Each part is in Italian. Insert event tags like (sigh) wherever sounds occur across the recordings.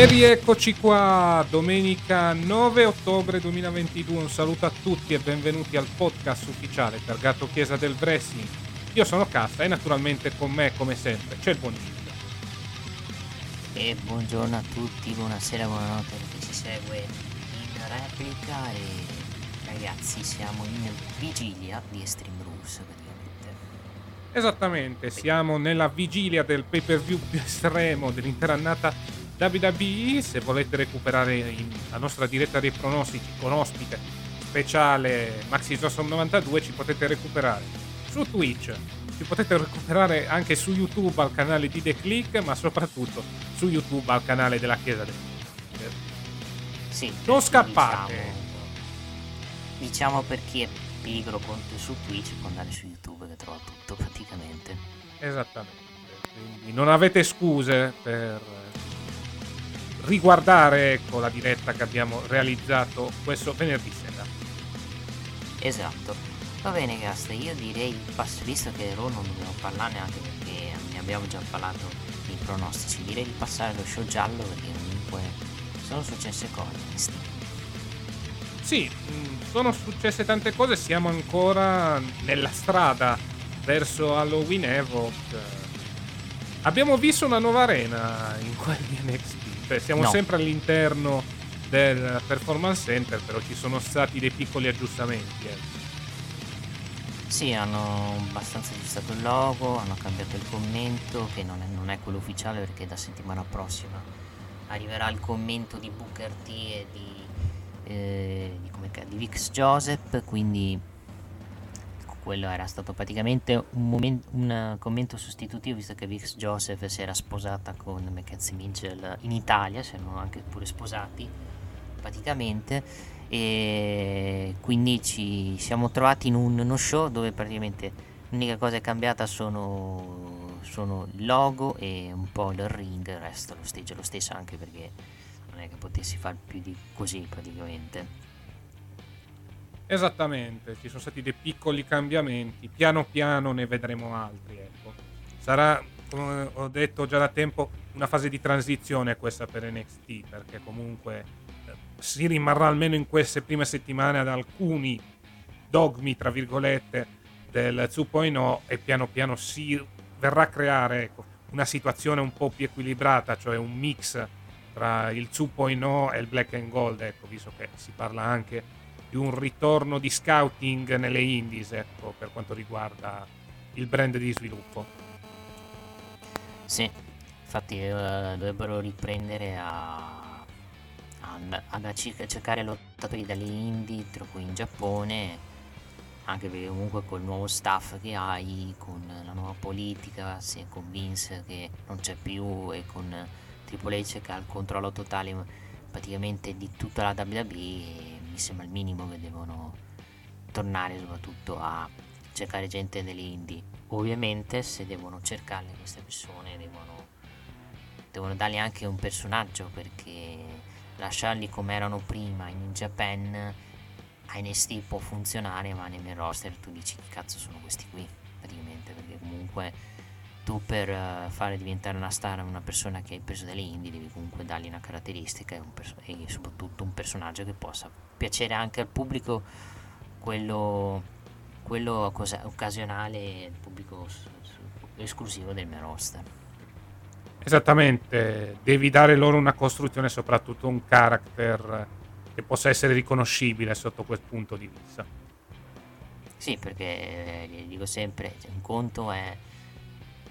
E rieccoci qua, domenica 9 ottobre 2022. Un saluto a tutti e benvenuti al podcast ufficiale per Gatto Chiesa del Wrestling. Io sono Cassa e naturalmente con me, come sempre, c'è il buon Gildo. E buongiorno a tutti, buonasera, buonanotte a chi ci segue in replica e ragazzi siamo in vigilia di Extreme Rules praticamente. Esattamente, siamo nella vigilia del pay per view più estremo dell'intera annata WWE. Se volete recuperare la nostra diretta dei pronostici con ospite speciale Maxi Zosom 92, ci potete recuperare su Twitch. Ci potete recuperare anche su YouTube al canale di The Click, ma soprattutto su YouTube al canale della Chiesa del Sì, Non perché scappate. Diciamo, diciamo per chi è pigro conto su Twitch può andare su YouTube che trova tutto praticamente. Esattamente. Quindi non avete scuse per riguardare ecco, la diretta che abbiamo realizzato questo venerdì sera. Esatto. Va bene Gasta, io direi il pass, visto che Raw non dobbiamo parlarne anche perché ne abbiamo già parlato nei pronostici, direi di passare allo show giallo perché comunque sono successe cose. Sì, mh, sono successe tante cose, siamo ancora nella strada verso Halloween Evoc. Abbiamo visto una nuova arena in quel (laughs) di NXT, cioè siamo No. sempre all'interno del Performance Center, però ci sono stati dei piccoli aggiustamenti. eh. Sì, hanno abbastanza aggiustato il logo, hanno cambiato il commento, che non è, non è quello ufficiale perché da settimana prossima arriverà il commento di Booker T e di, eh, di, come di Vix Joseph, quindi quello era stato praticamente un, momen- un commento sostitutivo visto che Vix Joseph si era sposata con McKenzie Mitchell in Italia, si erano anche pure sposati praticamente e quindi ci siamo trovati in un, uno show dove praticamente l'unica cosa è cambiata sono, sono il logo e un po' il ring, il resto lo stage è lo stesso anche perché non è che potessi fare più di così praticamente. Esattamente, ci sono stati dei piccoli cambiamenti, piano piano ne vedremo altri. Ecco. Sarà, come ho detto già da tempo, una fase di transizione questa per NXT, perché comunque eh, si rimarrà almeno in queste prime settimane ad alcuni dogmi, tra virgolette, del 2.0 e piano piano si verrà a creare ecco, una situazione un po' più equilibrata, cioè un mix tra il 2.0 e il black and gold, ecco, visto che si parla anche di un ritorno di scouting nelle indies, ecco, per quanto riguarda il brand di sviluppo. Sì, infatti eh, dovrebbero riprendere a, a, a cer- cercare lottatori dalle indie, tra cui in Giappone, anche perché comunque col nuovo staff che hai, con la nuova politica, se con Vince che non c'è più e con Triple H che ha il controllo totale praticamente di tutta la WWE, sembra il minimo che devono tornare soprattutto a cercare gente delle indie. Ovviamente se devono cercarle queste persone devono, devono dargli anche un personaggio perché lasciarli come erano prima in Japan a NST può funzionare, ma nel roster tu dici che cazzo sono questi qui, praticamente, perché comunque tu per uh, fare diventare una star una persona che hai preso dalle indie devi comunque dargli una caratteristica e, un perso- e soprattutto un personaggio che possa piacere anche al pubblico quello, quello cosa- occasionale, il pubblico esclusivo del mio roster. Esattamente, devi dare loro una costruzione, soprattutto un character che possa essere riconoscibile sotto quel punto di vista. Sì, perché eh, dico sempre, cioè, un conto è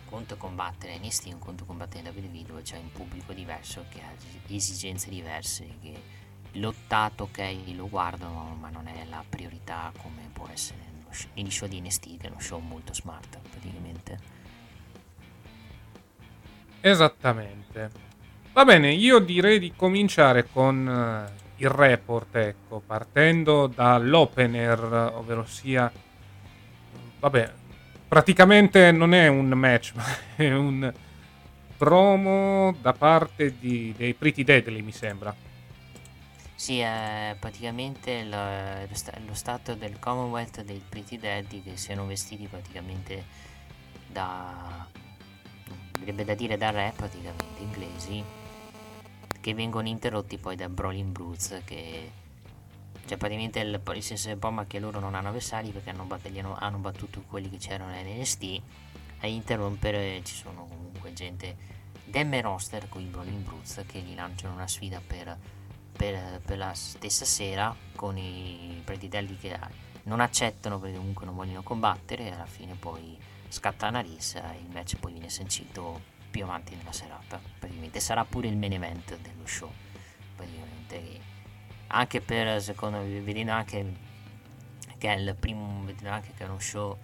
un conto combattere NXT, un conto combattere WWE dove c'è un pubblico diverso che ha esigenze diverse, che lottato ok lo guardano ma non è la priorità come può essere negli show di NXT che è uno show molto smart praticamente. Esattamente. Va bene, io direi di cominciare con uh, il report, ecco, partendo dall'opener, ovvero sia... Vabbè, praticamente non è un match, (laughs) ma è un promo da parte di, dei Pretty Deadly, mi sembra. Sì, è praticamente lo, lo stato del Commonwealth dei Pretty Deadly che siano vestiti praticamente da... Direbbe da dire da re praticamente inglesi che vengono interrotti poi da Brawling Brutes che cioè praticamente il, il senso del bomba che loro non hanno avversari perché hanno, hanno, hanno battuto quelli che c'erano nell'NST a interrompere ci sono comunque gente del roster con i Brawling Brutes che gli lanciano una sfida per, per, per la stessa sera con i preditelli che non accettano perché comunque non vogliono combattere e alla fine poi scatta una rissa e il match poi viene sancito più avanti nella serata. Praticamente sarà pure il main event dello show. Praticamente anche per secondo me vedendo anche che è il primo vedendo anche che è uno show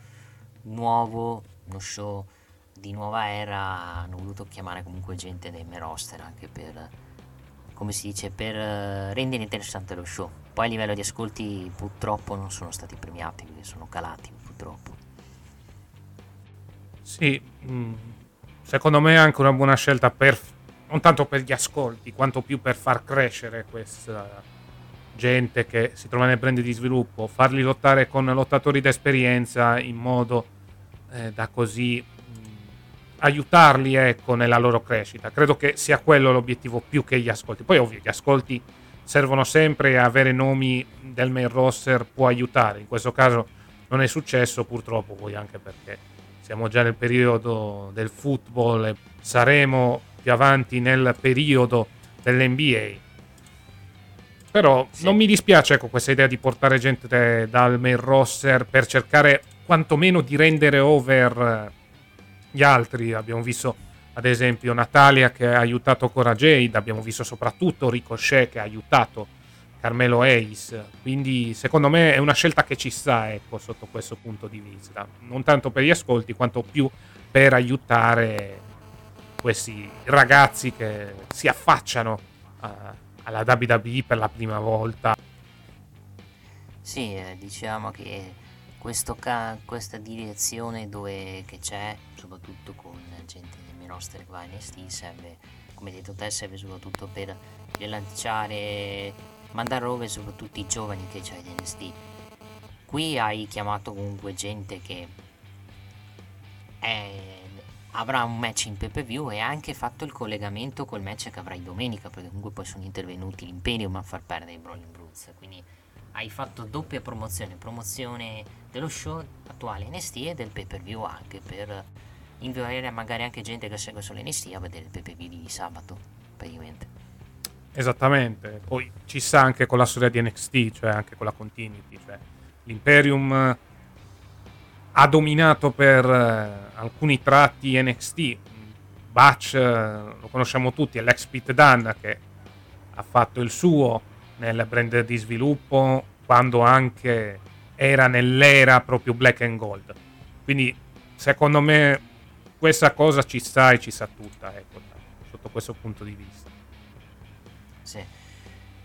nuovo uno show di nuova era hanno voluto chiamare comunque gente dei main roster anche per come si dice per rendere interessante lo show. Poi a livello di ascolti purtroppo non sono stati premiati sono calati purtroppo. Sì mm, secondo me è anche una buona scelta per non tanto per gli ascolti quanto più per far crescere questa gente che si trova nel brand di sviluppo farli lottare con lottatori d'esperienza in modo eh, da così aiutarli ecco nella loro crescita credo che sia quello l'obiettivo più che gli ascolti poi ovvio gli ascolti servono sempre avere nomi del main roster può aiutare in questo caso non è successo purtroppo poi anche perché siamo già nel periodo del football e saremo più avanti nel periodo dell'NBA. Però sì. non mi dispiace ecco, questa idea di portare gente dal main roster per cercare quantomeno di rendere over gli altri. Abbiamo visto ad esempio Natalia che ha aiutato Cora Jade, abbiamo visto soprattutto Ricochet che ha aiutato Carmelo Hayes. Quindi secondo me è una scelta che ci sta ecco, sotto questo punto di vista. Non tanto per gli ascolti quanto più per aiutare questi ragazzi che si affacciano a, alla WWE per la prima volta. Sì, eh, diciamo che ca- questa direzione dove, che c'è, soprattutto con gente del mio roster che va in ST, serve, come detto te, serve soprattutto per rilanciare mandare over soprattutto i giovani che c'hai in NXT. Qui hai chiamato comunque gente che è, avrà un match in pay per view e ha anche fatto il collegamento col match che avrai domenica, perché comunque poi sono intervenuti l'Imperium a far perdere i Brawling Brutes. Quindi hai fatto doppia promozione, promozione dello show attuale NST e del pay per view anche per inviare magari anche gente che segue solo NST a vedere il pay per view di sabato, praticamente. Esattamente, poi ci sta anche con la storia di NXT, cioè anche con la continuity, cioè l'Imperium ha dominato per uh, alcuni tratti NXT, Batch uh, lo conosciamo tutti, è l'ex Pete Dunn che ha fatto il suo nel brand di sviluppo quando anche era nell'era proprio black and gold. Quindi secondo me questa cosa ci sta e ci sa tutta, ecco, sotto questo punto di vista. Sì.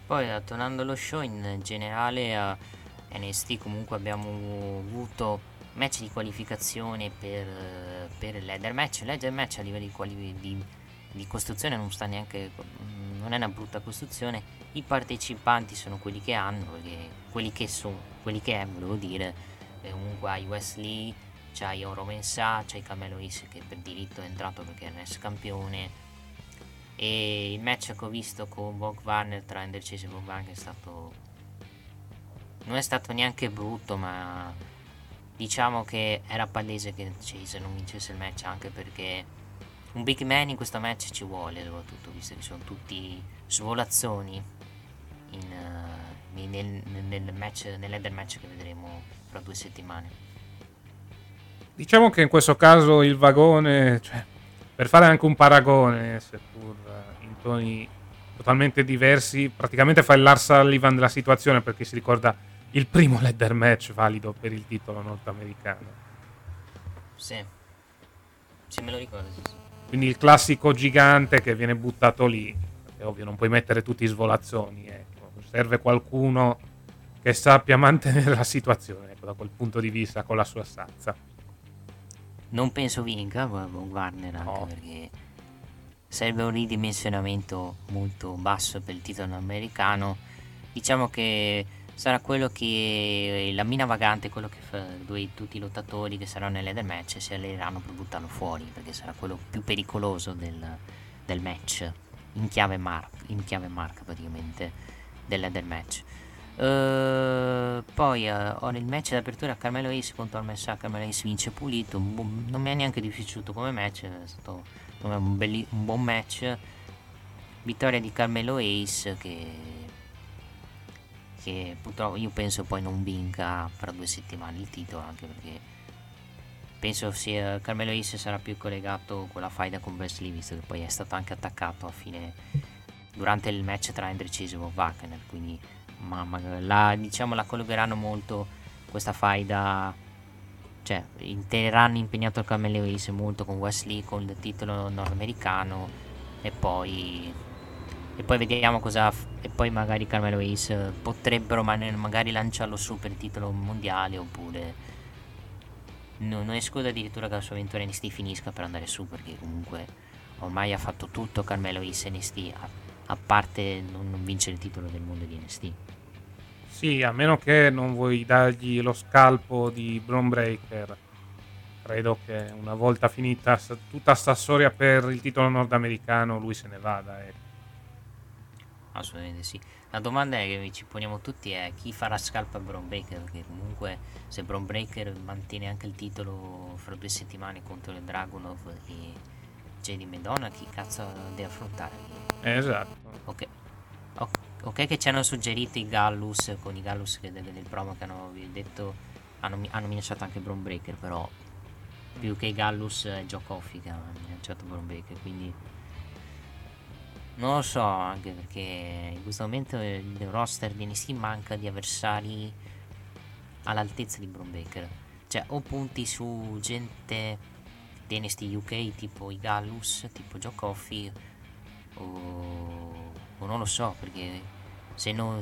Poi eh, tornando allo show in generale a NST comunque abbiamo avuto match di qualificazione per, per ladder match. Ladder match a livello di, quali- di, di costruzione non sta neanche non è una brutta costruzione. I partecipanti sono quelli che hanno, quelli che sono, quelli che è, volevo dire. E comunque hai Wesley, c'hai Oro Mensah, c'hai Camelo Is che per diritto è entrato perché è NES campione. E il match che ho visto con Bob Warner tra Ender Chase e Warner è stato. Non è stato neanche brutto, ma diciamo che era palese che Chase non vincesse il match anche perché un big man in questo match ci vuole soprattutto visto che sono tutti svolazzoni in, uh, nel, nel match, nell'ender match che vedremo fra due settimane diciamo che in questo caso il vagone cioè, per fare anche un paragone seppur in toni totalmente diversi praticamente fa il Lars Sullivan della situazione perché si ricorda il primo ladder match valido per il titolo nordamericano. Sì. Sì, me lo ricordo. Sì, sì. Quindi il classico gigante che viene buttato lì. È ovvio, non puoi mettere tutti i svolazzoni. Ecco. Serve qualcuno che sappia mantenere la situazione ecco, da quel punto di vista con la sua stazza. Non penso vinca con Warner anche no. perché serve un ridimensionamento molto basso per il titolo americano. Diciamo che sarà quello che la mina vagante, quello che fa due, tutti i lottatori che saranno nell'Eder match si alleneranno per buttarlo fuori, perché sarà quello più pericoloso del, del match, in chiave, mark, in chiave marca praticamente dell'Eder match. Uh, poi uh, ho il match d'apertura Carmelo Ace contro Almessa Carmelo Ace vince pulito non mi è neanche dispiaciuto come match è stato un, belli, un buon match vittoria di Carmelo Ace che che purtroppo io penso poi non vinca fra due settimane il titolo anche perché penso sia Carmelo Ace sarà più collegato con la faida con Wesley visto che poi è stato anche attaccato a fine durante il match tra Hendricks e Wagner quindi ma, ma la, diciamo la collegheranno molto questa faida cioè teneranno impegnato il Carmelo Ace molto con Wesley con il titolo nordamericano e poi e poi vediamo cosa e poi magari Carmelo Ace potrebbero magari lanciarlo su per il titolo mondiale oppure no, non escludo addirittura che la sua avventura NST finisca per andare su perché comunque ormai ha fatto tutto Carmelo Ace NST a, parte non, non vincere il titolo del mondo di NST sì a meno che non vuoi dargli lo scalpo di Braun Breaker credo che una volta finita tutta sta storia per il titolo nordamericano lui se ne vada ecco Assolutamente sì. La domanda che ci poniamo tutti è chi farà scalpo a Braun Breaker, perché comunque se Braun Breaker mantiene anche il titolo fra due settimane contro il Dragunov e JD Medona, chi cazzo deve affrontare? Esatto. Ok. Ok che ci hanno suggerito i Gallus con i Gallus del, del promo che hanno detto hanno, hanno minacciato anche Braun Breaker però più che i Gallus è Joe Coffey che ha minacciato Braun Breaker quindi non lo so, anche perché in questo momento il roster di NXT manca di avversari all'altezza di Braun Baker. Cioè, o punti su gente di NXT UK tipo i Gallus, tipo Joe Coffey, o, o non lo so, perché se non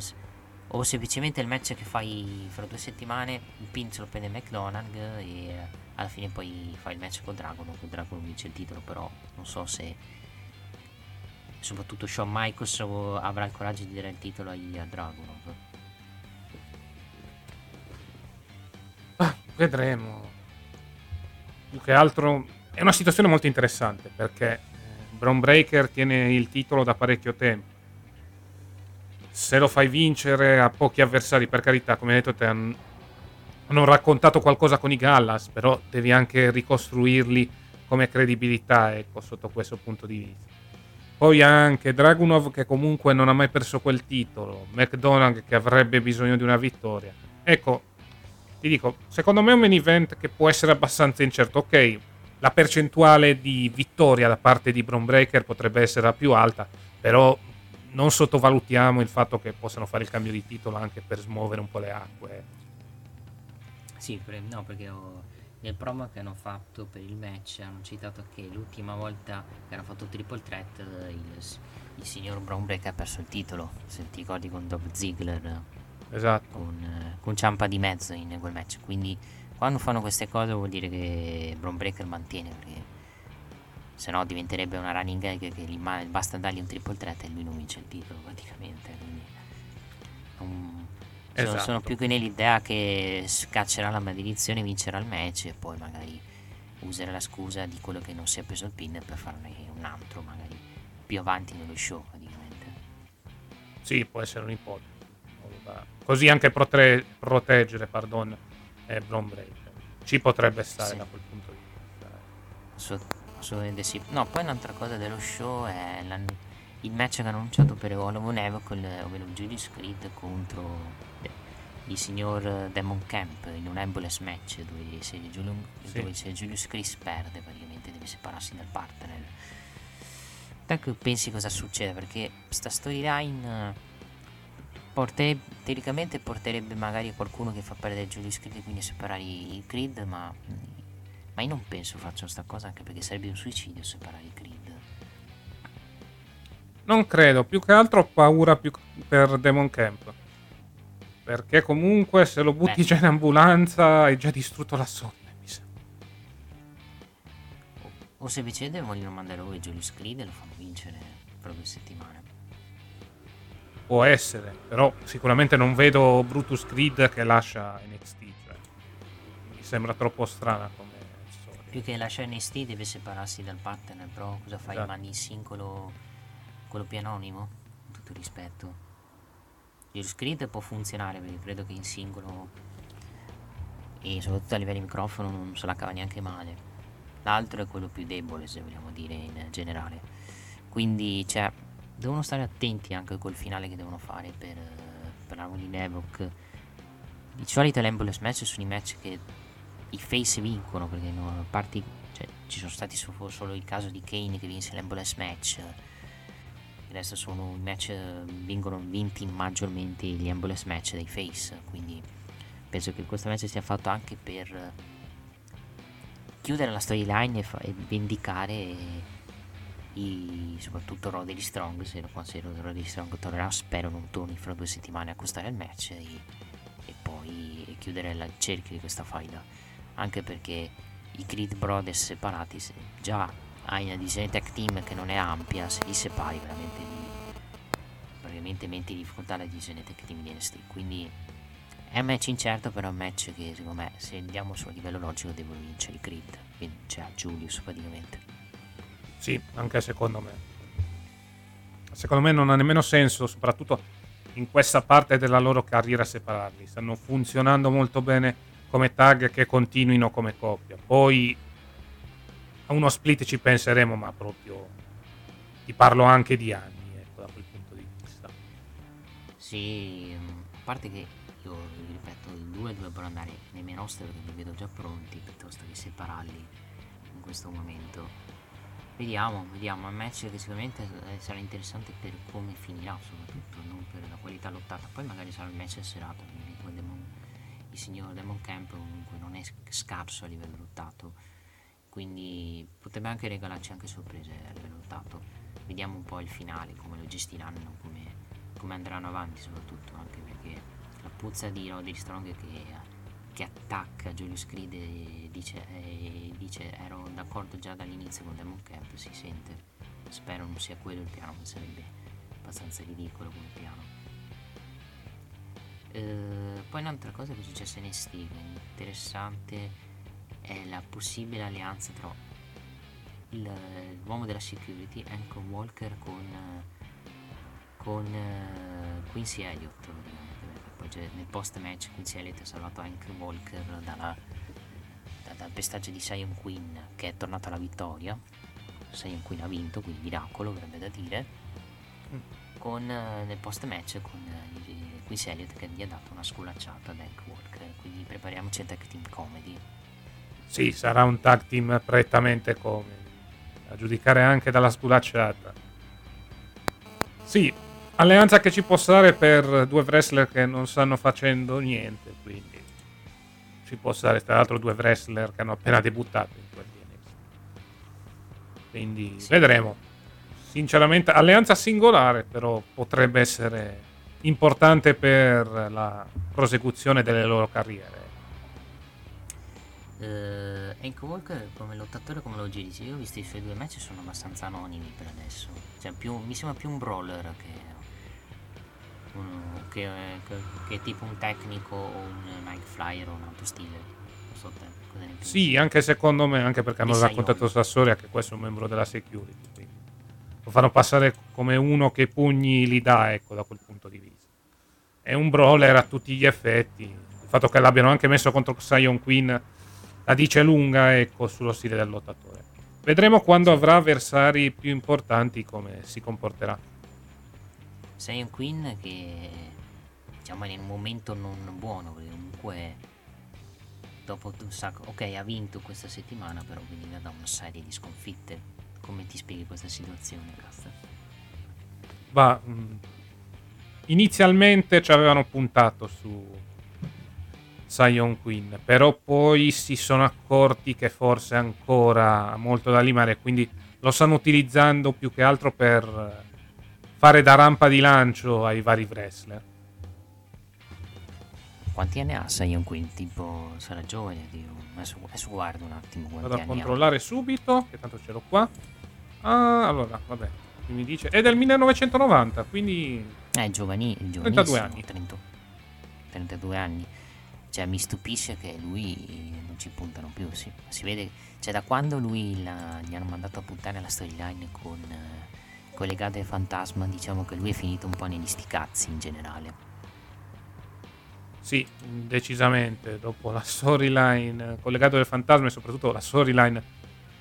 o semplicemente il match che fai fra due settimane il pin se lo prende McDonald e alla fine poi fai il match con Dragon che Dragon vince il titolo però non so se soprattutto Shawn Michaels avrà il coraggio di dare il titolo a Dragunov. Ah, vedremo. Più che altro è una situazione molto interessante perché Braun Breaker tiene il titolo da parecchio tempo. Se lo fai vincere a pochi avversari, per carità, come hai detto te, hanno, hanno raccontato qualcosa con i Gallas, però devi anche ricostruirli come credibilità, ecco, sotto questo punto di vista. Poi anche Dragunov che comunque non ha mai perso quel titolo, McDonald che avrebbe bisogno di una vittoria. Ecco, ti dico, secondo me è un main event che può essere abbastanza incerto. Ok, la percentuale di vittoria da parte di Braun Breaker potrebbe essere la più alta, però non sottovalutiamo il fatto che possano fare il cambio di titolo anche per smuovere un po' le acque. Sì, no, perché ho, nel promo che hanno fatto per il match hanno citato che l'ultima volta che hanno fatto triple threat eh, il, il signor Brown Breaker ha perso il titolo, se ti ricordi con Dolph Ziggler, Esatto. con, eh, con Ciampa di mezzo in quel match. Quindi quando fanno queste cose vuol dire che Brown Breaker mantiene, perché se no diventerebbe una running gag che gli basta dargli un triple threat e lui non vince il titolo praticamente. Quindi, sono, Esatto. sono più che nell'idea che scaccerà la maledizione, vincerà il match e poi magari userà la scusa di quello che non si è preso il pin per farne un altro, magari più avanti nello show praticamente. Sì, può essere un'ipotesi. Così anche protre- proteggere, pardon, eh, Braun Breaker. Ci potrebbe stare Sì. da quel punto di vista. eh. Assolut- assolutamente sì. No, poi un'altra cosa dello show è il match che hanno annunciato per con il- ovvero Julius Creed contro il signor Demon Camp in un ambulance match dove se, Julian- Sì. dove se Julius Creed perde praticamente deve separarsi dal partner. Te che pensi cosa succede? Perché sta storyline eh, porte- teoricamente porterebbe magari qualcuno che fa perdere Julius Creed e quindi separare i Creed, ma ma io non penso faccia sta cosa anche perché sarebbe un suicidio separare i Creed. Non credo, più che altro ho paura più per Demon Camp. Perché comunque se lo butti Beh. già in ambulanza hai già distrutto la sonda. mi sembra. O semplicemente vogliono mandare lui Julius Creed e lo fanno vincere per due settimane. Può essere, però sicuramente non vedo Brutus Creed che lascia NXT. Cioè. Mi sembra troppo strana come storia. Più che lasciare NXT deve separarsi dal partner, però cosa fai? Esatto. Mandi in singolo quello più anonimo? Con tutto rispetto. Julius Creed può funzionare perché credo che in singolo e soprattutto a livello di microfono non se la cava neanche male. L'altro è quello più debole, se vogliamo dire in generale. Quindi, cioè, devono stare attenti anche col finale che devono fare per, per Harmony Nevok. Di solito le ambulance match sono i match che i face vincono perché no, a parte, cioè, ci sono stati so- solo il caso di Kane che vinse l'ambulance match. Il resto sono i match vengono vinti maggiormente gli ambulance match dai face. Quindi penso che questo match sia fatto anche per chiudere la storyline e, fa- e vendicare i, soprattutto Roderick Strong. Se, se Roderick Strong tornerà, spero non torni fra due settimane a costare il match. E, e poi chiudere il cerchio di questa faida. Anche perché i Creed Brothers separati, se già hai una divisione tech team che non è ampia, se li separi veramente li, praticamente metti in difficoltà la divisione tech team di NXT. Quindi è un match incerto, però è un match che secondo me, se andiamo su a livello logico, devono vincere i Creed. Quindi c'è a Julius praticamente. Sì, anche secondo me. Secondo me non ha nemmeno senso, soprattutto in questa parte della loro carriera, separarli. Stanno funzionando molto bene come tag che continuino come coppia. Poi a uno split ci penseremo, ma proprio ti parlo anche di anni, ecco, da quel punto di vista. Sì, a parte che io ripeto, i due dovrebbero andare nei miei perché li vedo già pronti piuttosto che separarli in questo momento. Vediamo, vediamo, è un match che sicuramente eh, sarà interessante per come finirà soprattutto, non per la qualità lottata. Poi magari sarà il match a serata, Demon- il signor Demon Camp comunque non è scarso a livello lottato, quindi potrebbe anche regalarci anche sorprese a livello lottato. Vediamo un po' il finale, come lo gestiranno, come, come andranno avanti soprattutto, anche perché la puzza di Roddy Strong che, che attacca Julius Creed e dice, e dice ero d'accordo già dall'inizio con Demon Camp, si sente. Spero non sia quello il piano, sarebbe abbastanza ridicolo come piano. Eh, poi un'altra cosa che è successa in è interessante, è la possibile alleanza tra il- l'uomo della security, Hank Walker, con, con eh, Quincy Elliott. Poi c'è- nel post match Quincy ha salvato Hank Walker dalla, da- dal pestaggio di Sion Queen che è tornato alla vittoria. Sion Queen ha vinto, quindi miracolo, avrebbe da dire. Con, eh, nel post match con eh, Quincy Elliott che gli ha dato una sculacciata ad Hank Walker. Quindi prepariamoci a tag team comedy. Sì, sarà un tag team prettamente come a giudicare anche dalla sculacciata. Sì, alleanza che ci può stare per due wrestler che non stanno facendo niente, quindi ci può stare tra l'altro due wrestler che hanno appena debuttato in quel di NXT. Quindi Sì. vedremo. Sinceramente, alleanza singolare, però potrebbe essere importante per la prosecuzione delle loro carriere. Eh, e comunque come lottatore come lo giri io ho visto i suoi due match sono abbastanza anonimi per adesso cioè più, mi sembra più un brawler che, uno- che, che- che è tipo un tecnico o un night flyer o un altro stile non so te Sì, anche secondo me, anche perché hanno raccontato. Sassoria che questo è un membro della security. quindi Lo fanno passare come uno che pugni li dà, ecco, da quel punto di vista. È un brawler a tutti gli effetti. Il fatto che l'abbiano anche messo contro Sion Queen la dice lunga, ecco, sullo stile del lottatore. Vedremo quando avrà avversari più importanti come si comporterà. Sion Queen che diciamo è in un momento non buono perché comunque dopo un sacco ok ha vinto questa settimana però veniva da una serie di sconfitte come ti spieghi questa situazione Caster? Va, mh, inizialmente ci avevano puntato su Sion Queen, però poi si sono accorti che forse ancora molto da limare, quindi lo stanno utilizzando più che altro per fare da rampa di lancio ai vari wrestler. Quanti anni ha Sion Queen? Tipo sarà giovane Dio. Adesso, adesso guardo un attimo Vado a anni ha controllare subito, che tanto ce l'ho qua. Ah, allora, vabbè, mi dice... È del 1990, quindi... Eh, è giovani, 32 anni. 30 32 anni. Cioè, mi stupisce che lui non ci puntano più. Si, si vede, cioè, da quando lui la- gli hanno mandato a puntare la storyline con, le gare fantasma, diciamo che lui è finito un po' negli sticazzi in generale. Sì, decisamente. Dopo la storyline collegata del fantasma e soprattutto la storyline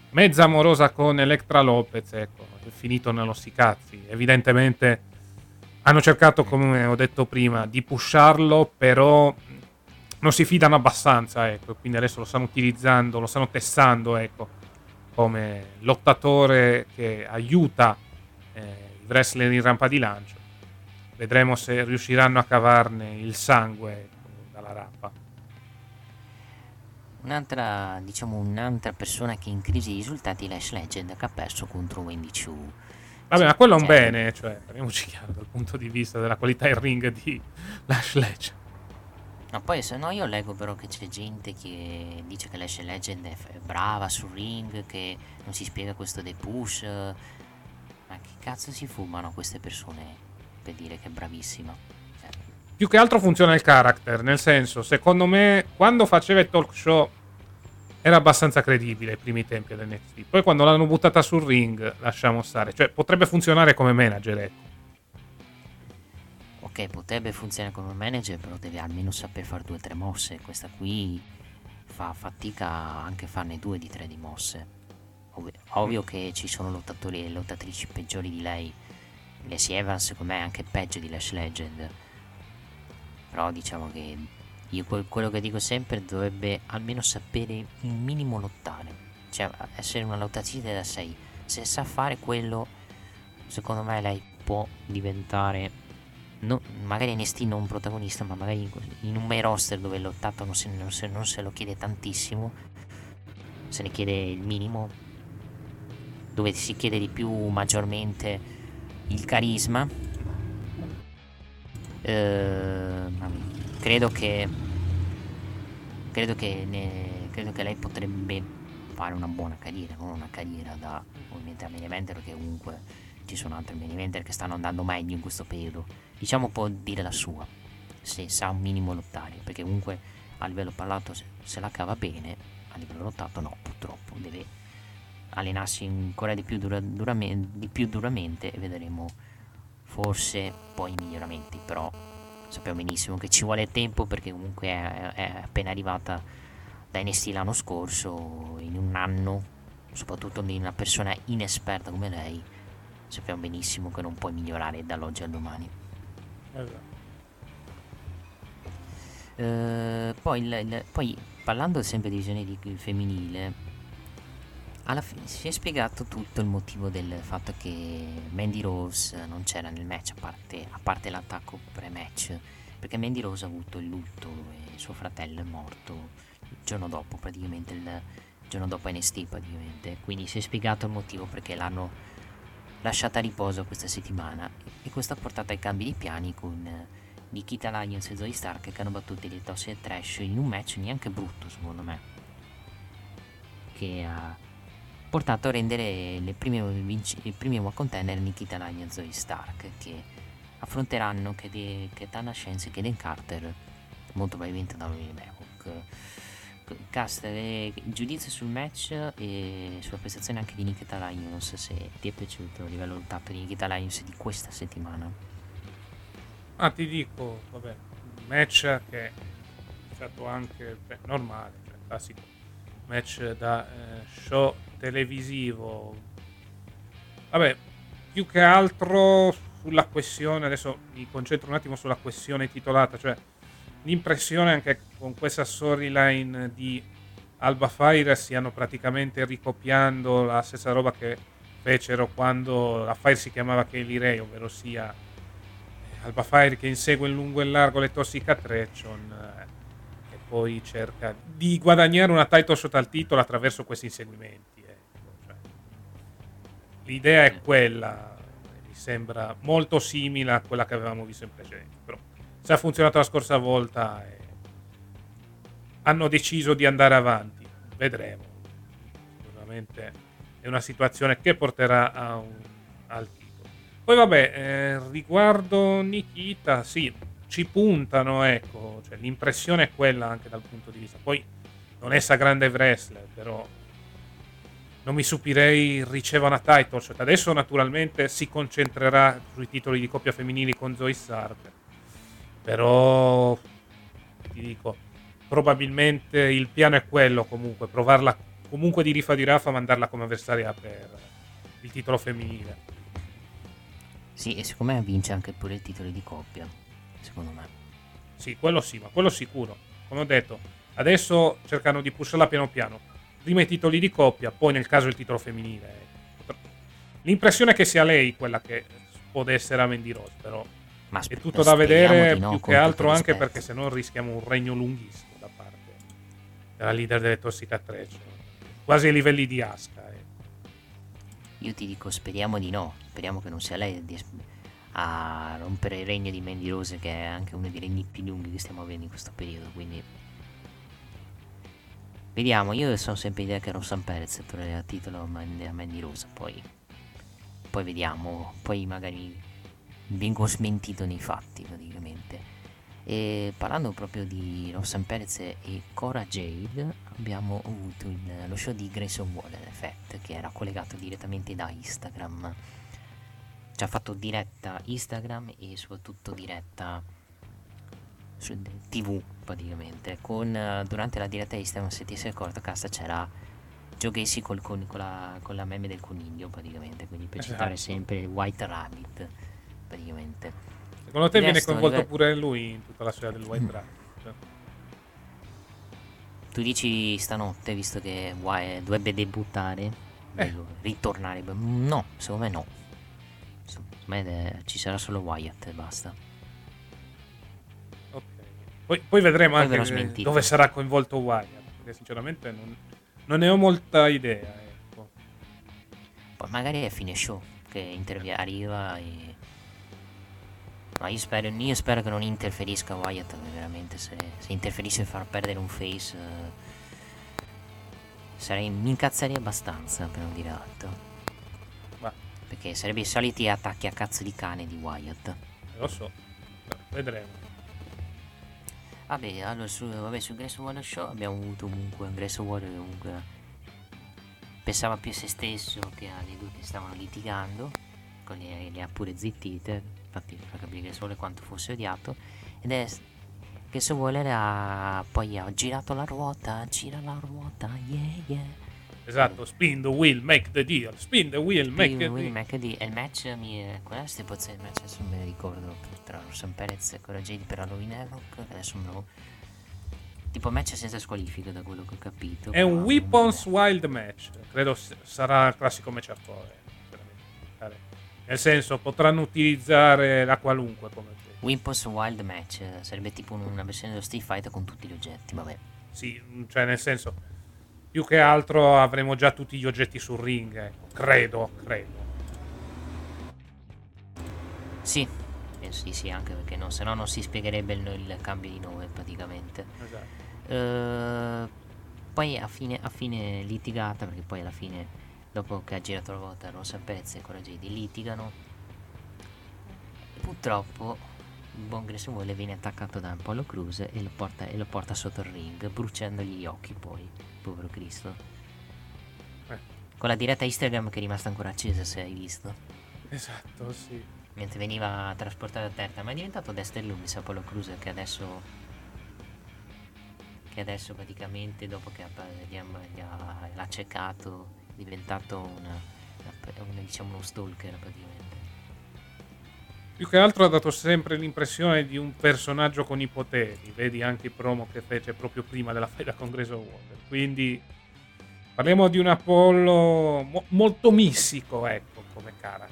mezza amorosa con Electra Lopez, ecco, è finito nello sticazzi. Evidentemente hanno cercato, come ho detto prima, di pusharlo, però non si fidano abbastanza, ecco, quindi adesso lo stanno utilizzando, lo stanno testando, ecco, come lottatore che aiuta eh, i wrestler in rampa di lancio. Vedremo se riusciranno a cavarne il sangue dalla rampa. Un'altra, diciamo, un'altra persona che è in crisi di risultati è Lash Legend che ha perso contro Wendy Chu. Vabbè, ma quello è un Cioè, bene, cioè, parliamoci chiaro dal punto di vista della qualità in ring di Lash Legend. No, poi se no io leggo però che c'è gente che dice che Lash Legend è brava sul ring, che non si spiega questo dei push. Cazzo si fumano queste persone per dire che è bravissima? Cioè, Più che altro funziona il character, nel senso, secondo me, quando faceva il talk show era abbastanza credibile ai primi tempi dell'NXT. Poi quando l'hanno buttata sul ring, lasciamo stare. Cioè, potrebbe funzionare come manager, ecco. ok, potrebbe funzionare come manager, però deve almeno saper fare due o tre mosse. Questa qui fa fatica anche a farne due di tre di mosse. Ovvio, ovvio che ci sono lottatori e lottatrici peggiori di lei. Lacey Evans secondo me è anche peggio di Lash Legend. Però diciamo che io quel- quello che dico sempre dovrebbe almeno sapere un minimo lottare. Cioè essere una lottatrice da 6. Se sa fare quello, secondo me lei può diventare no- magari NXT non protagonista, ma magari in, un main roster dove lottato non se, non se- non se lo chiede tantissimo, se ne chiede il minimo, dove si chiede di più maggiormente il carisma. Eh, credo che credo che, ne- credo che lei potrebbe fare una buona carriera, non una carriera da ovviamente a eventer perché comunque ci sono altri eventer che stanno andando meglio in questo periodo. Diciamo può dire la sua, se sa un minimo lottare, perché comunque a livello parlato se, se la cava bene, a livello lottato no, purtroppo deve allenarsi ancora di più, dura- durame- di più duramente e vedremo forse poi i miglioramenti, però sappiamo benissimo che ci vuole tempo perché comunque è, è appena arrivata da NXT l'anno scorso, in un anno, soprattutto di una persona inesperta come lei, sappiamo benissimo che non puoi migliorare dall'oggi al domani. Eh, poi, il- il- poi, parlando sempre di visione di femminile, alla fine si è spiegato tutto il motivo del fatto che Mandy Rose non c'era nel match, a parte, a parte l'attacco pre-match, perché Mandy Rose ha avuto il lutto e suo fratello è morto il giorno dopo praticamente, il giorno dopo NST praticamente, quindi si è spiegato il motivo perché l'hanno lasciata a riposo questa settimana e questo ha portato ai cambi di piani con Nikita Lyons e Zoe Stark che hanno battuto i Tossy e Trash in un match neanche brutto secondo me che ha portato a rendere le prime, vinci- i primi one contender Nikita Lyons e Zoe Stark che affronteranno Ketana Scienze e Kaden Carter molto probabilmente da William Hawk Cast, eh, giudizio sul match e sulla prestazione anche di Nikita Lyons se ti è piaciuto a livello del tatto di Nikita Lyons di questa settimana. Ah, ti dico, vabbè, match che è stato anche beh, normale, cioè, classico match da eh, show televisivo. Vabbè, più che altro sulla questione, adesso mi concentro un attimo sulla questione titolata, cioè l'impressione anche con questa storyline di Alba Fire stiano praticamente ricopiando la stessa roba che fecero quando la Fire si chiamava Kelly Ray, ovvero sia Alba Fire che insegue in lungo e largo le Tossica Treccion eh, poi cerca di guadagnare una title shot al titolo attraverso questi inseguimenti. Ecco. Cioè, l'idea è quella, mi sembra molto simile a quella che avevamo visto in precedenza, però se ha funzionato la scorsa volta e hanno deciso di andare avanti, vedremo. Sicuramente è una situazione che porterà a un, al poi vabbè, eh, riguardo Nikita, sì, ci puntano, ecco, cioè, l'impressione è quella anche dal punto di vista. Poi non è sa grande wrestler, però non mi stupirei riceva una title shot. Adesso naturalmente si concentrerà sui titoli di coppia femminili con Zoe Stark. Però ti dico, probabilmente il piano è quello comunque, provarla comunque di rifa di Rafa, mandarla come avversaria per il titolo femminile. Sì, e secondo me vince anche pure il titolo di coppia, secondo me. Sì, quello sì, ma quello sicuro. Come ho detto, adesso cercano di pusharla piano piano. Prima i titoli di coppia, poi nel caso il titolo femminile. L'impressione è che sia lei quella che può essere a Mandy Rose, però ma è tutto da vedere no, più che altro anche perché se no rischiamo un regno lunghissimo da parte della leader delle Tossica 3, cioè quasi ai livelli di Aska. Io ti dico, speriamo di no. Speriamo che non sia lei a rompere il regno di Mandy Rose, che è anche uno dei regni più lunghi che stiamo avendo in questo periodo. Quindi, vediamo. Io sono sempre idea che Rossan Perez tornerà a titolo a Mandy Rose. Poi, poi vediamo. Poi magari vengo smentito nei fatti, praticamente. E parlando proprio di Rossan Perez e Cora Jade, abbiamo avuto il, lo show di Grayson Waller Effect che era collegato direttamente da Instagram. Ci ha fatto diretta Instagram e soprattutto diretta su TV praticamente. Con, durante la diretta Instagram, se ti sei accorto, casta c'era Joe Gacy col, con, con, la, con la meme del coniglio praticamente, quindi per citare esatto. sempre White Rabbit praticamente. Secondo te viene coinvolto pure lui in tutta la storia del White mm. Dragon? Cioè. Tu dici stanotte, visto che dovrebbe debuttare, eh. ritornare? No, secondo me no. Secondo me ci sarà solo Wyatt e basta. Ok. Poi, poi vedremo poi anche dove sarà coinvolto Wyatt, perché sinceramente non, non ne ho molta idea. Ecco. Poi magari è fine show, che intervi- arriva e ma io spero, io spero che non interferisca Wyatt, veramente se, se interferisse far perdere un face eh, sarei, mi incazzerei abbastanza per non dire altro. Perché sarebbe i soliti attacchi a cazzo di cane di Wyatt. Lo so, vedremo. Vabbè, allora su, vabbè, su Grace Waller Show abbiamo avuto comunque Grace Waller comunque pensava più a se stesso che alle due che stavano litigando, con le, le ha pure zittite infatti fa capire solo quanto fosse odiato ed è che se vuole ha, poi ha girato la ruota gira la ruota yeah yeah esatto spin the wheel make the deal spin the wheel make the deal. make the deal. E il match mi è il match adesso non me ne ricordo tra Rosan Perez e Cora Jade per Halloween Havoc adesso me lo tipo match senza squalifica da quello che ho capito è un Weapons Wild match credo sarà il classico match hardcore nel senso, potranno utilizzare la qualunque come Wimpos Wild Match sarebbe tipo una versione dello Street Fighter con tutti gli oggetti, vabbè. Sì, cioè nel senso, più che altro avremo già tutti gli oggetti sul ring, ecco. credo, credo. Sì, penso di sì, anche perché no, se no non si spiegherebbe il, il cambio di nome praticamente. Esatto. Eh, poi a fine, a fine litigata, perché poi alla fine, dopo che ha girato la volta Rosa Perez e Jade litigano, purtroppo il buon Grayson viene attaccato da Apollo Cruz e lo, porta, e lo porta sotto il ring, bruciandogli gli occhi poi, povero Cristo. Eh. Con la diretta Instagram che è rimasta ancora accesa, se hai visto. Esatto, sì. Mentre veniva trasportato a terra, ma è diventato Dexter Loomis Apollo Cruz che adesso che adesso praticamente dopo che gli ha, gli ha- l'ha ceccato è diventato una, una- diciamo uno stalker praticamente. Più che altro ha dato sempre l'impressione di un personaggio con i poteri. Vedi anche i promo che fece proprio prima della faida con Grayson Waller. Quindi parliamo di un Apollo mo- molto mistico, ecco, come in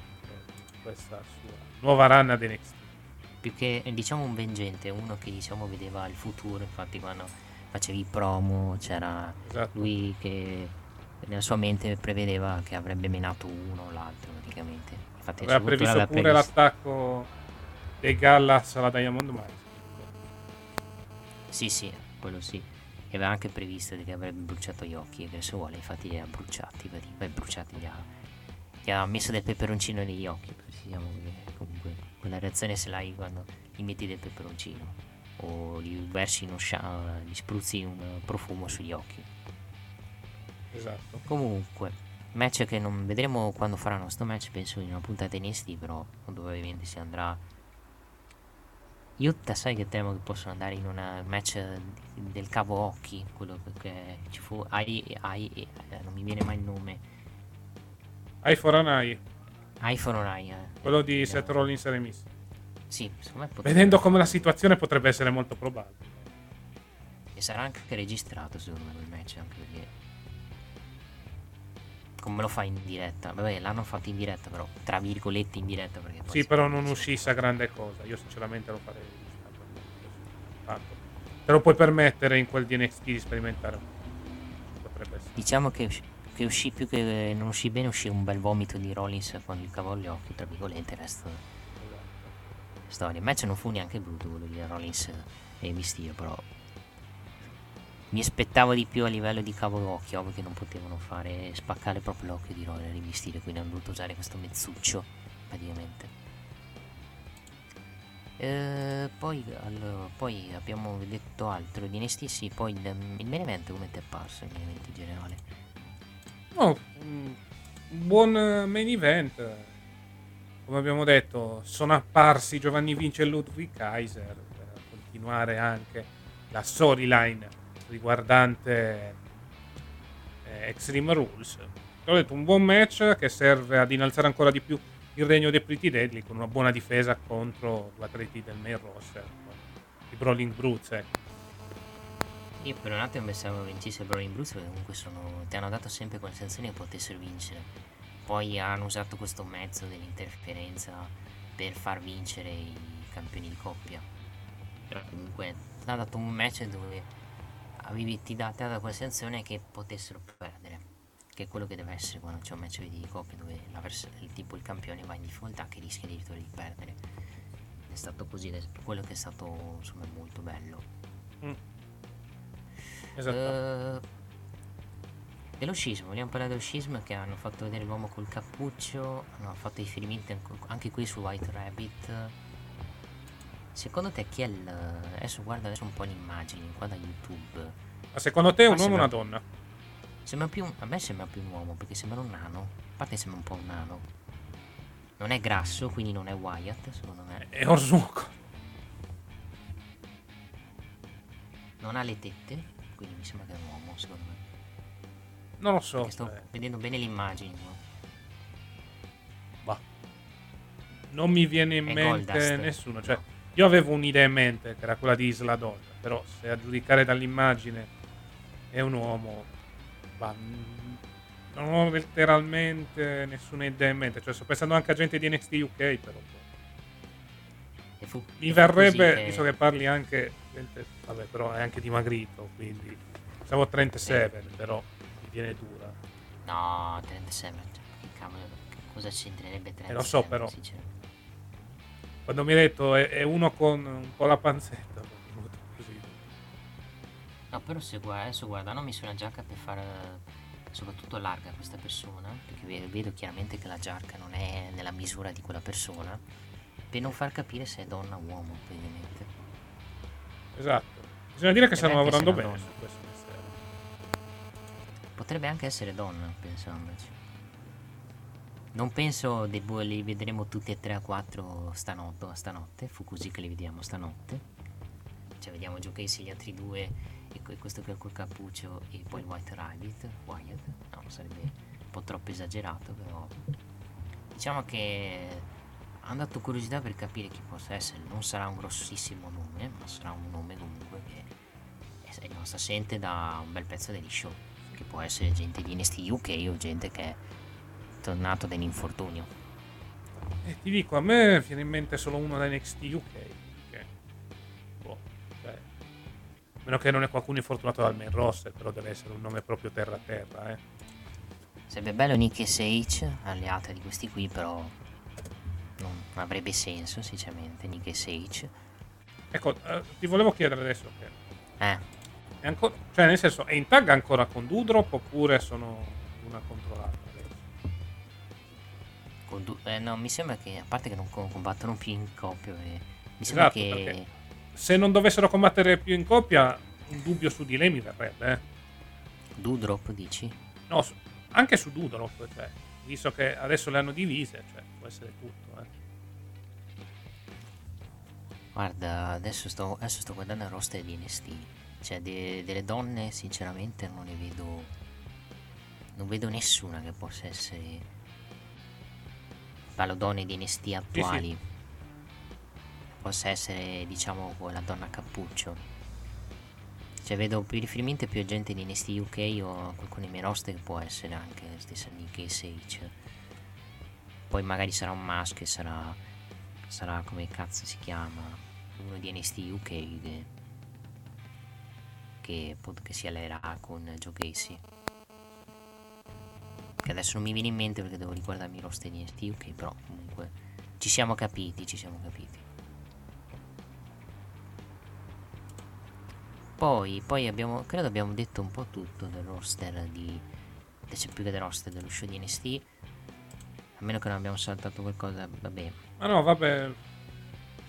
Questa sua nuova run ad NXT. più che diciamo un veggente, uno che diciamo vedeva il futuro, infatti quando facevi i promo c'era Esatto. lui che nella sua mente prevedeva che avrebbe menato uno o l'altro praticamente. Infatti Aveva previsto pure previsto. l'attacco dei Gallas alla Diamond Mine. Sì, sì, quello sì. E aveva anche previsto che avrebbe bruciato gli occhi e Grayson Waller infatti li ha bruciati? Beh, bruciati li ha, gli ha messo del peperoncino negli occhi, diciamo che comunque quella reazione se l'hai quando gli metti del peperoncino o gli versi uno scia- gli spruzzi un profumo sugli occhi. Esatto. Comunque, match che non vedremo quando faranno sto match, penso in una puntata NXT, però ovviamente si andrà. Utah sai che temo che possono andare in un match del cavo occhi, quello che- ci fu. Ai, ai, eh, non mi viene mai il nome. An Eye, iPhone on Eye. eh. quello di Vediamo. Seth Rollins e Remis. Sì, secondo me potrebbe. Vedendo come la situazione potrebbe essere molto probabile. E sarà anche registrato secondo me quel match, anche perché. Come lo fai in diretta? Vabbè, l'hanno fatto in diretta, però tra virgolette in diretta perché Sì, però non uscisse a grande cosa. Io sinceramente lo farei. Tanto. Te lo puoi permettere in quel di NXT di sperimentare. Potrebbe essere. Diciamo che, che uscì più che non uscì bene, uscì un bel vomito di Rollins con il cavo agli occhi, tra virgolette, il resto storia. Il match non fu neanche brutto quello di Rollins e Mysterio, però mi aspettavo di più a livello di cavo occhi, ovvio che non potevano fare spaccare proprio l'occhio di Rollins e Mysterio, quindi hanno dovuto usare questo mezzuccio praticamente. Eh, poi, allora, poi abbiamo detto altro di NXT, sì, poi il, il main event come ti è apparso il main event in generale? Un buon main event. Come abbiamo detto, sono apparsi Giovanni Vince e Ludwig Kaiser per continuare anche la storyline riguardante eh, Extreme Rules. Ho detto un buon match che serve ad innalzare ancora di più il regno dei Pretty Deadly con una buona difesa contro due atleti del main roster, i Brawling Brutes. ecco. Io per un attimo pensavo vincesse Brawling Bruce perché comunque sono, ti hanno dato sempre quella sensazione che potessero vincere. Poi hanno usato questo mezzo dell'interferenza per far vincere i campioni di coppia. Comunque ti ha dato un match dove avevi, ti dato quella sensazione che potessero perdere. Che è quello che deve essere quando c'è un match di coppia dove la vers- il tipo il campione va in difficoltà che rischia addirittura di perdere. È stato così, ed è quello che è stato insomma molto bello. Esatto. Eh, dello scisma, vogliamo parlare dello scisma che hanno fatto vedere l'uomo col cappuccio, hanno fatto riferimenti anco- anche qui su White Rabbit. Secondo te chi è il... Adesso guarda adesso un po' le immagini qua da YouTube. Ma secondo te è un uomo o una donna? Sembra più un- a me sembra più un uomo perché sembra un nano. A parte sembra un po' un nano. Non è grasso, quindi non è Wyatt, secondo me. È Orsuco. Non ha le tette, quindi mi sembra che è un uomo, secondo me. Non lo so. Perché sto eh. vedendo bene no? Bah. Non mi viene in È mente Goldust. nessuno. Cioè, io avevo un'idea in mente che era quella di Isla Donna. Però se a giudicare dall'immagine è un uomo, bah, non ho letteralmente nessuna idea in mente. Cioè, sto pensando anche a gente di NXT UK, però. E fu- Mi verrebbe, che- visto che parli anche, vabbè, però è anche dimagrito, quindi siamo 37, però mi viene dura. No, 37, cioè, che cavolo, cosa c'entrerebbe 37? Eh, lo so, però. Quando mi hai detto è, è uno con un po' la panzetta, No, però se guarda, adesso guarda, hanno messo una giacca per fare soprattutto larga questa persona, perché vedo, chiaramente che la giacca non è nella misura di quella persona, per non far capire se è donna o uomo, ovviamente. Esatto. Bisogna dire che stanno lavorando la bene donna. su questo mistero. Potrebbe anche essere donna, pensandoci. Non penso boh, li vedremo tutti e tre a quattro stanotte, stanotte. Fu così che li vediamo stanotte. Cioè vediamo Joe Casey, gli altri due e que- questo qui col cappuccio e poi il White Rabbit. Wyatt. No, sarebbe un po' troppo esagerato, però... Diciamo che hanno dato curiosità per capire chi possa essere. Non sarà un grossissimo nome, ma sarà un nome comunque che è rimasto assente da un bel pezzo degli show. Che può essere gente di NXT UK o gente che è tornato dall'infortunio. E ti dico, a me viene in mente solo uno da NXT UK. Meno che non è qualcuno infortunato dal main roster, però deve essere un nome proprio terra terra, eh. Sarebbe bello Nick e Sage, alleata di questi qui, però non avrebbe senso, sinceramente, Nick e Sage. Ecco, eh, ti volevo chiedere adesso che Eh, è ancora, cioè nel senso, è in tag ancora con Dudrop oppure sono una controllata con du- eh, no, mi sembra che, a parte che non co- combattono più in coppia, eh, mi sembra Esatto, che... perché- Se non dovessero combattere più in coppia, un dubbio su di lei mi verrebbe, eh. Doudrop, dici? No, su- anche su Dudrop, cioè, visto che adesso le hanno divise, cioè, può essere tutto, eh. Guarda, adesso sto, adesso sto guardando il roster di NXT. Cioè, de- delle donne, sinceramente, non ne vedo. Non vedo nessuna che possa essere. Parlo donne di NXT attuali. Possa essere, diciamo, quella donna cappuccio. Cioè, vedo più riferimenti a più gente di NXT UK o qualcuno dei miei roster che può essere anche la stessa Nick Sage. Poi magari sarà un maschio e sarà sarà come cazzo si chiama uno di NXT UK che, che, che si alleerà con Joe Casey che adesso non mi viene in mente perché devo riguardarmi roster di NXT UK però comunque ci siamo capiti ci siamo capiti poi, poi abbiamo credo abbiamo detto un po' tutto del roster di c'è più che del roster dello show di NXT a meno che non abbiamo saltato qualcosa vabbè Ma no, vabbè,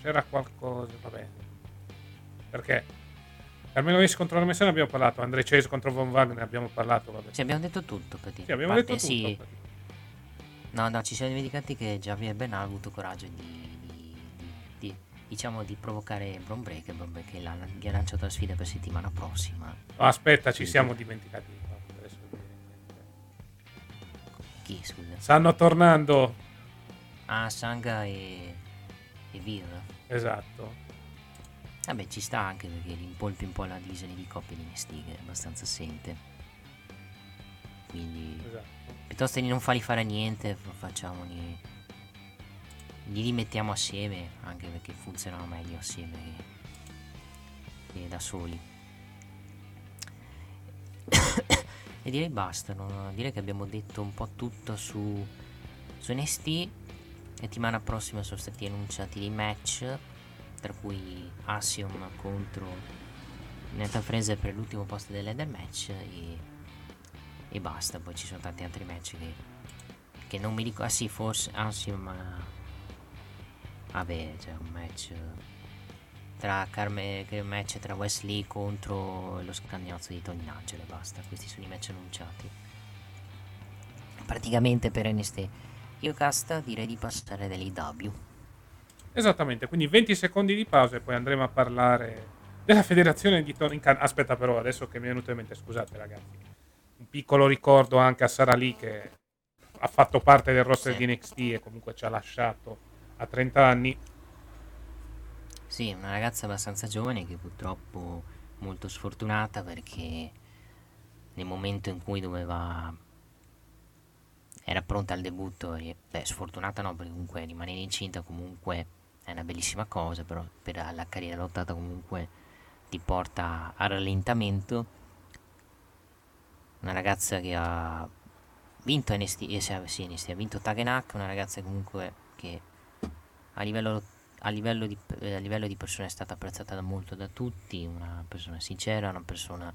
c'era qualcosa, vabbè. Perché Carmelo Hayes contro la Messina abbiamo parlato, Andre Chase contro Von Wagner abbiamo parlato, vabbè. Sì, abbiamo detto tutto, per dire. Sì, abbiamo parte, detto tutto. sì. No, no, ci siamo dimenticati che Javier Bernal ha avuto coraggio di- diciamo, di provocare Bron Breaker. Bron Breaker l'ha- gli ha lanciato la sfida per settimana prossima. Aspetta, ci siamo dimenticati di. Chi, scusa? Stanno tornando, Ah, Sanga e, e Vir. esatto. Vabbè, ci sta anche perché rimpolpi un po' la divisione di coppie di che è abbastanza assente. Quindi... esatto. Piuttosto di non farli fare niente, fa- facciamoli. Li rimettiamo assieme, anche perché funzionano meglio assieme che, che da soli. (coughs) e direi basta, no? direi che abbiamo detto un po' tutto su, su NXT. Settimana prossima sono stati annunciati dei match, tra cui Axiom contro Nathan Fraser per l'ultimo posto del ladder match e e basta. Poi ci sono tanti altri match che, che non mi ricordo. Ah sì, forse. Ah sì, ma. Vabbè, c'è un match tra Carme, match tra Wesley contro lo scagnozzo di Tony Nigel e basta. Questi sono i match annunciati. Praticamente per NST. Io casta direi di passare dall'IW. Esattamente, quindi 20 secondi di pausa e poi andremo a parlare della federazione di Tony Khan. Aspetta però, adesso che mi è venuto in mente, scusate ragazzi, un piccolo ricordo anche a Sara Lee che ha fatto parte del roster Sì. di NXT e comunque ci ha lasciato a 30 anni. Sì, una ragazza abbastanza giovane che purtroppo molto sfortunata perché nel momento in cui doveva era pronta al debutto beh, sfortunata no perché comunque rimanere incinta comunque è una bellissima cosa, però per la carriera lottata comunque ti porta al rallentamento. Una ragazza che ha vinto NST, eh, sì, NST, ha vinto Tagenak, una ragazza comunque che a livello, a, livello di, eh, a livello di persona è stata apprezzata da molto da tutti, una persona sincera, una persona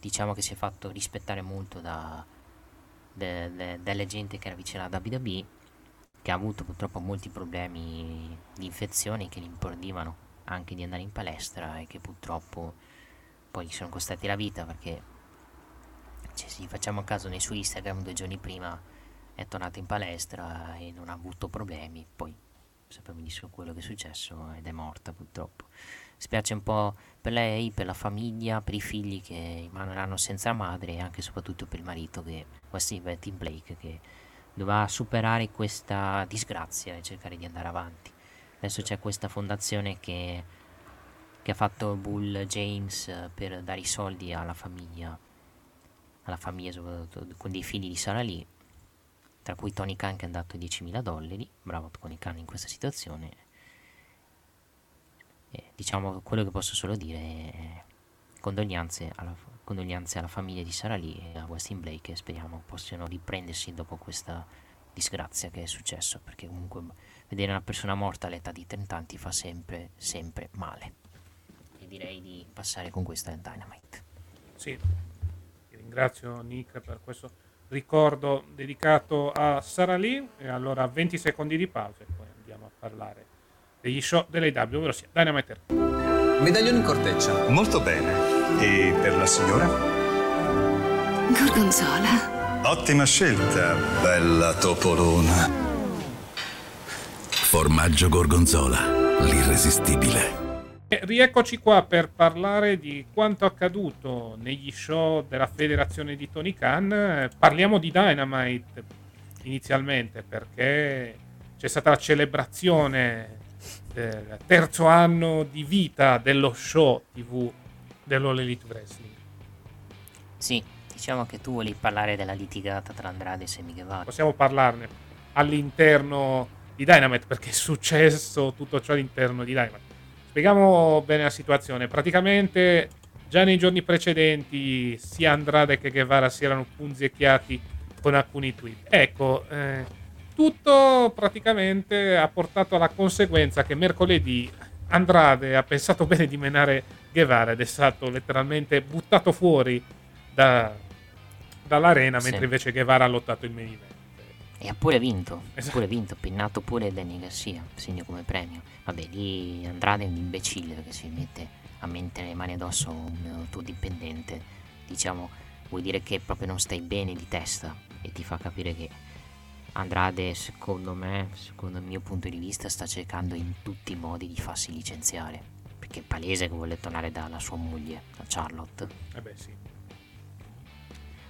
diciamo che si è fatto rispettare molto da, de, de, gente che era vicina alla WWE che ha avuto purtroppo molti problemi di infezioni che gli impedivano anche di andare in palestra e che purtroppo poi gli sono costati la vita perché cioè, se facciamo caso nei suoi Instagram due giorni prima è tornato in palestra e non ha avuto problemi poi sappiamo benissimo quello che è successo ed è morta purtroppo spiace un po' per lei, per la famiglia, per i figli che rimarranno senza madre e anche e soprattutto per il marito che Wesley Tim Blake che doveva superare questa disgrazia e cercare di andare avanti. Adesso c'è questa fondazione che, che ha fatto Bull James per dare i soldi alla famiglia, alla famiglia soprattutto con dei figli di Sara Lee, tra cui Tony Khan che ha dato 10.000 dollari, bravo Tony Khan in questa situazione. E, diciamo quello che posso solo dire è condoglianze alla, condoglianze alla famiglia di Sara Lee e a Westin Blake e speriamo possano riprendersi dopo questa disgrazia che è successo perché comunque vedere una persona morta all'età di 30 anni fa sempre sempre male. E direi di passare con questa Dynamite. Sì. Ringrazio Nick per questo ricordo dedicato a Sara Lee e allora 20 secondi di pausa e poi andiamo a parlare degli show dell'AW ovvero sia Dynamite Medaglione in corteccia. Molto bene. E per la signora? Gorgonzola. Ottima scelta, bella topolona. Formaggio Gorgonzola, l'irresistibile. Rieccoci qua per parlare di quanto accaduto negli show della federazione di Tony Khan. Parliamo di Dynamite inizialmente perché c'è stata la celebrazione del terzo anno di vita dello show TV dell'All Elite Wrestling. Sì, diciamo che tu volevi parlare della litigata tra Andrade e Sammy Guevara. Possiamo parlarne all'interno di Dynamite perché è successo tutto ciò all'interno di Dynamite. Spieghiamo bene la situazione. Praticamente già nei giorni precedenti sia Andrade che Guevara si erano punzecchiati con alcuni tweet. Ecco, eh, tutto praticamente ha portato alla conseguenza che mercoledì Andrade ha pensato (laughs) bene di menare Guevara ed è stato letteralmente buttato fuori da, dall'arena sì. mentre invece Guevara ha lottato il main event. E ha pure vinto, esatto. pure vinto, pinnato pure Danny Garcia, segno come premio. Vabbè, lì Andrade è un imbecille perché si mette a mettere le mani addosso a un tuo dipendente. Diciamo, vuol dire che proprio non stai bene di testa e ti fa capire che Andrade, secondo me, secondo il mio punto di vista, sta cercando in tutti i modi di farsi licenziare. Perché è palese che vuole tornare dalla sua moglie, da Charlotte. Eh beh, sì.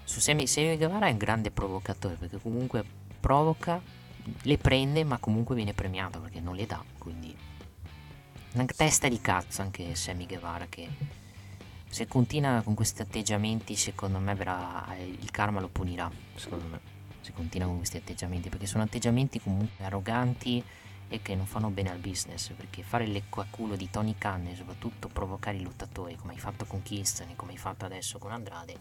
Su Semi, Semi Guevara è un grande provocatore perché comunque provoca, le prende, ma comunque viene premiato perché non le dà. Quindi, una testa di cazzo anche Sammy Guevara che se continua con questi atteggiamenti, secondo me verrà, il karma lo punirà. Secondo me se continua con questi atteggiamenti, perché sono atteggiamenti comunque arroganti e che non fanno bene al business, perché fare il lecco a culo di Tony Khan e soprattutto provocare i lottatori, come hai fatto con Kingston e come hai fatto adesso con Andrade,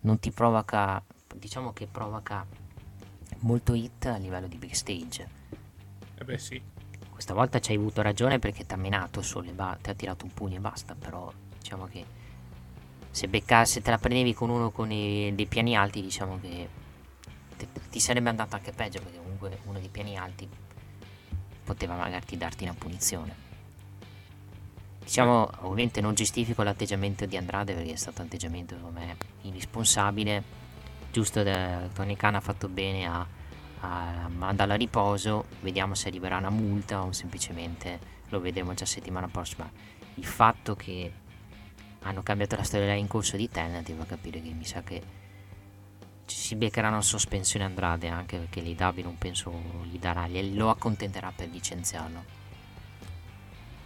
non ti provoca, diciamo che provoca molto hit a livello di backstage. Eh beh sì. Questa volta ci hai avuto ragione perché ti ha menato solo ba- ti ha tirato un pugno e basta, però diciamo che se, becca- se te la prendevi con uno con i- dei piani alti, diciamo che ti sarebbe andato anche peggio perché comunque uno dei piani alti poteva magari darti una punizione. Diciamo, ovviamente non giustifico l'atteggiamento di Andrade perché è stato un atteggiamento come irresponsabile. Giusto, da, Tony Khan ha fatto bene a, a mandarla a riposo. Vediamo se arriverà una multa o semplicemente lo vedremo già settimana prossima. Il fatto che hanno cambiato la storia in corso di Tenet fa capire che mi sa che si beccheranno sospensione Andrade anche perché l'IW non penso gli darà, lo accontenterà per licenziarlo.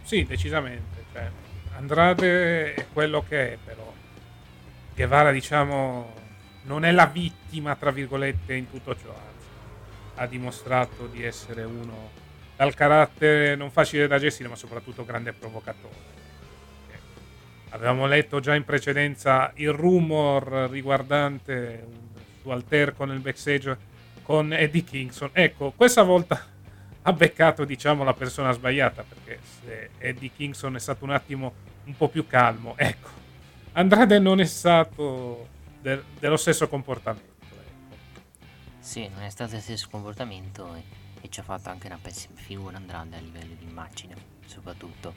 Sì, decisamente. Cioè, Andrade è quello che è, però Guevara, diciamo, non è la vittima, tra virgolette, in tutto ciò, anzi, ha dimostrato di essere uno dal carattere non facile da gestire, ma soprattutto grande provocatore. Avevamo letto già in precedenza il rumor riguardante un suo alterco nel backstage con Eddie Kingston. Ecco, questa volta (laughs) ha beccato diciamo la persona sbagliata perché se Eddie Kingston è stato un attimo un po' più calmo, ecco, Andrade non è stato de- dello stesso comportamento. Ecco. Sì, non è stato lo stesso comportamento e, e, ci ha fatto anche una pessima figura Andrade a livello di immagine, soprattutto.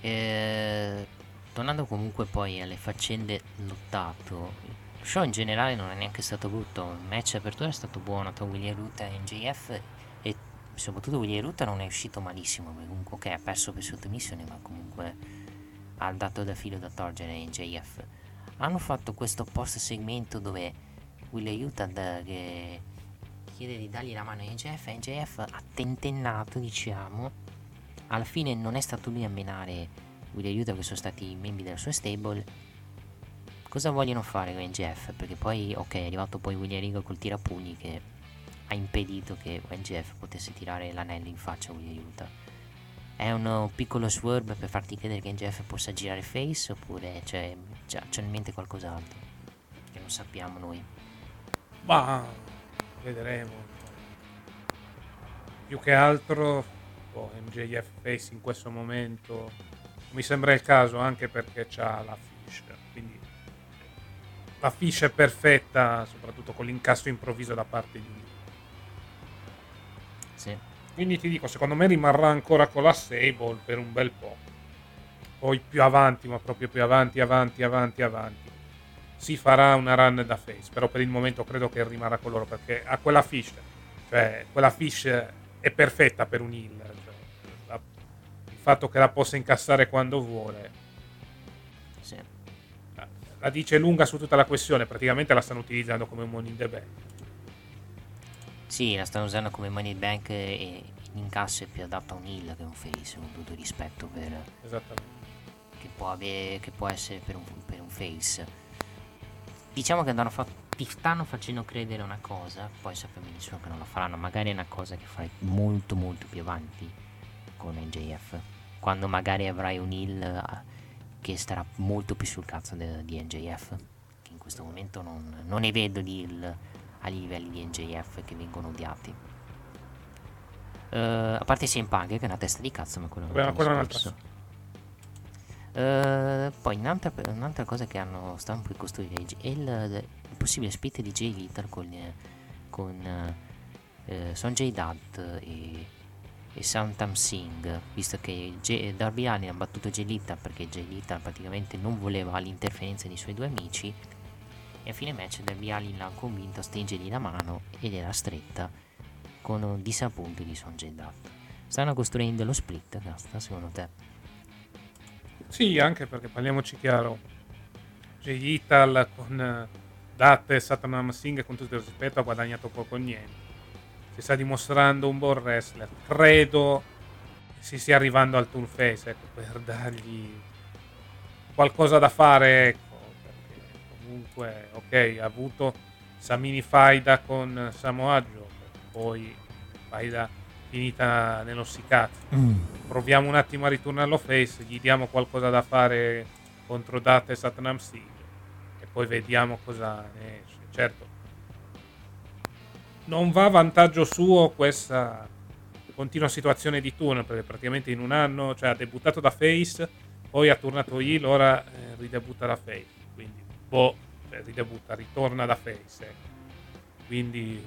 E tornando comunque poi alle faccende lottato, lo show in generale non è neanche stato brutto, il match apertura è stato buono tra William Ruta e NJF e soprattutto William Ruta non è uscito malissimo, comunque ok ha perso per sottomissione ma comunque ha dato da filo da torgere NJF. Hanno fatto questo post segmento dove William Ruta che chiede di dargli la mano a NJF e NJF ha tentennato diciamo, alla fine non è stato lui a menare Will aiuta che sono stati i membri del suo stable. Cosa vogliono fare con NGF perché poi ok è arrivato poi William Regal col tirapugni che ha impedito che NGF potesse tirare l'anello in faccia a William Utah. È un piccolo swerve per farti credere che NGF possa girare face oppure c'è, c'è, c'è in mente qualcos'altro che non sappiamo noi. Ma vedremo. Più che altro oh, MJF face in questo momento mi sembra il caso anche perché c'ha la fish quindi la fish è perfetta soprattutto con l'incasso improvviso da parte di lui. Sì. quindi ti dico secondo me rimarrà ancora con la Sable per un bel po' poi più avanti ma proprio più avanti avanti avanti avanti si farà una run da face però per il momento credo che rimarrà con loro perché ha quella fish cioè quella fish è perfetta per un healer fatto che la possa incassare quando vuole. Sì. La, dice lunga su tutta la questione, praticamente la stanno utilizzando come money in the bank. Sì, la stanno usando come money in the bank e in incasso è più adatto a un heal che un face, con tutto rispetto per... Esattamente. Che può, avere, che può essere per un, per un face. Diciamo che fa- ti stanno facendo credere una cosa, poi sappiamo benissimo che non lo faranno, magari è una cosa che farai molto molto più avanti con NJF quando magari avrai un heal eh, che starà molto più sul cazzo de, di NJF che in questo momento non, non ne vedo di heal ai livelli di NJF che vengono odiati. Uh, a parte CM Punk che è una testa di cazzo ma quello, Beh, è un Uh, poi un'altra, un'altra, cosa che hanno stanno per costruire è il, il, possibile split di Jay Little con, con uh, Sonjay Dutt e e Santam Singh, visto che G- Darby Allin ha battuto Gelita perché Gelita praticamente non voleva l'interferenza dei suoi due amici e a fine match Darby Allin l'ha convinto a stringergli la mano ed era stretta con un disappunto di Son Dutt. Stanno costruendo lo split, Casta, secondo te? Sì, anche perché parliamoci chiaro, Jay Ital con uh, Dutt e Satnam Singh con tutto il rispetto ha guadagnato poco niente si sta dimostrando un buon wrestler. Credo si stia arrivando al turn face ecco, per dargli qualcosa da fare. Ecco, perché comunque, ok, ha avuto Samini Faida con Samoa Joe, poi Faida finita nello sicazzo. Mm. Proviamo un attimo a ritornarlo face, gli diamo qualcosa da fare contro Data e Satnam Singh e poi vediamo cosa ne esce. Certo, non va a vantaggio suo questa continua situazione di turn perché praticamente in un anno cioè, ha debuttato da face poi ha tornato heel ora eh, ridebutta da face quindi boh cioè, ridebutta ritorna da face ecco. quindi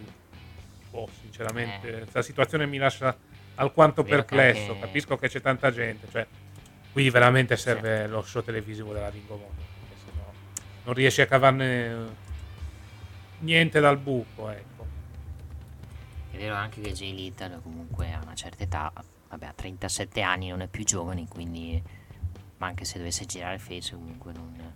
boh sinceramente eh. questa situazione mi lascia alquanto perplesso che... capisco che c'è tanta gente cioè qui veramente serve sì. lo show televisivo della Ring of Honor perché sennò non riesci a cavarne niente dal buco ecco è vero anche che Jay Little comunque a una certa età, vabbè a 37 anni non è più giovane, quindi ma anche se dovesse girare face comunque non...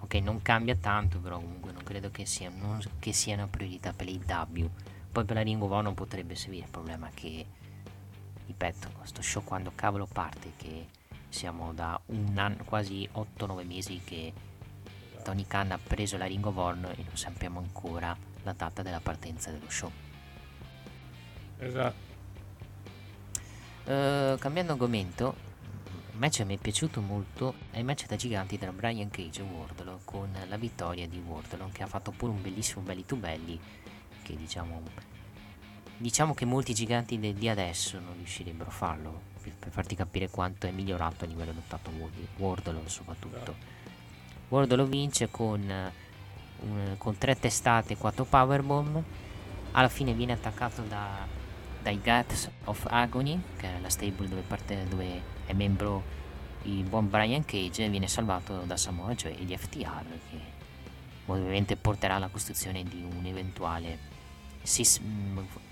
Ok, non cambia tanto, però comunque non credo che sia, non, che sia una priorità per l'IW. Poi per la of Honor potrebbe servire, il problema è che, ripeto, questo show quando cavolo parte, che siamo da un anno, quasi 8-9 mesi che Tony Khan ha preso la Ring of Honor e non sappiamo ancora la data della partenza dello show. Esatto. Eh, cambiando argomento, il match mi è piaciuto molto è il match da giganti tra Brian Cage e Wardlow con la vittoria di Wardlow che ha fatto pure un bellissimo belli to belli che diciamo diciamo che molti giganti de- di adesso non riuscirebbero a farlo per, per farti capire quanto è migliorato a livello Ward- Wardlow soprattutto. Wardlow vince con, eh, un- con tre testate e quattro powerbomb. Alla fine viene attaccato da, dai Guts of Agony che è la stable dove, parte, dove è membro il buon Brian Cage e viene salvato da Samoa Joe e gli FTR che ovviamente porterà alla costruzione di un eventuale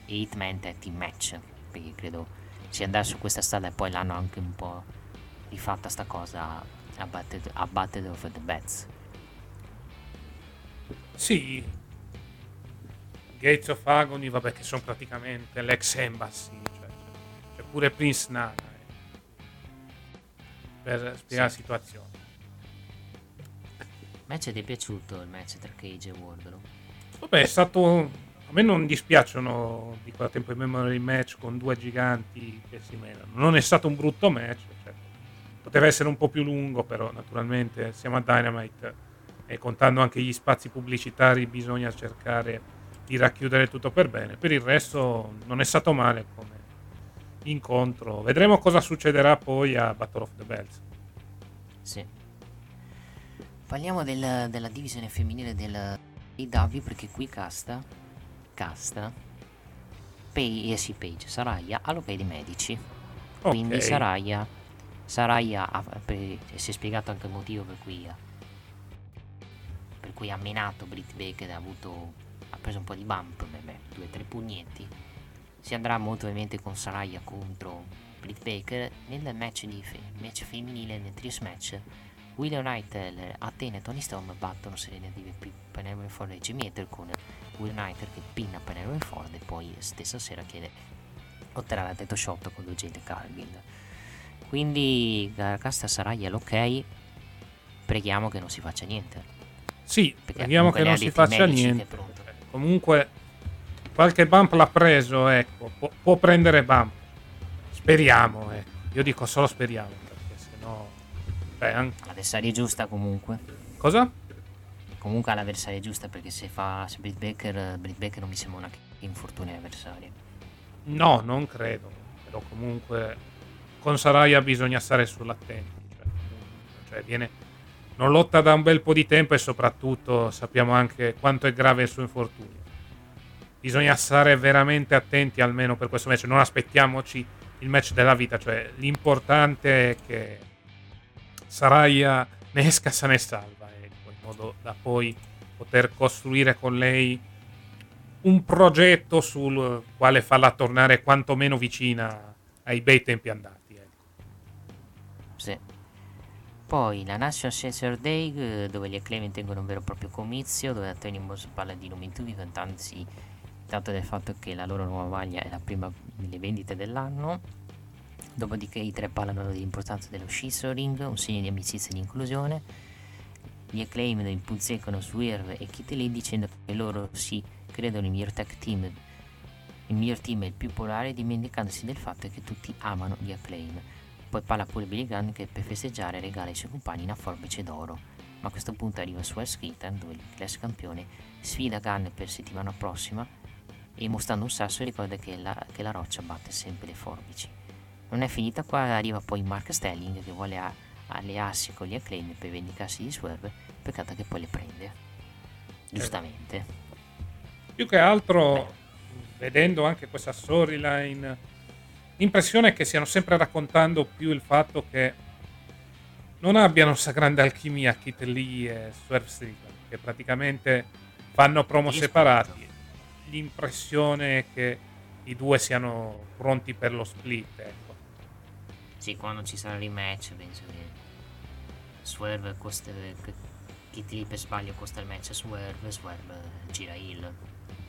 8 man tag team match perché credo sia andare su questa strada e poi l'hanno anche un po' rifatta sta cosa a Battle, a Battle of the Bats Sì. Gates of Agony, vabbè, che sono praticamente l'ex embassy. Cioè, c'è pure Prince Nana. eh, per spiegare la situazione. match ti è piaciuto il match tra Cage e Wardlow Vabbè, è stato. A me non dispiacciono di quel tempo in memory match con due giganti che si menano. Non è stato un brutto match. certo. Poteva essere un po' più lungo, però naturalmente siamo a Dynamite e contando anche gli spazi pubblicitari bisogna cercare di racchiudere tutto per bene. Per il resto non è stato male come incontro. Vedremo cosa succederà poi a Battle of the Bells. Sì. Parliamo del- della divisione femminile del AW perché qui casta. Eh sì, Page, Saraya ha dei medici. Quindi Ok. Saraya. Saraya ha, per- si è spiegato anche il motivo per cui per cui ha menato Britt Baker, ha avuto. ha preso un po' di bump, beh, due o tre pugnetti. Si andrà molto ovviamente con Saraya contro Britt Baker nel match, di match femminile, nel trios match. William Knight, Athena e Tony Storm battono Serena P- Penelope Ford e Jimmy Hater con Will Knight che pinna Penelope Ford e poi stessa sera chiede otterrà la tetto shot con Jade Cargill. Quindi la casta Saraya l'ok, preghiamo che non si faccia niente. Sì, Perché comunque che non si faccia è niente. Comunque, qualche bump l'ha preso, ecco. Può, può prendere bump. Speriamo, ecco. Io dico solo speriamo, perché sennò... Beh, anche... L'avversaria giusta comunque. Cosa? Comunque ha l'avversaria giusta perché se fa se Britt Baker, Britt Baker non mi sembra una infortunio avversaria. No, non credo. Però comunque con Saraya bisogna stare sull'attenti. Cioè, cioè, viene... Non lotta da un bel po' di tempo e soprattutto sappiamo anche quanto è grave il suo infortunio. Bisogna stare veramente attenti almeno per questo match. Non aspettiamoci il match della vita. Cioè, l'importante è che Saraya ne esca sana e in modo da poi poter costruire con lei un progetto sul quale farla tornare quantomeno vicina ai bei tempi andati. Ecco. Sì. Poi la National Sensor Day, eh, dove gli acclaim tengono un vero e proprio comizio, dove Antonio Moss parla di nomi tutti, vantandosi tanto del fatto che la loro nuova maglia è la prima delle vendite dell'anno. Dopodiché i tre parlano dell'importanza dello scissoring, un segno di amicizia e di inclusione. Gli acclaim impunzecano Swerve e Kitty dicendo che loro si credono il miglior tag team, il miglior team e il più polare, dimenticandosi del fatto che tutti amano gli acclaim. Poi parla pure Billy Gunn che per festeggiare regala ai suoi compagni una forbice d'oro. Ma a questo punto arriva su Skeleton dove il class campione sfida Gunn per settimana prossima e mostrando un sasso ricorda che la, che la roccia batte sempre le forbici. Non è finita qua, arriva poi Mark Stelling che vuole allearsi con gli acclaim per vendicarsi di Swerve, peccato che poi le prende. Giustamente. Più che altro, vedendo anche questa storyline, l'impressione è che stiano sempre raccontando più il fatto che non abbiano questa grande alchimia Kit Lee e Swerve Strickland, che praticamente fanno promo Sì, separati. L'impressione è che i due siano pronti per lo split, ecco. Sì, quando ci sarà il rematch penso che Swerve costa che Kitty per sbaglio costa il match a Swerve, Swerve gira Hill,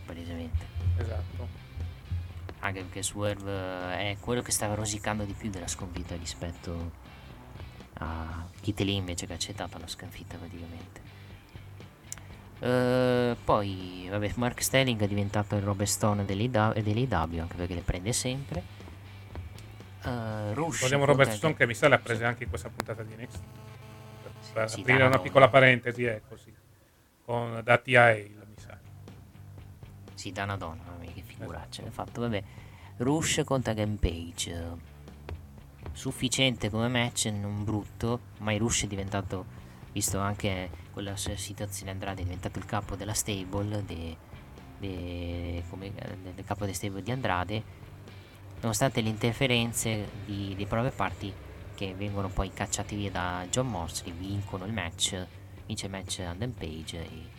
palesemente. Esatto. Anche perché Swerve è quello che stava rosicando di più della sconfitta rispetto a Kitty Lee invece che ha accettato la sconfitta praticamente. Eh, poi, vabbè, Mark Stelling è diventato il Robert Stone dell'IW, anche perché le prende sempre. Uh, Rush Vogliamo contro Robertson che mi sa le ha prese anche in questa puntata di NXT. Per, Sì, aprire una piccola parentesi, è così. Con, da TIA, mi sa. Sì, da una donna, che figuraccia ha fatto. Vabbè, Rush contro Rampage. Sufficiente come match, non brutto. Ma il Rush è diventato, visto anche quella situazione Andrade, è diventato il capo della stable, de- de- come, del capo del stable di Andrade. Nonostante le interferenze di, dei prove parti che vengono poi cacciati via da John Moxley, vincono il match, vince il match Adam Page e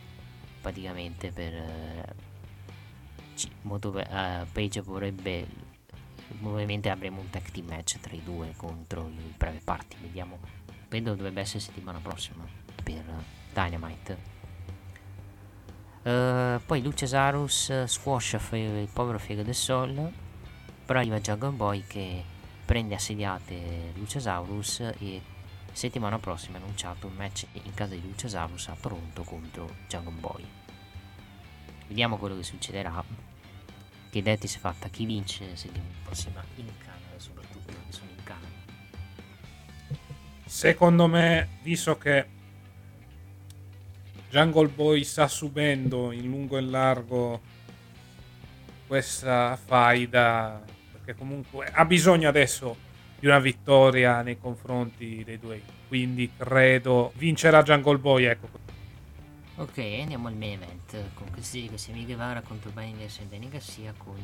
praticamente per eh, molto, eh, Page vorrebbe probabilmente avremo un tag team match tra i due contro il private party vediamo credo dovrebbe essere settimana prossima per Dynamite. Eh, poi Luciasarus eh, squascia il povero Fiego del Sol però arriva Jungle Boy che prende assediate Luciasaurus e settimana prossima è annunciato un match in casa di Luciasaurus a Toronto contro Jungle Boy. Vediamo quello che succederà. Che detti si è fatta chi vince settimana prossima in Canada soprattutto perché sono in Canada. Secondo me, visto che Jungle Boy sta subendo in lungo e largo questa faida, perché comunque ha bisogno adesso di una vittoria nei confronti dei due. Quindi credo vincerà Jungle Boy. Ecco. ok andiamo al main event con Chris e Sammy Guevara contro Binders e Danny Garcia con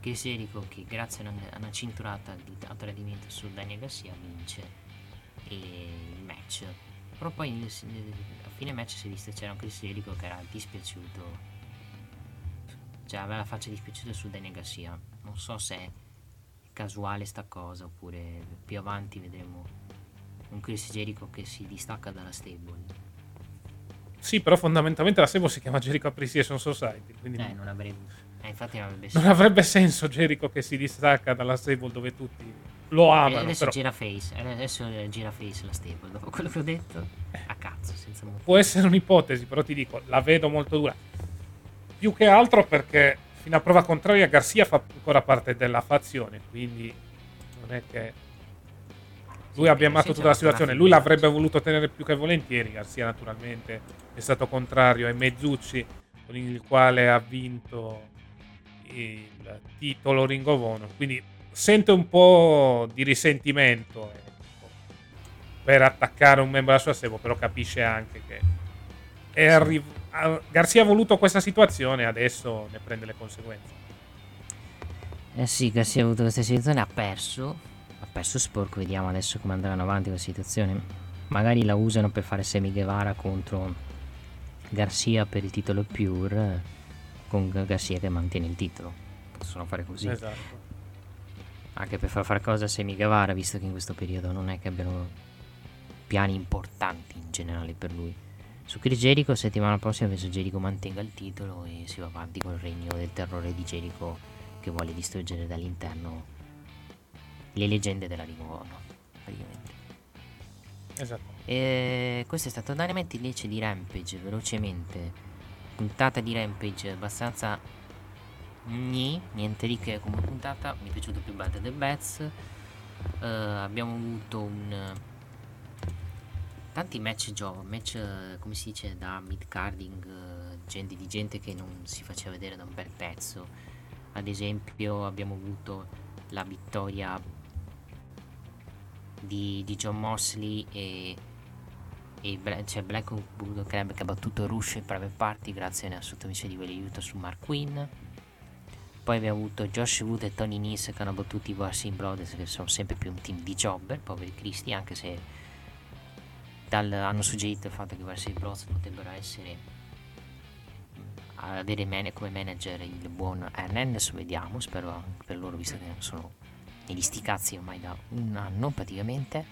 Chris Jericho che grazie a una, a una cinturata di a tradimento su Daniel Garcia vince il match però poi nel- nel- a fine match si è visto che c'era un Chris Jericho che era dispiaciuto cioè aveva la faccia dispiaciuta su Daniel Garcia non so se è casuale sta cosa oppure più avanti vedremo un Chris Jericho che si distacca dalla stable Sì, però fondamentalmente la stable si chiama Jericho Appreciation Society. Quindi eh non avrebbe eh, infatti non avrebbe non avrebbe senso Jericho che si distacca dalla stable dove tutti lo E amano. adesso Però gira face, eh, adesso gira face la stable, dopo quello che ho detto, a cazzo, senza motivo. può essere un'ipotesi, però ti dico, la vedo molto dura. Più che altro perché fino a prova contraria Garcia fa ancora parte della fazione, quindi non è che lui abbia amato tutta la situazione, lui l'avrebbe voluto tenere più che volentieri, Garcia naturalmente è stato contrario ai Mezzucci con il quale ha vinto il titolo Ring of Honor, quindi sente un po' di risentimento ecco, per attaccare un membro della sua stable, però capisce anche che è arri- a- Garcia ha voluto questa situazione, adesso ne prende le conseguenze. Eh sì, Garcia ha avuto questa situazione, ha perso, ha perso sporco, vediamo adesso come andranno avanti la situazione. Magari la usano per fare Semi Guevara contro Garcia per il titolo Pure, con Garcia che mantiene il titolo. Possono fare così. Esatto. Anche per far fare cosa a Semi Guevara, visto che in questo periodo non è che abbiano piani importanti in generale per lui. Su Chris Jericho, settimana prossima penso Jericho mantenga il titolo e si va avanti col regno del terrore di Jericho che vuole distruggere dall'interno le leggende della Ring of Honor, praticamente. Esatto. E questo è stato Dynamite invece di Rampage, velocemente. Puntata di Rampage abbastanza Gni, niente di che come puntata, mi è piaciuto più Bad the Bats. Eh, abbiamo avuto un tanti match gioco, match come si dice da mid carding, gente di gente che non si faceva vedere da un bel pezzo. Ad esempio, abbiamo avuto la vittoria di, di John Mosley e e c'è Black Bulldog Crab che ha battuto Rush in private party grazie a una sottomissione di quelli aiuto su Mark Quinn poi abbiamo avuto Josh Wood e Tony Nese che hanno battuto i Warsim Brothers che sono sempre più un team di jobber poveri cristi anche se dal, hanno suggerito il fatto che i Warsim Brothers potrebbero essere avere man- come manager il buon Hernandez vediamo spero anche per loro visto che sono negli sticazzi ormai da un anno praticamente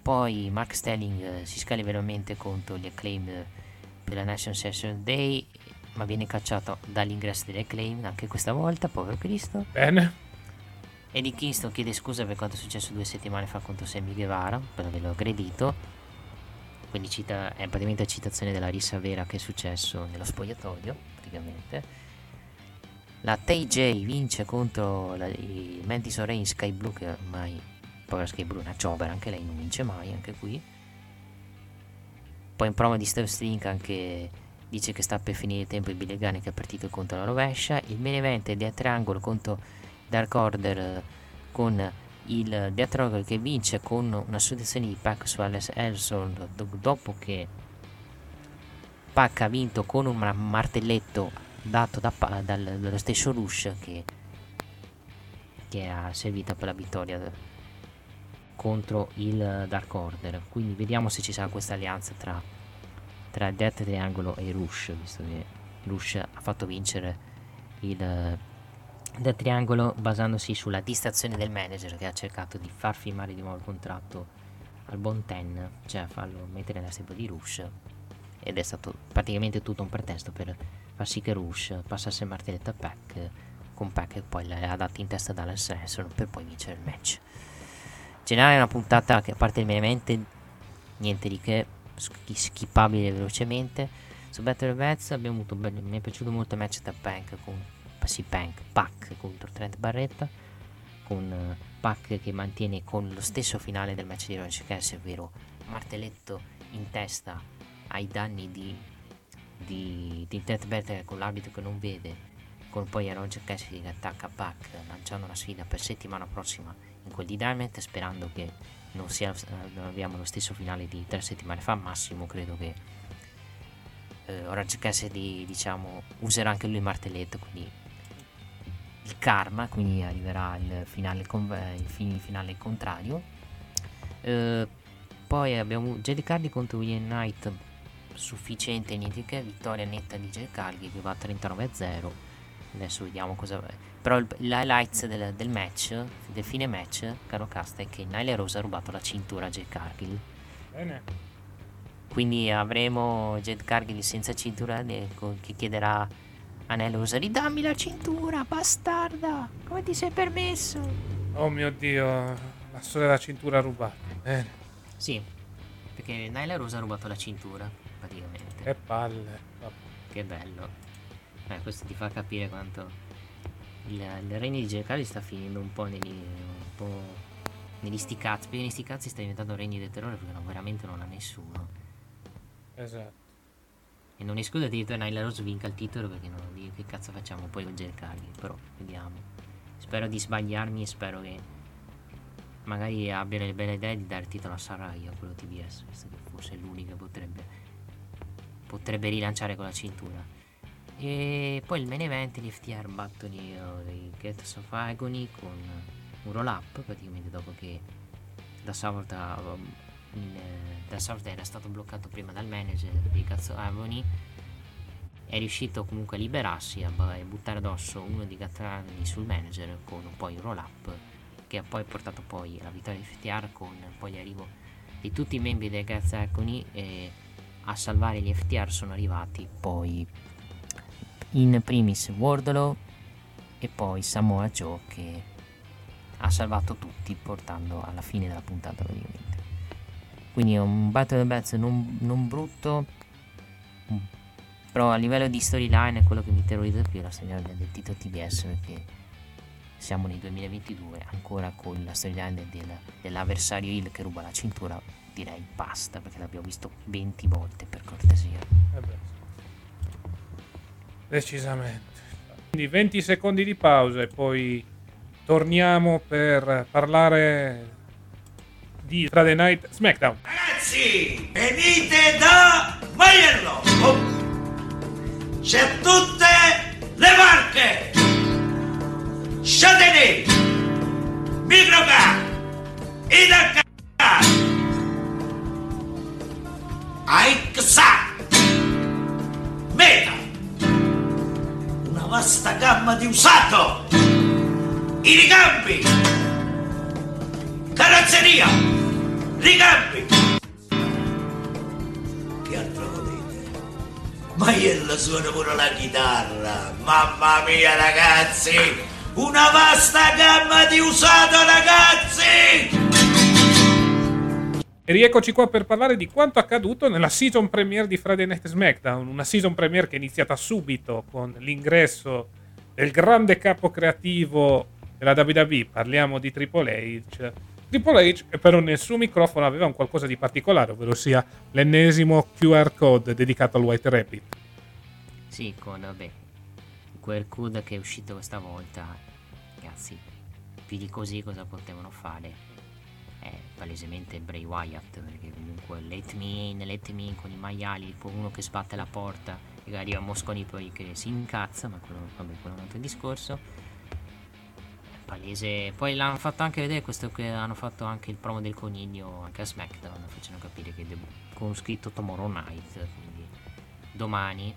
poi Mark Stelling eh, si scaglia veramente contro gli acclaim per la National Session Day, ma viene cacciato dall'ingresso degli acclaim anche questa volta, povero Cristo. Bene. Eddie Kingston chiede scusa per quanto è successo due settimane fa contro Sammy Guevara, per averlo aggredito. Quindi cita, è praticamente citazione della rissa vera che è successo nello spogliatoio, praticamente. La TJ vince contro la, i Mantis Ray in Sky Blue che ormai, povera Sky Blue, una jobber, anche lei non vince mai, anche qui. Poi in prova di Steve String anche dice che sta per finire il tempo il Billy Gunn che è partito contro la rovescia. Il main event è Death Triangle contro Dark Order eh, con il Death Triangle che vince con una suddizione di Pac su Alex Elson dopo che Pac ha vinto con un martelletto dato da, dal, dallo stesso Rush che, che ha servito per la vittoria contro il Dark Order. Quindi vediamo se ci sarà questa alleanza tra, tra Death Triangolo e Rush, visto che Rush ha fatto vincere il Death Triangolo basandosi sulla distrazione del manager che ha cercato di far firmare di nuovo il contratto al buon Ten, cioè farlo mettere nella steppa di Rush ed è stato praticamente tutto un pretesto per fa sì che Rush passasse il martelletto a Pack con Pack e poi le ha dato in testa ad Alex Hanson per poi vincere il match. Generale è una puntata che a parte il main niente di che, skippabile velocemente. Su Battle Bats abbiamo avuto, mi è piaciuto molto il match tra Punk con sì, Punk, Pac contro Trent Barretta con uh, Pac che mantiene con lo stesso finale del match di Orange Cassidy, ovvero martelletto in testa ai danni di di, di Death Battle con l'arbitro che non vede, con poi Aaron Cassidy che attacca Pac lanciando una sfida per settimana prossima in quel di Diamond sperando che non, sia, non abbiamo lo stesso finale di tre settimane fa, massimo credo che eh, Orange Cassidy diciamo userà anche lui il martelletto, quindi il karma, quindi arriverà il finale, il finale contrario. Eh, poi abbiamo Jedi Cardi contro William Knight sufficiente niente che vittoria netta di Carghi che va a 39 a 0 adesso vediamo cosa però l'highlights del, del, match del fine match caro Casta è che Nile Rose ha rubato la cintura a Jay Cargill bene. Quindi avremo Jed Cargill senza cintura che chiederà a Nile Rose ridammi la cintura bastarda come ti sei permesso oh mio dio la storia della cintura rubata bene sì perché Nyla Rose ha rubato la cintura praticamente. Che palle. Vabbè. Che bello. Eh, questo ti fa capire quanto il, il regno di Gercali sta finendo un po' negli, un po' negli sti cazzi. Perché negli sti cazzi sta diventando regno del terrore perché non, veramente non ha nessuno. Esatto. E non escludo addirittura Nyla Rose vinca il titolo perché non dico che cazzo facciamo poi con Gercali. Però vediamo. Spero di sbagliarmi e spero che magari abbiano le belle idee di dare il titolo a Sarai o quello TBS, visto che forse è l'unica che potrebbe potrebbe rilanciare con la cintura. E poi il main event di FTR battono i Gates of Agony con un roll up praticamente dopo che da Salvata da Salvata era stato bloccato prima dal manager di Agony è riuscito comunque a liberarsi e buttare addosso uno di Gatrani sul manager con poi un roll up che ha poi portato poi alla vittoria di FTR con poi l'arrivo di tutti i membri del Gates Agony e a salvare gli FTR sono arrivati poi in primis Wardlow e poi Samoa Joe che ha salvato tutti portando alla fine della puntata praticamente quindi è un Battle Bats non, non brutto però a livello di storyline è quello che mi terrorizza più la storyline del titolo TBS perché siamo nel 2022 ancora con la storyline del, dell'avversario Hill che ruba la cintura direi basta perché l'abbiamo visto 20 volte per cortesia. Eh Decisamente. Quindi 20 secondi di pausa e poi torniamo per parlare di Friday Night SmackDown. Ragazzi, venite da Maiello! Oh. C'è tutte le marche! Châtelet, Microcar, Idacar, Aixa, Meta, una vasta gamma di usato, i ricambi, carrozzeria, ricambi. Che altro volete? Maiello suona pure la chitarra, mamma mia ragazzi, una vasta gamma di usato ragazzi! E rieccoci qua per parlare di quanto accaduto nella season premiere di Friday Night SmackDown, una season premiere che è iniziata subito con l'ingresso del grande capo creativo della WWE, parliamo di Triple H. Triple H però nel suo microfono aveva un qualcosa di particolare, ovvero sia l'ennesimo QR code dedicato al White Rabbit. Sì, con vabbè, quel code che è uscito questa volta, ragazzi, più di così cosa potevano fare? È palesemente Bray Wyatt, perché comunque let me in, let me in con i maiali, uno che sbatte la porta e arriva Mosconi poi che si incazza, ma quello, vabbè, quello è un altro discorso. Palese. Poi l'hanno fatto anche vedere questo che hanno fatto anche il promo del coniglio anche a SmackDown, facendo capire che debu- con scritto Tomorrow Night, quindi domani,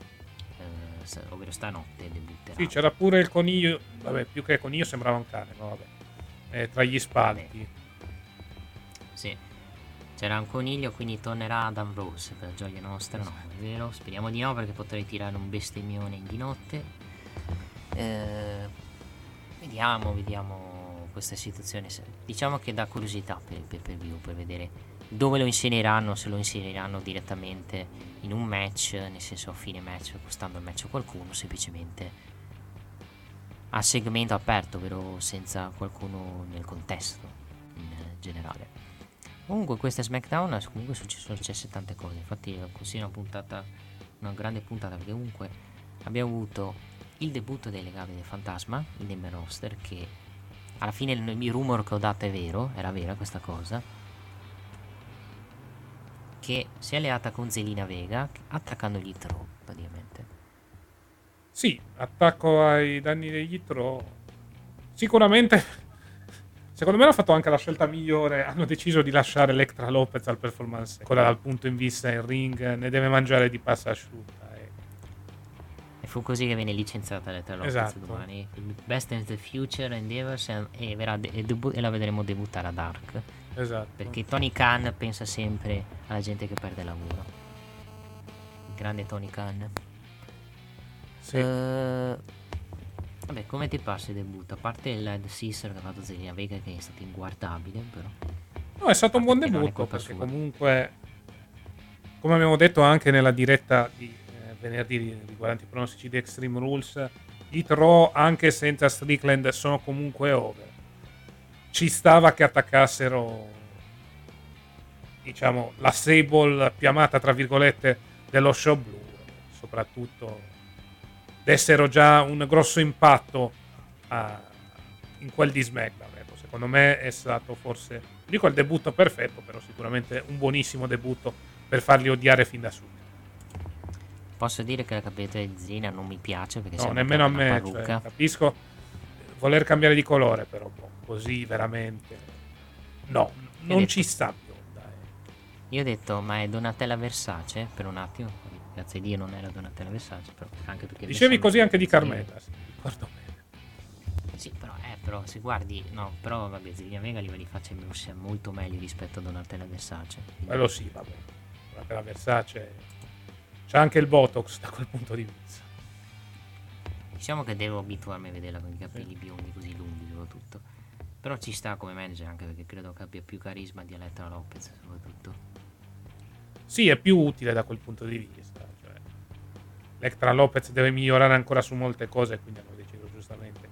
eh, ovvero stanotte debutterà. Sì, c'era pure il coniglio, vabbè, più che coniglio sembrava un cane, ma vabbè. Eh, tra gli spalti. Sì. C'era un coniglio, quindi tornerà Adam Rose per gioia nostra, no, è vero? Speriamo di no perché potrei tirare un bestemmione di notte. Eh, vediamo, vediamo questa situazione. Diciamo che dà curiosità per il pay per view, per vedere dove lo inseriranno, se lo inseriranno direttamente in un match, nel senso a fine match, costando il match a qualcuno, semplicemente a segmento aperto, ovvero senza qualcuno nel contesto in generale. Comunque questa SmackDown comunque sono successe tante cose, infatti così una puntata, una grande puntata perché comunque abbiamo avuto il debutto dei legali del fantasma, il name roster che alla fine il, il rumor che ho dato è vero, era vera questa cosa, che si è alleata con Zelina Vega attaccandogli Tro praticamente. Sì, attacco ai danni degli Tro. Sicuramente (laughs) Secondo me hanno fatto anche la scelta migliore. Hanno deciso di lasciare Electra Lopez al performance. Quella dal punto in vista in ring ne deve mangiare di pasta asciutta. Fu così che venne licenziata Electra Lopez esatto. domani. Best in the Future Endeavors e, e, e, debu- e la vedremo debuttare a Dark. Esatto. Perché Tony Khan pensa sempre alla gente che perde lavoro. Il grande Tony Khan. Sì. Uh, Vabbè, come ti passa il debutto? A parte il Led Sister che ha fatto Zelina Vega che è stato inguardabile, però. No, è stato un buon debutto perché sua. comunque, come abbiamo detto anche nella diretta di venerdì riguardante i pronostici di Extreme Rules, i Tro anche senza Strickland sono comunque over. Ci stava che attaccassero, diciamo, la Sable piamata tra virgolette dello show blu, soprattutto dessero già un grosso impatto a, in quel di SmackDown. Ecco, secondo me è stato forse, dico il debutto perfetto, però sicuramente un buonissimo debutto per farli odiare fin da subito. Posso dire che la capelletta di Zina non mi piace perché no, nemmeno a me. Cioè, capisco voler cambiare di colore, però boh, così veramente no, non detto, ci sta più. Dai. Io ho detto, ma è Donatella Versace per un attimo grazie a Dio non era Donatella Versace, però anche perché... Dicevi così anche di Carmela, sì, ricordo bene. Sì, però, eh, però se guardi, no, però vabbè, Zelina Vega livello di faccia sia molto meglio rispetto a Donatella Versace. Quello sì, vabbè. Donatella Versace c'è anche il Botox da quel punto di vista. Diciamo che devo abituarmi a vederla con i capelli biondi così lunghi soprattutto. Però ci sta come manager anche perché credo che abbia più carisma di Elettra Lopez soprattutto. Sì, è più utile da quel punto di vista. Electra Lopez deve migliorare ancora su molte cose, quindi hanno deciso giustamente.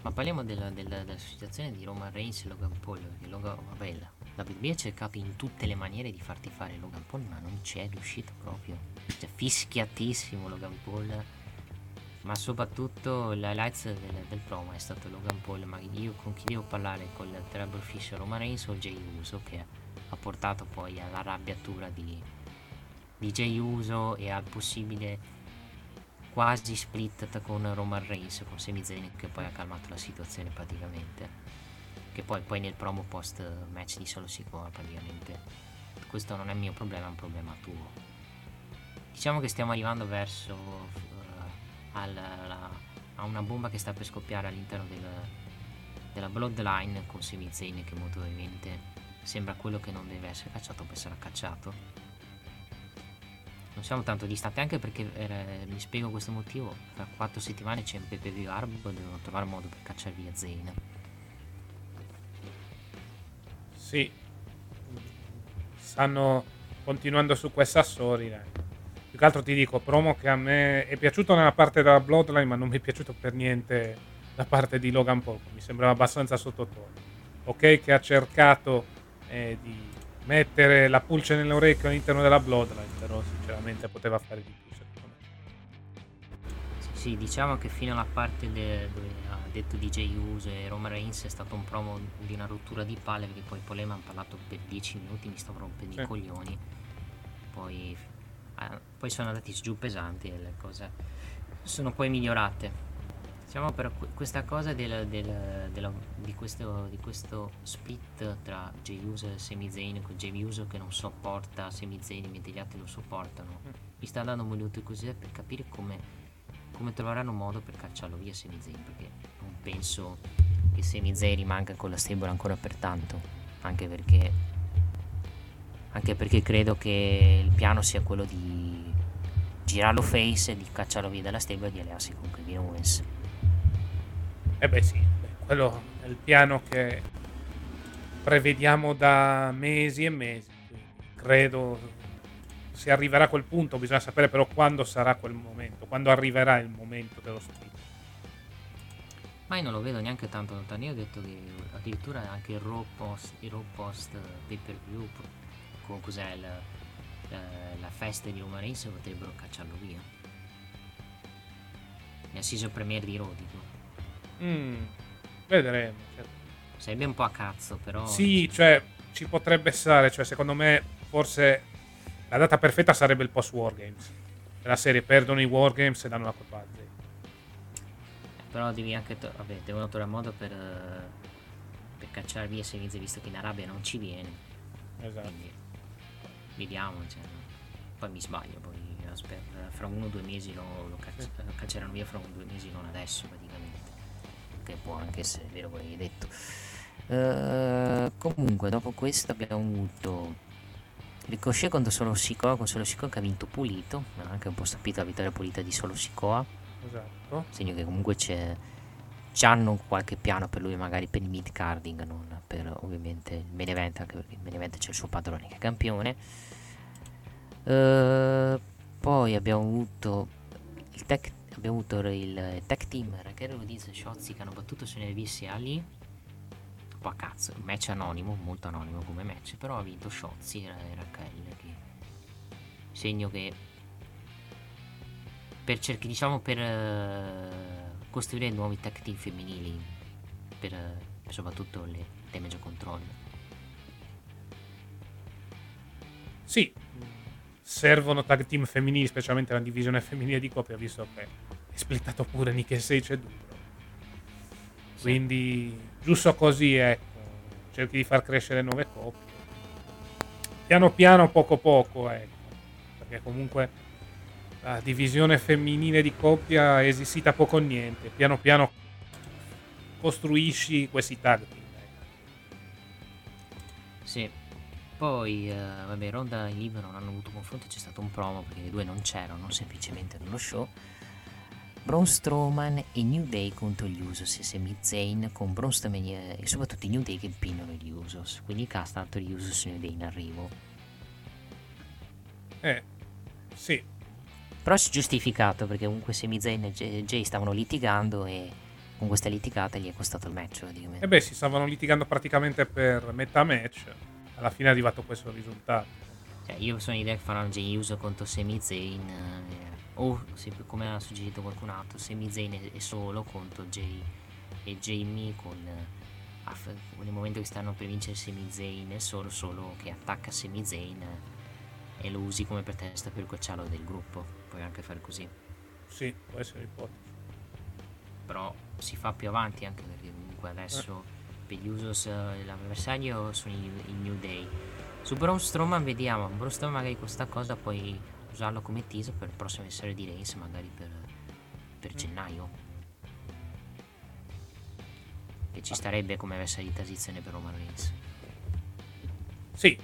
Ma parliamo della, della, della situazione di Roman Reigns e Logan Paul. Perché Logan, vabbè, WWE ha cercato in tutte le maniere di farti fare Logan Paul, ma non c'è riuscito proprio. Cioè, fischiatissimo Logan Paul. Ma soprattutto l'highlights del, del promo è stato Logan Paul. Ma io con chi devo parlare? Con il Terrible Fish Roman Reigns o Jay Uso che ha portato poi all'arrabbiatura di, di Jay Uso e al possibile quasi split con Roman Reigns con Sami Zayn che poi ha calmato la situazione praticamente che poi, poi nel promo post match di solo sicuro praticamente. Questo non è mio problema è un problema tuo. Diciamo che stiamo arrivando verso uh, al, la, a una bomba che sta per scoppiare all'interno del, della Bloodline con Sami Zayn che molto probabilmente sembra quello che non deve essere cacciato per essere cacciato. Non siamo tanto distanti anche perché eh, mi spiego questo motivo fra quattro settimane c'è un PPV Arbo e devono trovare modo per cacciare via Zayn sì stanno continuando su questa storia Più che altro ti dico, promo che a me è piaciuto nella parte della Bloodline, ma non mi è piaciuto per niente da parte di Logan Paul. Mi sembrava abbastanza sottotono. Ok, che ha cercato eh, di mettere la pulce nell'orecchio all'interno della Bloodline, però sinceramente poteva fare di più. Sì, diciamo che fino alla parte de- dove ha detto DJ Uso e Roman Reigns è stato un promo di una rottura di palle perché poi Polema ha parlato per 10 minuti, mi stavo rompendo Sì. i coglioni. Poi, ah, poi sono andati giù pesanti e le cose sono poi migliorate. Diciamo per que- questa cosa del- del- della- di, questo, di questo split tra Jey Uso e Sami Zayn, con Jey Uso che non sopporta Sami Zayn mentre gli altri lo sopportano, mi sta dando un minuto così per capire come, come troveranno modo per cacciarlo via Zayn, perché non penso che Zayn rimanga con la stable ancora per tanto, anche perché, anche perché credo che il piano sia quello di girarlo face e di cacciarlo via dalla stable e di allearsi con Kevin Owens. Eh beh sì, quello è il piano che prevediamo da mesi e mesi. credo se arriverà a quel punto, bisogna sapere però quando sarà quel momento, quando arriverà il momento dello split. Ma io non lo vedo neanche tanto lontano. Io ho detto che addirittura anche il Raw post, il Raw post pay per view con cos'è la, la, la festa di Roman Reigns potrebbero cacciarlo via. Nel season premiere di Raw dico. Mm, vedremo. cioè. Sarebbe un po' a cazzo, però. Sì, cioè ci potrebbe stare, cioè secondo me forse la data perfetta sarebbe il post Wargames. La serie perdono i Wargames e danno la colpa a Zay. Però devi anche. to- vabbè, devono trovare modo per. eh, per cacciare via Semize visto che in Arabia non ci viene. Esatto. Quindi vediamo. Cioè, poi mi sbaglio, poi aspetta, fra uno o due mesi lo, lo cacci- lo cacceranno via, fra uno o due mesi, non adesso praticamente. Che può anche essere vero quello che hai detto. Eh, comunque, dopo questo abbiamo avuto Ricochet contro Solo Sikoa, con Solo Sikoa che ha vinto pulito, mi ha anche un po' stupito la vittoria pulita di Solo Sikoa, Esatto. segno che comunque c'è hanno qualche piano per lui magari per il mid carding non per ovviamente il main event anche perché il main event c'è il suo padrone che è campione. Eh, poi abbiamo avuto il tech abbiamo avuto il tech team Raquel Rodizio e Shotzi che hanno battuto su NVS Ali un po' a cazzo un match anonimo molto anonimo come match però ha vinto Shotzi e Raquel che segno che per cerchi diciamo per eh, costruire nuovi tech team femminili per eh, soprattutto le damage control Sì, servono tag team femminili, specialmente la divisione femminile di coppia, visto che è splittato pure Nick Sage e Duro. Quindi, giusto così, ecco, cerchi di far crescere nuove coppie. Piano piano, poco poco, ecco. Perché comunque la divisione femminile di coppia è esistita poco o niente. Piano piano costruisci questi tag team. sì poi eh, vabbè Ronda e Liv non hanno avuto confronto c'è stato un promo perché le due non c'erano semplicemente nello show Braun Strowman e New Day contro gli Usos e Sami Zayn con Braun Strowman e soprattutto i New Day che pinnano gli Usos quindi cast tanto gli Usos e New Day in arrivo Eh, sì, Però si è giustificato perché comunque Sami Zayn e Jay stavano litigando e con questa litigata gli è costato il match praticamente. E beh, si stavano litigando praticamente per metà match. Alla fine è arrivato questo risultato. Cioè, io sono idea che faranno Jay Uso contro Sami Zayn eh, o come ha suggerito qualcun altro Sami Zayn è, solo contro Jay e Jamie con eh, nel momento che stanno per vincere Sami Zayn è solo solo che attacca Sami Zayn eh, e lo usi come pretesto per cocciarlo del gruppo. Puoi anche fare così. Sì, può essere l'ipotesi. però si fa più avanti anche perché comunque adesso per gli Usos eh, l'avversario sono i, i New Day. Su Braun Strowman vediamo. Braun Strowman magari questa cosa puoi usarlo come teaser per il prossimo avversario di Reigns magari per, per gennaio che ci starebbe come avversario di transizione per Roman Reigns Sì,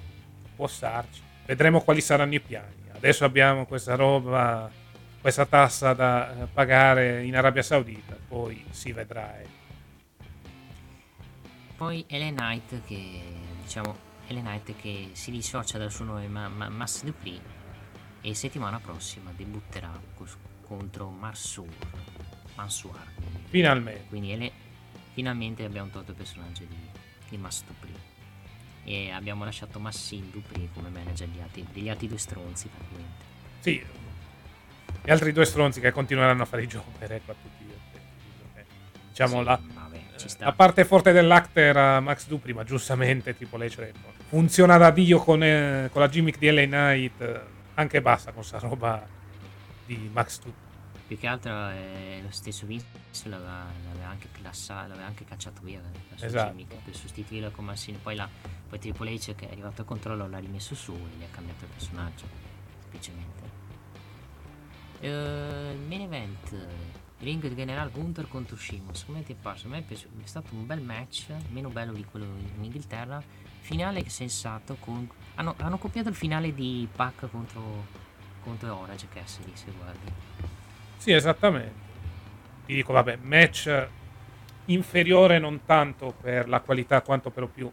può starci. Vedremo quali saranno i piani. Adesso abbiamo questa roba, questa tassa da eh, pagare in Arabia Saudita. Poi si vedrà. eh. Poi Ellen Knight che diciamo Ellen Knight che si dissocia dal suo nome ma, ma, Mass Dupri e settimana prossima debutterà contro Marsur. Mansuar. Finalmente. Quindi ele- finalmente abbiamo tolto il personaggio di, di Mas Dupri. E abbiamo lasciato Massin Dupri come manager degli altri, degli altri due stronzi praticamente. Sì, gli altri due stronzi che continueranno a fare i jobber, ecco, a tutti gli effetti. perché, Diciamo Sì, la, vabbè, la parte forte dell'actor era Max Dupri, ma giustamente Triple H funziona da Dio con, eh, con la gimmick di LA Knight, eh, anche basta con sta roba di Max Dupri. Più che altro eh, lo stesso Vince l'aveva, l'aveva anche classato, l'aveva anche cacciato via la sua Esatto. gimmick per sostituirlo con Massini. Poi, la, poi Triple H che è arrivato al controllo l'ha rimesso su e gli ha cambiato il personaggio. Semplicemente. Il main event. Ring General Gunther contro ti è parso? A me è, piaciuto- è stato un bel match, meno bello di quello in Inghilterra. Finale sensato con... Hanno, hanno copiato il finale di Pac contro, contro Orange Cassidy, se guardi. Sì, esattamente. Ti dico, vabbè, match inferiore non tanto per la qualità quanto per più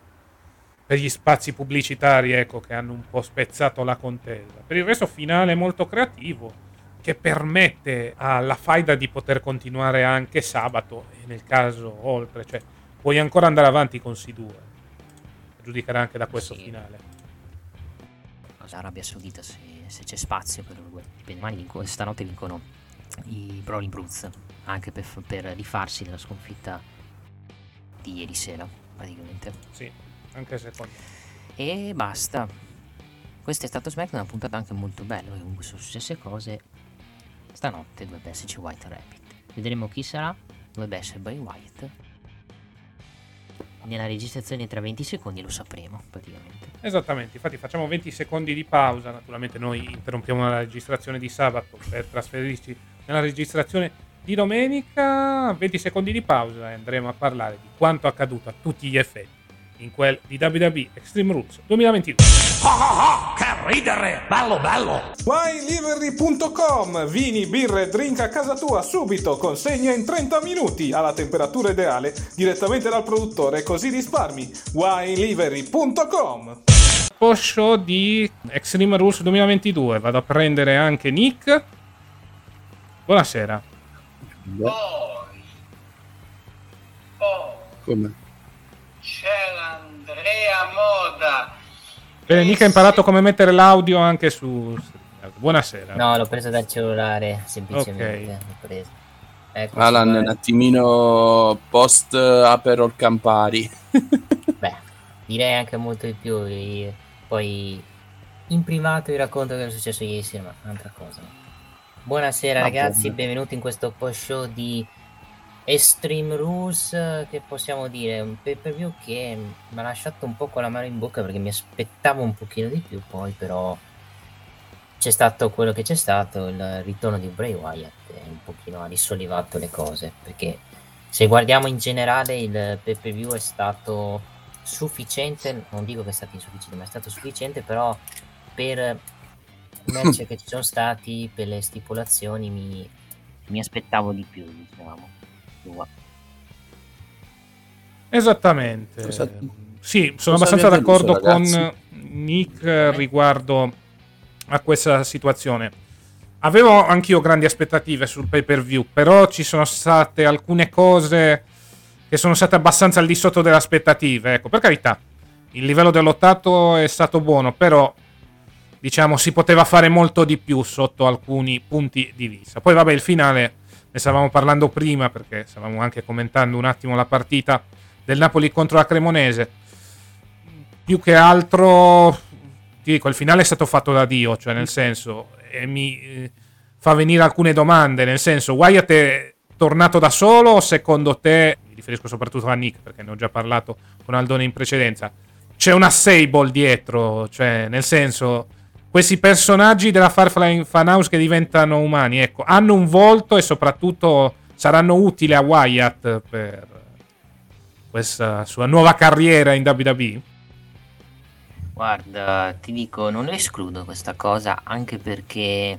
per gli spazi pubblicitari, ecco, che hanno un po' spezzato la contesa. Per il resto finale molto creativo che permette alla faida di poter continuare anche sabato e nel caso oltre, cioè puoi ancora andare avanti con C2. A giudicare anche da questo Sì. finale. Arabia Saudita se, se c'è spazio per loro due. Dipende, ma vinco- stanotte vincono i Brawling Brutes anche per, per rifarsi della sconfitta di ieri sera praticamente. Sì, anche secondo me. E basta. Questo è stato SmackDown, una puntata anche molto bella, comunque sono successe cose. Stanotte dovrebbe esserci White Rabbit. Vedremo chi sarà. Dovrebbe essere Bray Wyatt. Nella registrazione tra 20 secondi lo sapremo praticamente. Esattamente, infatti facciamo 20 secondi di pausa, naturalmente noi interrompiamo la registrazione di sabato per trasferirci nella registrazione di domenica, 20 secondi di pausa e andremo a parlare di quanto accaduto a tutti gli effetti in quel di WWE Extreme Rules 2022. WineLivery.com Vini, birre, drink a casa tua subito, consegna in 30 minuti alla temperatura ideale direttamente dal produttore così risparmi. WineLivery.com Post show di Extreme Rules 2022 vado a prendere anche Nick. Buonasera. Poi, poi Come? C'è l'Andrea Moda. Bene, Nick ha imparato come mettere l'audio anche su. Buonasera. No, l'ho preso dal cellulare, semplicemente. Ok. L'ho preso. Ecco, Alan, un attimino post Aperol Campari. (laughs) Beh, direi anche molto di più. Poi in privato vi racconto che è successo ieri sera, ma un'altra cosa. Buonasera Va ragazzi, bene. benvenuti in questo post show di Extreme Rules, che possiamo dire un pay per view che mi ha lasciato un po' con la mano in bocca perché mi aspettavo un pochino di più, poi però c'è stato quello che c'è stato, il ritorno di Bray Wyatt un pochino ha risollevato le cose, perché se guardiamo in generale il pay per view è stato sufficiente, non dico che è stato insufficiente, ma è stato sufficiente, però per i match (coughs) che ci sono stati, per le stipulazioni mi, mi aspettavo di più, diciamo. Esattamente. Cosa- Sì, sono cosa abbastanza è deluso, d'accordo con ragazzi? Nick riguardo a questa situazione. Avevo anch'io grandi aspettative sul pay per view, però ci sono state alcune cose che sono state abbastanza al di sotto delle aspettative. Ecco, per carità, il livello dell'ottato è stato buono, però diciamo si poteva fare molto di più sotto alcuni punti di vista. Poi vabbè, il finale ne stavamo parlando prima perché stavamo anche commentando un attimo la partita del Napoli contro la Cremonese. Più che altro, ti dico, il finale è stato fatto da Dio, cioè nel senso, e mi eh, fa venire alcune domande, nel senso, Wyatt è tornato da solo o secondo te, mi riferisco soprattutto a Nick perché ne ho già parlato con Aldone in precedenza, c'è una Sable dietro, cioè nel senso, questi personaggi della Firefly Funhouse che diventano umani, ecco, hanno un volto e soprattutto saranno utili a Wyatt per questa sua nuova carriera in WWE? Guarda, ti dico, non escludo questa cosa anche perché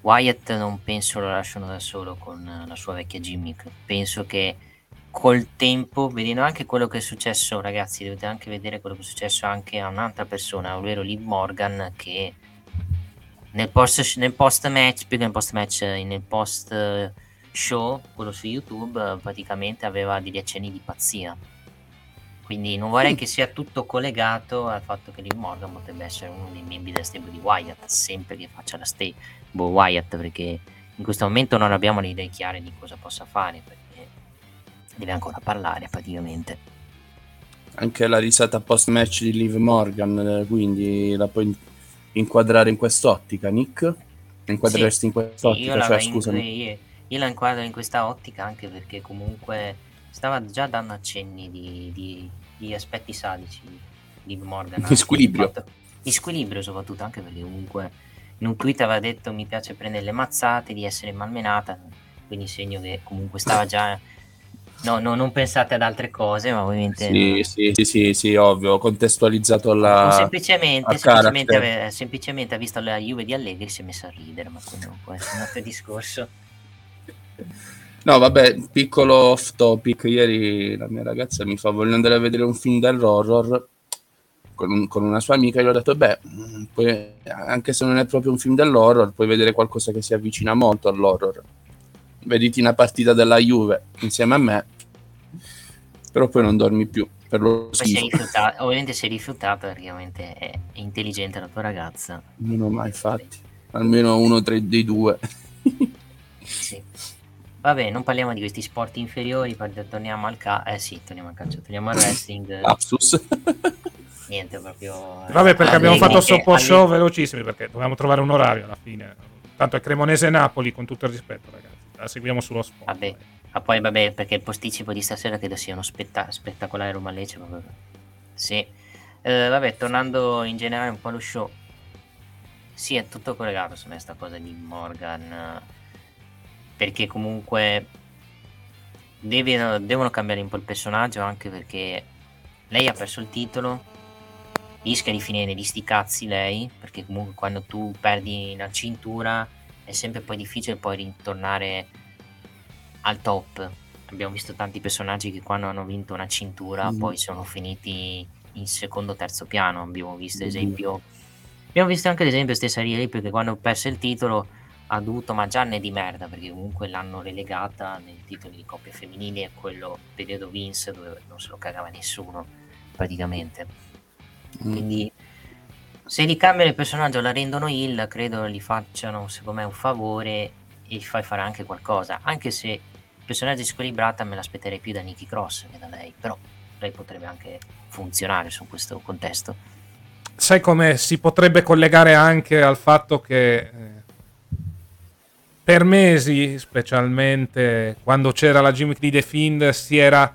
Wyatt non penso lo lasciano da solo con la sua vecchia gimmick. Penso che col tempo, vedendo anche quello che è successo, ragazzi, dovete anche vedere quello che è successo anche a un'altra persona, ovvero Liv Morgan, che nel post, nel post match, più che nel post match, eh, nel post eh, show, quello su YouTube, eh, praticamente aveva degli accenni di pazzia. Quindi non vorrei Mm. che sia tutto collegato al fatto che Liv Morgan potrebbe essere uno dei membri del stable di Wyatt, sempre che faccia la stable Wyatt, perché in questo momento non abbiamo le idee chiare di cosa possa fare, deve ancora parlare praticamente. Anche la risata post match di Liv Morgan, eh, quindi la puoi inquadrare in quest'ottica, Nick? Inquadreresti Sì, in quest'ottica, io, cioè, scusami. io- io la inquadro in questa ottica anche perché comunque stava già dando accenni di, di- di aspetti sadici di Morgan. Di squilibrio. fatto- Di squilibrio soprattutto, anche perché comunque in un tweet aveva detto mi piace prendere le mazzate, di essere malmenata, quindi segno che comunque stava già... No, no, non pensate ad altre cose, ma ovviamente... Sì, sì, sì, sì, sì, ovvio, contestualizzato alla... Semplicemente, semplicemente, ave- semplicemente ha visto la Juve di Allegri e si è messo a ridere, ma può essere un altro (laughs) discorso. No, vabbè, piccolo off topic. Ieri la mia ragazza mi fa voglio andare a vedere un film dell'horror con, un- con una sua amica. Io ho detto, beh, mm, puoi- anche se non è proprio un film dell'horror, puoi vedere qualcosa che si avvicina molto all'horror. Vediti una partita della Juve insieme a me, però poi non dormi più per lo rifiutata, ovviamente si è rifiutata perché ovviamente è, intelligente la tua ragazza. Non ho mai fatti. Almeno uno tra dei due. Sì. Vabbè, non parliamo di questi sport inferiori, torniamo al calcio. Eh sì, torniamo al calcio, torniamo al wrestling. (laughs) Lapsus. Niente, proprio... Vabbè, perché abbiamo fatto che- soppo show Allegri- velocissimi perché dovevamo trovare un orario alla fine. Tanto è Cremonese Napoli, con tutto il rispetto, ragazzi. La seguiamo sullo sport. Vabbè, ma poi vabbè, perché il posticipo di stasera credo sia uno spetta- spettacolare Roma Lecce. ma. Sì. Eh, vabbè, tornando in generale un po' allo show. Sì, è tutto collegato su questa cosa di Morgan. Perché comunque deve- devono cambiare un po' il personaggio anche perché lei ha perso il titolo. Rischia di finire di sti cazzi lei, perché comunque quando tu perdi la cintura è sempre poi difficile poi ritornare al top. Abbiamo visto tanti personaggi che quando hanno vinto una cintura Mm. poi sono finiti in secondo o terzo piano. Abbiamo visto Mm. esempio. Abbiamo visto anche l'esempio stessa Ria Ripley che quando perse il titolo ha dovuto mangiarne di merda perché comunque l'hanno relegata nei titoli di coppia femminili e quello periodo Vince dove non se lo cagava nessuno praticamente. Mm. Quindi se ricambiano il personaggio la rendono il, credo gli facciano secondo me un favore e gli fai fare anche qualcosa. Anche se il personaggio squilibrata me l'aspetterei più da Nikki Cross che da lei, però lei potrebbe anche funzionare su questo contesto. Sai come si potrebbe collegare anche al fatto che eh, per mesi, specialmente quando c'era la gimmick di The Fiend, si era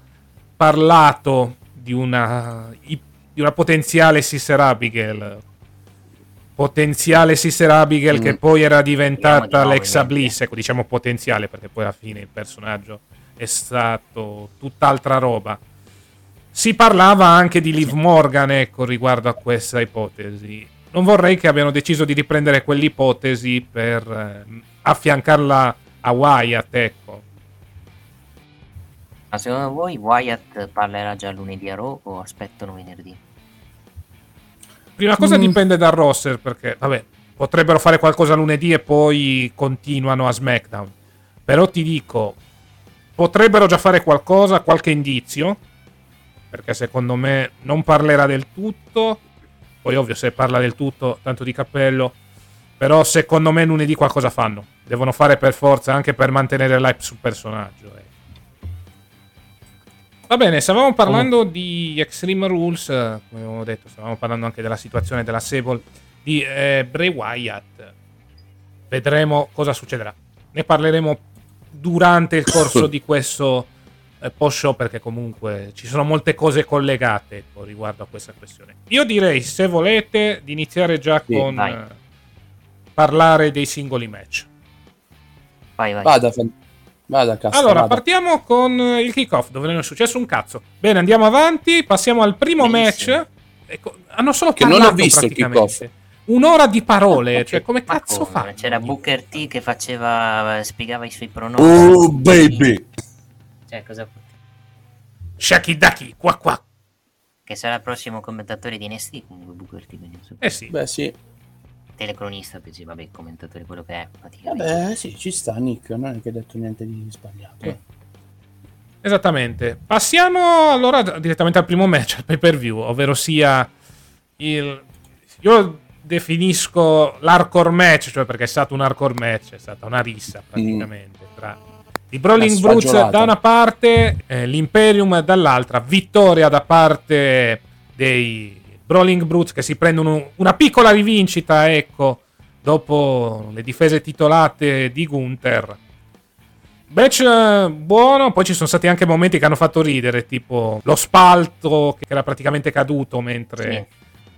parlato di una, di una potenziale Sister Abigail. Potenziale Sister Abigail Mm. che poi era diventata Alexa. Bliss. Ecco, diciamo potenziale perché poi alla fine il personaggio è stato tutt'altra roba. Si parlava anche di Liv Morgan, ecco, riguardo a questa ipotesi. Non vorrei che abbiano deciso di riprendere quell'ipotesi per ehm, affiancarla a Wyatt, ecco. Ma secondo voi Wyatt parlerà già lunedì a Raw o aspettano venerdì? Prima cosa Mm. dipende dal roster, perché, vabbè, potrebbero fare qualcosa lunedì e poi continuano a SmackDown. Però ti dico, potrebbero già fare qualcosa, qualche indizio, perché secondo me non parlerà del tutto. Poi ovvio, se parla del tutto, tanto di cappello. Però secondo me lunedì qualcosa fanno. Devono fare per forza, anche per mantenere l'hype sul personaggio. Va bene, stavamo parlando di Extreme Rules, eh, come avevo detto, stavamo parlando anche della situazione della Sable di eh, Bray Wyatt. Vedremo cosa succederà. Ne parleremo durante il corso di questo eh, post show perché comunque ci sono molte cose collegate ecco, riguardo a questa questione. Io direi, se volete, di iniziare già Sì, con eh, parlare dei singoli match. Vai, vai. Vada, vada, cazzo. Allora, vada. partiamo con eh, il kickoff, dove non è successo un cazzo. Bene, andiamo avanti, passiamo al primo Benissimo. match. Ecco, hanno solo Che non ho parlato visto il praticamente. Un'ora di parole, cioè come Ma cazzo come? fa? C'era Booker T che faceva, spiegava i suoi pronomi. Oh, baby. Cioè, cosa... Shaki Daki, qua qua. Che sarà il prossimo commentatore di NST comunque Booker T. quindi. Eh sì. Beh, sì. Telecronista, pensi, vabbè, commentatore quello che è. praticamente. Vabbè, sì, ci sta Nick, non è che ha detto niente di sbagliato. Eh. Esattamente. Passiamo allora direttamente al primo match, al pay per view, ovvero sia il. Io definisco l'hardcore match, cioè perché è stato un hardcore match, è stata una rissa praticamente tra i Brawling Brutes da una parte, eh, l'Imperium dall'altra, vittoria da parte dei Brawling Brutes che si prendono una piccola rivincita, ecco, dopo le difese titolate di Gunther. Match eh, buono, poi ci sono stati anche momenti che hanno fatto ridere, tipo lo spalto che era praticamente caduto mentre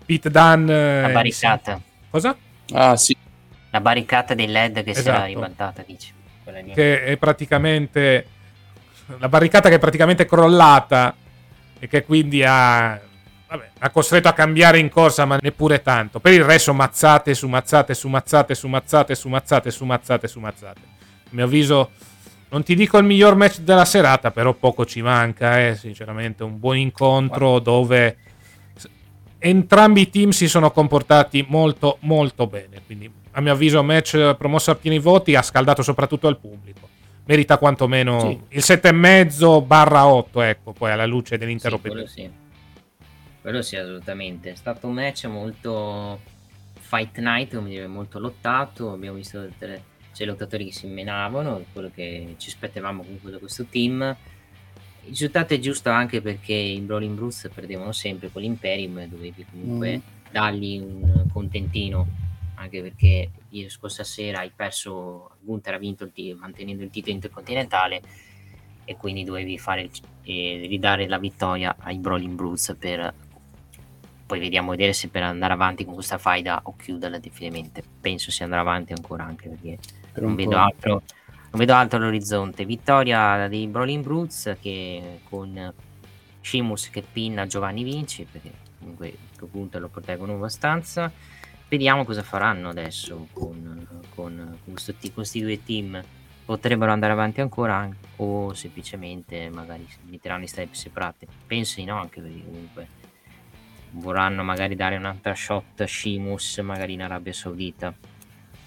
Pete Dunne... La eh, barricata. Cosa? Ah, sì. La barricata dei LED che si era Esatto. ribaltata, dici. Lì. che è praticamente la barricata che è praticamente crollata e che quindi ha, vabbè, ha costretto a cambiare in corsa, ma neppure tanto. Per il resto, mazzate su mazzate su mazzate su mazzate su mazzate su mazzate su mazzate. A mio avviso, non ti dico il miglior match della serata, però poco ci manca, eh, sinceramente. Un buon incontro dove s- entrambi i team si sono comportati molto, molto bene. Quindi, a mio avviso, match promosso a pieni voti, ha scaldato soprattutto al pubblico. Merita quantomeno Sì. il 7,5 barra 8, ecco, poi alla luce dell'intero Sì, pay-per-view. sì. Quello sì, assolutamente. È stato un match molto fight night, come dire, molto lottato. Abbiamo visto tutte le- c'è lottatori che si menavano, quello che ci aspettavamo comunque da questo team. Il risultato è giusto anche perché i Brawling Brutes perdevano sempre con l'Imperium e dovevi comunque Mm. dargli un contentino anche perché ieri scorsa sera hai perso Gunther ha vinto il ti- mantenendo il titolo intercontinentale e quindi dovevi fare il- eh, ridare la vittoria ai Brawling Brutes per poi vediamo vedere se per andare avanti con questa faida o chiuderla definitivamente. Penso si andrà avanti ancora anche perché Per non vedo altro non vedo altro all'orizzonte. Vittoria dei Brawling Brutes che con Shimus che pinna Giovanni Vinci perché comunque a questo punto lo proteggono abbastanza vediamo cosa faranno adesso con, con, con questo ti- questi due team. Potrebbero andare avanti ancora an- o semplicemente magari metteranno in strade separate. Penso di no anche perché comunque vorranno magari dare un'altra shot a Shimus magari in Arabia Saudita.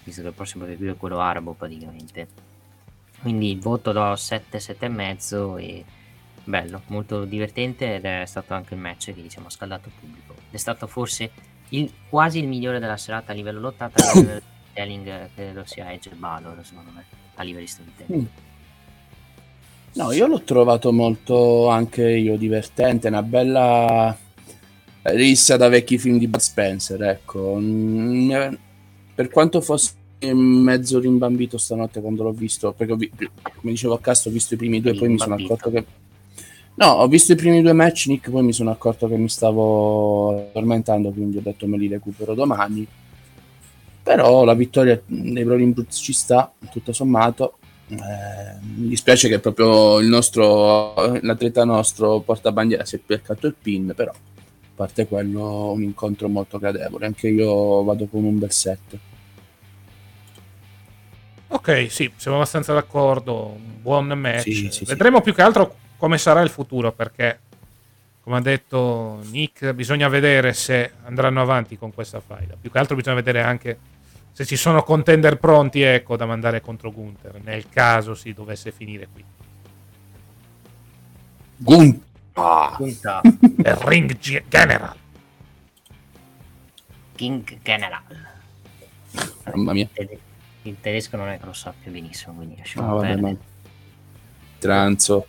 Visto che il prossimo review è quello arabo praticamente. Quindi il voto do 7 7 e mezzo e bello molto divertente ed è stato anche il match che diciamo ha scaldato il pubblico. È stato forse il- quasi il migliore della serata a livello lottata a livello storytelling credo sia Edge e Balor secondo me a livello di storytelling. Mm. No, io l'ho trovato molto anche io divertente, una bella rissa da vecchi film di Bud Spencer, ecco. Mm, eh, Per quanto fosse mezzo rimbambito stanotte quando l'ho visto, perché vi- come dicevo a Castro ho visto i primi due, poi mi sono accorto che... No, ho visto i primi due match, Nick, poi mi sono accorto che mi stavo addormentando, quindi ho detto me li recupero domani. Però la vittoria dei Brawling Brutes ci sta, tutto sommato. Eh, mi dispiace che proprio il nostro l'atleta nostro portabandiera si è beccato il pin, però parte quello un incontro molto gradevole. Anche io vado con un bel set. Ok, sì, siamo abbastanza d'accordo. Un buon match. Sì, sì, sì. Vedremo più che altro come sarà il futuro perché, come ha detto Nick, bisogna vedere se andranno avanti con questa faida. Più che altro bisogna vedere anche se ci sono contender pronti ecco, da mandare contro Gunther, nel caso si dovesse finire qui. Gun- Punta Il Ring G- General. King General Mamma mia. Il tedesco non è che lo sappia benissimo quindi Ah, lasciamo vabbè, perdere. ma... Tranzo.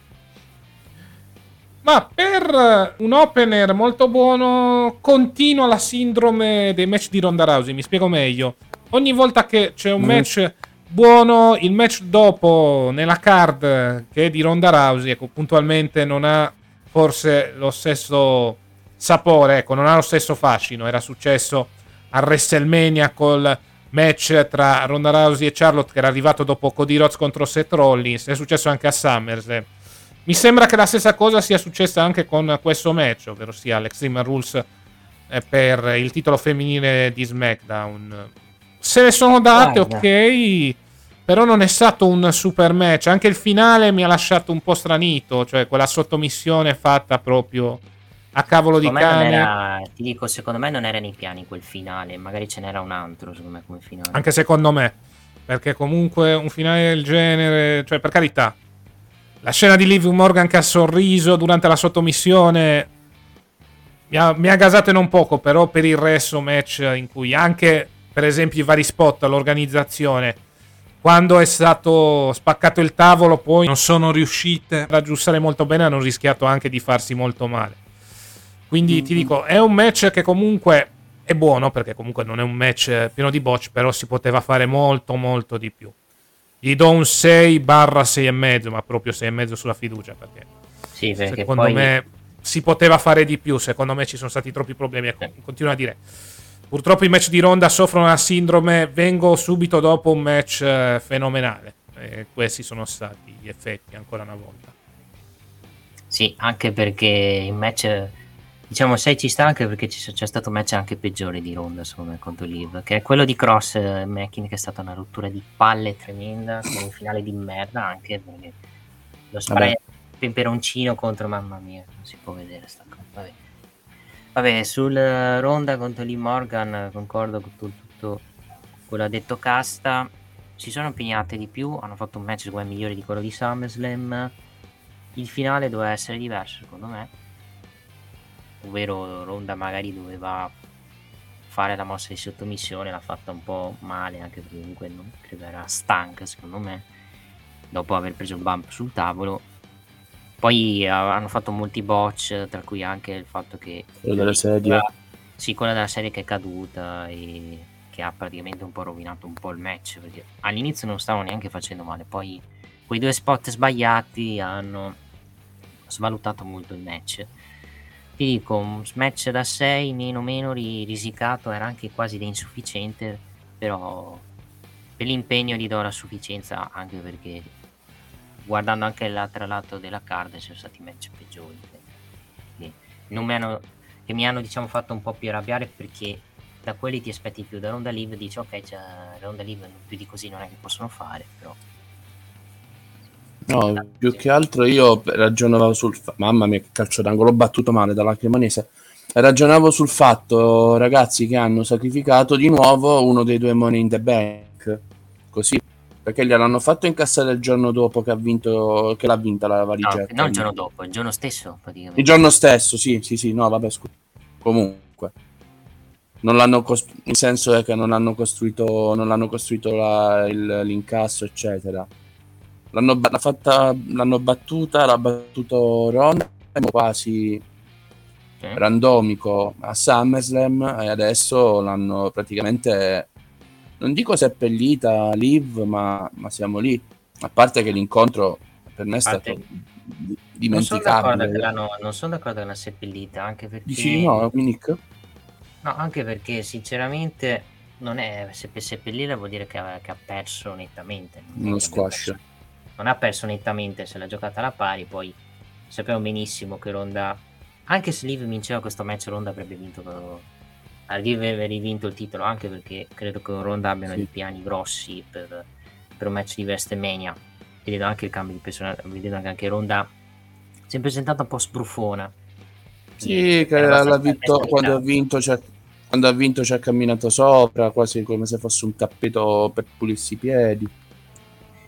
Ma per un opener molto buono continua la sindrome dei match di Ronda Rousey. Mi spiego meglio. Ogni volta che c'è un Mm. match buono, il match dopo nella card che è di Ronda Rousey, ecco, puntualmente non ha forse lo stesso sapore, ecco, non ha lo stesso fascino. Era successo a WrestleMania col match tra Ronda Rousey e Charlotte che era arrivato dopo Cody Rhodes contro Seth Rollins. È successo anche a SummerSlam. Mi sembra che la stessa cosa sia successa anche con questo match, ovvero sia l'Extreme Rules eh, per il titolo femminile di SmackDown. Se ne sono date, Guarda. ok, però non è stato un super match. Anche il finale mi ha lasciato un po' stranito, cioè quella sottomissione fatta proprio a cavolo di Secondo non cane. era- ti dico, secondo me non era nei piani quel finale, magari ce n'era un altro, secondo me, come finale. Anche secondo me, perché comunque un finale del genere, cioè per carità, la scena di Liv Morgan che ha sorriso durante la sottomissione mi ha, mi ha gasato non poco, però per il resto match in cui anche per esempio i vari spot, l'organizzazione, quando è stato spaccato il tavolo poi non sono riuscite a aggiustare molto bene, hanno rischiato anche di farsi molto male. Quindi ti dico, è un match che comunque è buono, perché comunque non è un match pieno di botch, però si poteva fare molto molto di più. Gli do un 6 barra 6 e mezzo, ma proprio 6 e mezzo sulla fiducia, perché Sì, perché secondo poi me si poteva fare di più, secondo me ci sono stati troppi problemi. Ecco, continuo a dire, purtroppo i match di Ronda soffrono la sindrome, vengo subito dopo un match eh, fenomenale. E questi sono stati gli effetti ancora una volta. Sì, anche perché il match, diciamo 6 ci sta anche perché c'è stato un match anche peggiore di Ronda, secondo me, contro Liv, che è quello di Cross eh, Mackin, che è stata una rottura di palle tremenda, con un finale di merda anche, perché lo spray peperoncino contro, mamma mia, non si può vedere sta vabbè. Sul eh, Ronda contro Lee Morgan, concordo con tu- tutto quello ha detto Casta, si sono impegnate di più, hanno fatto un match secondo migliore di quello di SummerSlam, il finale doveva essere diverso secondo me. Ovvero Ronda magari doveva fare la mossa di sottomissione l'ha fatta un po' male anche perché comunque non credo era stanca secondo me dopo aver preso il bump sul tavolo poi eh, hanno fatto molti botch tra cui anche il fatto che Quello della sedia. sì, quella della serie che è caduta e che ha praticamente un po' rovinato un po' il match perché all'inizio non stavano neanche facendo male, poi quei due spot sbagliati hanno svalutato molto il match. Ti dico, un match da 6 meno meno ri- risicato era anche quasi da insufficiente, però per l'impegno gli do la sufficienza anche perché guardando anche l'altro lato della card sono stati match peggiori che, mi hanno, che mi hanno diciamo fatto un po' più arrabbiare perché da quelli ti aspetti più da Ronda Live dici ok c'è Ronda Live più di così non è che possono fare però. No, più che altro io ragionavo sul fa- mamma mia che calcio d'angolo ho battuto male dalla Cremonese. Ragionavo sul fatto ragazzi che hanno sacrificato di nuovo uno dei due money in the bank così perché gliel'hanno fatto incassare il giorno dopo che ha vinto che l'ha vinta la no, valigetta. non il giorno dopo il giorno stesso praticamente. Il giorno stesso sì sì sì no vabbè scusa comunque. Non l'hanno cos- il senso è che non hanno costruito non hanno costruito la- il- l'incasso eccetera. L'hanno, l'ha fatta, l'hanno battuta l'ha battuto Ron quasi randomico a SummerSlam e adesso l'hanno praticamente non dico seppellita Liv ma, ma siamo lì. A parte che l'incontro per me è stato parte- di- non sono non sono d'accordo che l'hanno seppellita anche perché dici no Nick? No, anche perché sinceramente non è se per seppellire vuol dire che ha, che ha perso nettamente. uno squash. perso- non ha perso nettamente, se l'ha giocata alla pari, poi sappiamo benissimo che Ronda, anche se Liv vinceva questo match, Ronda avrebbe vinto, avrebbe rivinto il titolo, anche perché credo che Ronda abbiano Sì. dei piani grossi per, per un match di WrestleMania. Vedo anche il cambio di personaggio, vedo che anche Ronda si è presentata un po' sbruffona. Sì, che l'ha vinto, quando ha vinto quando ha vinto ci ha camminato sopra, quasi come se fosse un tappeto per pulirsi i piedi.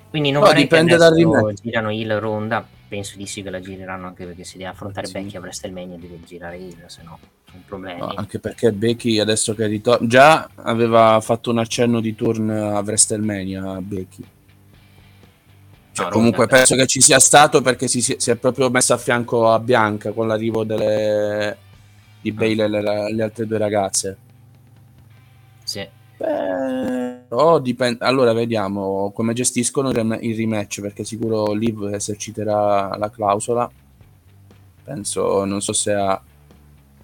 Quindi non No, vorrei che dipende dal adesso rematch. girano il Ronda, penso di sì che la gireranno anche perché se deve affrontare Sì. Becky a WrestleMania deve girare il, se no sono problemi. No, anche perché Becky adesso che ritorna già aveva fatto un accenno di turn a WrestleMania Becky. Cioè, No, comunque penso che ci sia stato perché si, si è proprio messa a fianco a Bianca con l'arrivo delle, di Bailey e le, le altre due ragazze. Sì. Però dipende. Allora vediamo come gestiscono il rem- il rematch perché sicuro Liv eserciterà la clausola. Penso, non so se a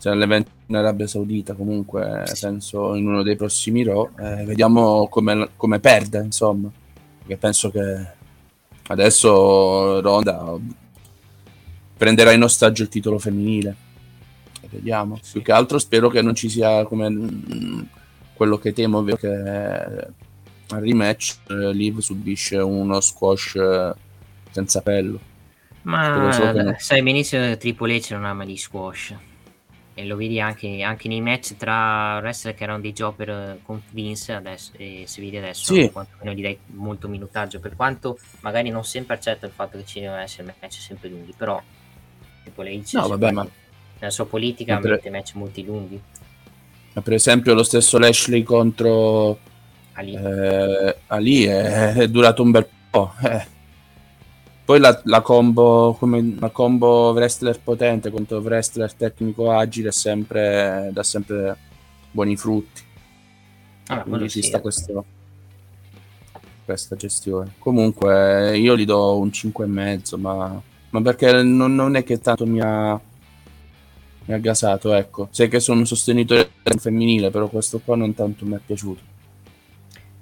se all'evento in Arabia Saudita, comunque penso in uno dei prossimi Raw. Eh, vediamo come, come perde, insomma. Perché penso che adesso Ronda prenderà in ostaggio il titolo femminile. Vediamo. Più che altro spero che non ci sia come mm, quello che temo, ovvero che al rematch eh, Liv subisce uno squash eh, senza pello. Spero Ma no. sai benissimo che Triple H non ama gli squash. E lo vedi anche, anche nei match tra wrestler che erano dei jobber eh, con Vince adesso, e se vedi adesso Sì. quantomeno gli dai molto minutaggio per quanto magari non sempre accetto il fatto che ci devono essere match sempre lunghi però lei dice No, vabbè, ma- nella sua politica per- mette match molti lunghi per esempio lo stesso Lashley contro Ali. eh, Ali è, è durato un bel po'. eh. Poi la, la combo come la combo wrestler potente contro wrestler tecnico agile è sempre, dà sempre buoni frutti. Ah, Quindi ci sì, sta eh. questo- questa gestione. Comunque io gli do un 5,5, ma, ma perché non, non è che tanto mi ha, mi ha gasato, ecco. Sai che sono un sostenitore femminile, però questo qua non tanto mi è piaciuto.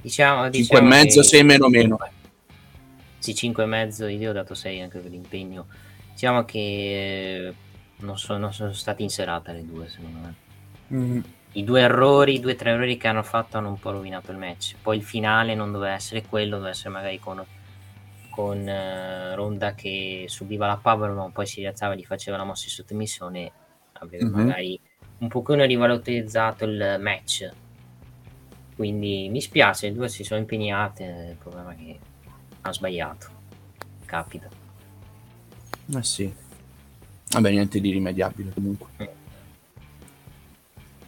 diciamo, 5 diciamo e mezzo, che- 6 meno meno. Sì, 5 e mezzo, io ho dato 6 anche per l'impegno. Diciamo che eh, non, so- non sono stati in serata le due, secondo me. Mm. I due errori, i due o tre errori che hanno fatto hanno un po' rovinato il match. Poi il finale non doveva essere quello, doveva essere magari con, con eh, Ronda che subiva la powerbomb, poi si rialzava e gli faceva la mossa di sottomissione. Avrebbe Mhm. magari un pochino rivalutarizzato il match. Quindi mi spiace, le due si sono impegnate, il problema è che ha sbagliato. Capita. Eh sì. Vabbè, niente di rimediabile comunque.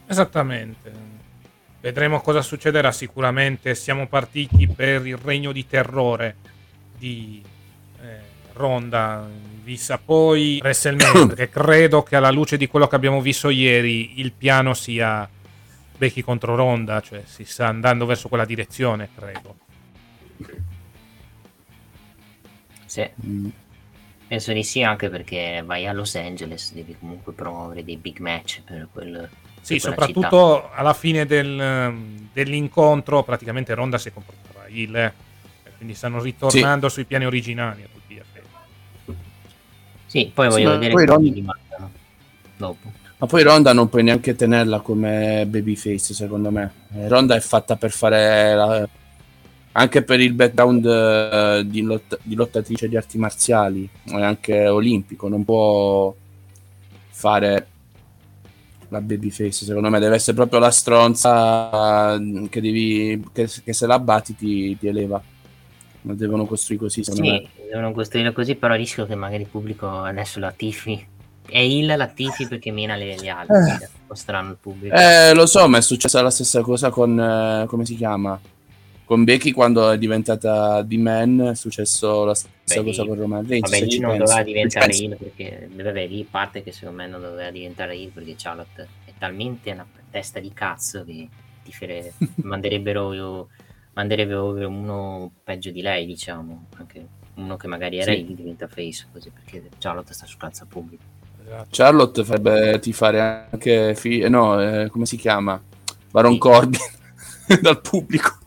Esattamente. Vedremo cosa succederà. Sicuramente siamo partiti per il regno di terrore di eh, Ronda. Vista poi WrestleMania, (coughs) perché credo che alla luce di quello che abbiamo visto ieri il piano sia Becky contro Ronda, cioè si sta andando verso quella direzione, credo. Sì. Mm. Penso di sì, anche perché vai a Los Angeles, devi comunque promuovere dei big match per quel. Sì, per soprattutto alla fine del- dell'incontro praticamente Ronda si comportava il eh, quindi stanno ritornando sui piani originali Sì, poi Sì, voglio ma vedere poi come Ron- li mandano dopo. Ma poi Ronda non puoi neanche tenerla come babyface, secondo me. Eh, Ronda è fatta per fare la- anche per il background eh, di, lot- di lottatrice di arti marziali, è anche olimpico, non può fare la babyface, secondo me deve essere proprio la stronza eh, che devi che, che se la batti ti, ti eleva. La devono costruire così, secondo me. Sì, devono costruire così, però rischio che magari il pubblico adesso la tifi. È il la tifi perché mena le, le altre. Eh. È strano il pubblico. Eh, lo so, ma è successa la stessa cosa con eh, come si chiama? Con Becky quando è diventata di man, è successo la stessa Beh, cosa con Roman Reigns. Vabbè, lì non pensi. doveva diventare heel perché vabbè, lì parte che secondo me non doveva diventare heel perché Charlotte è talmente una testa di cazzo che ti fere- (laughs) manderebbero, manderebbero uno peggio di lei, diciamo. Anche uno che magari era Sì. heel diventa face così perché Charlotte sta sul cazzo al pubblico. Charlotte farebbe tifare anche fi- eh, no, eh, come si chiama? Baron Sì. Corbin (laughs) dal pubblico.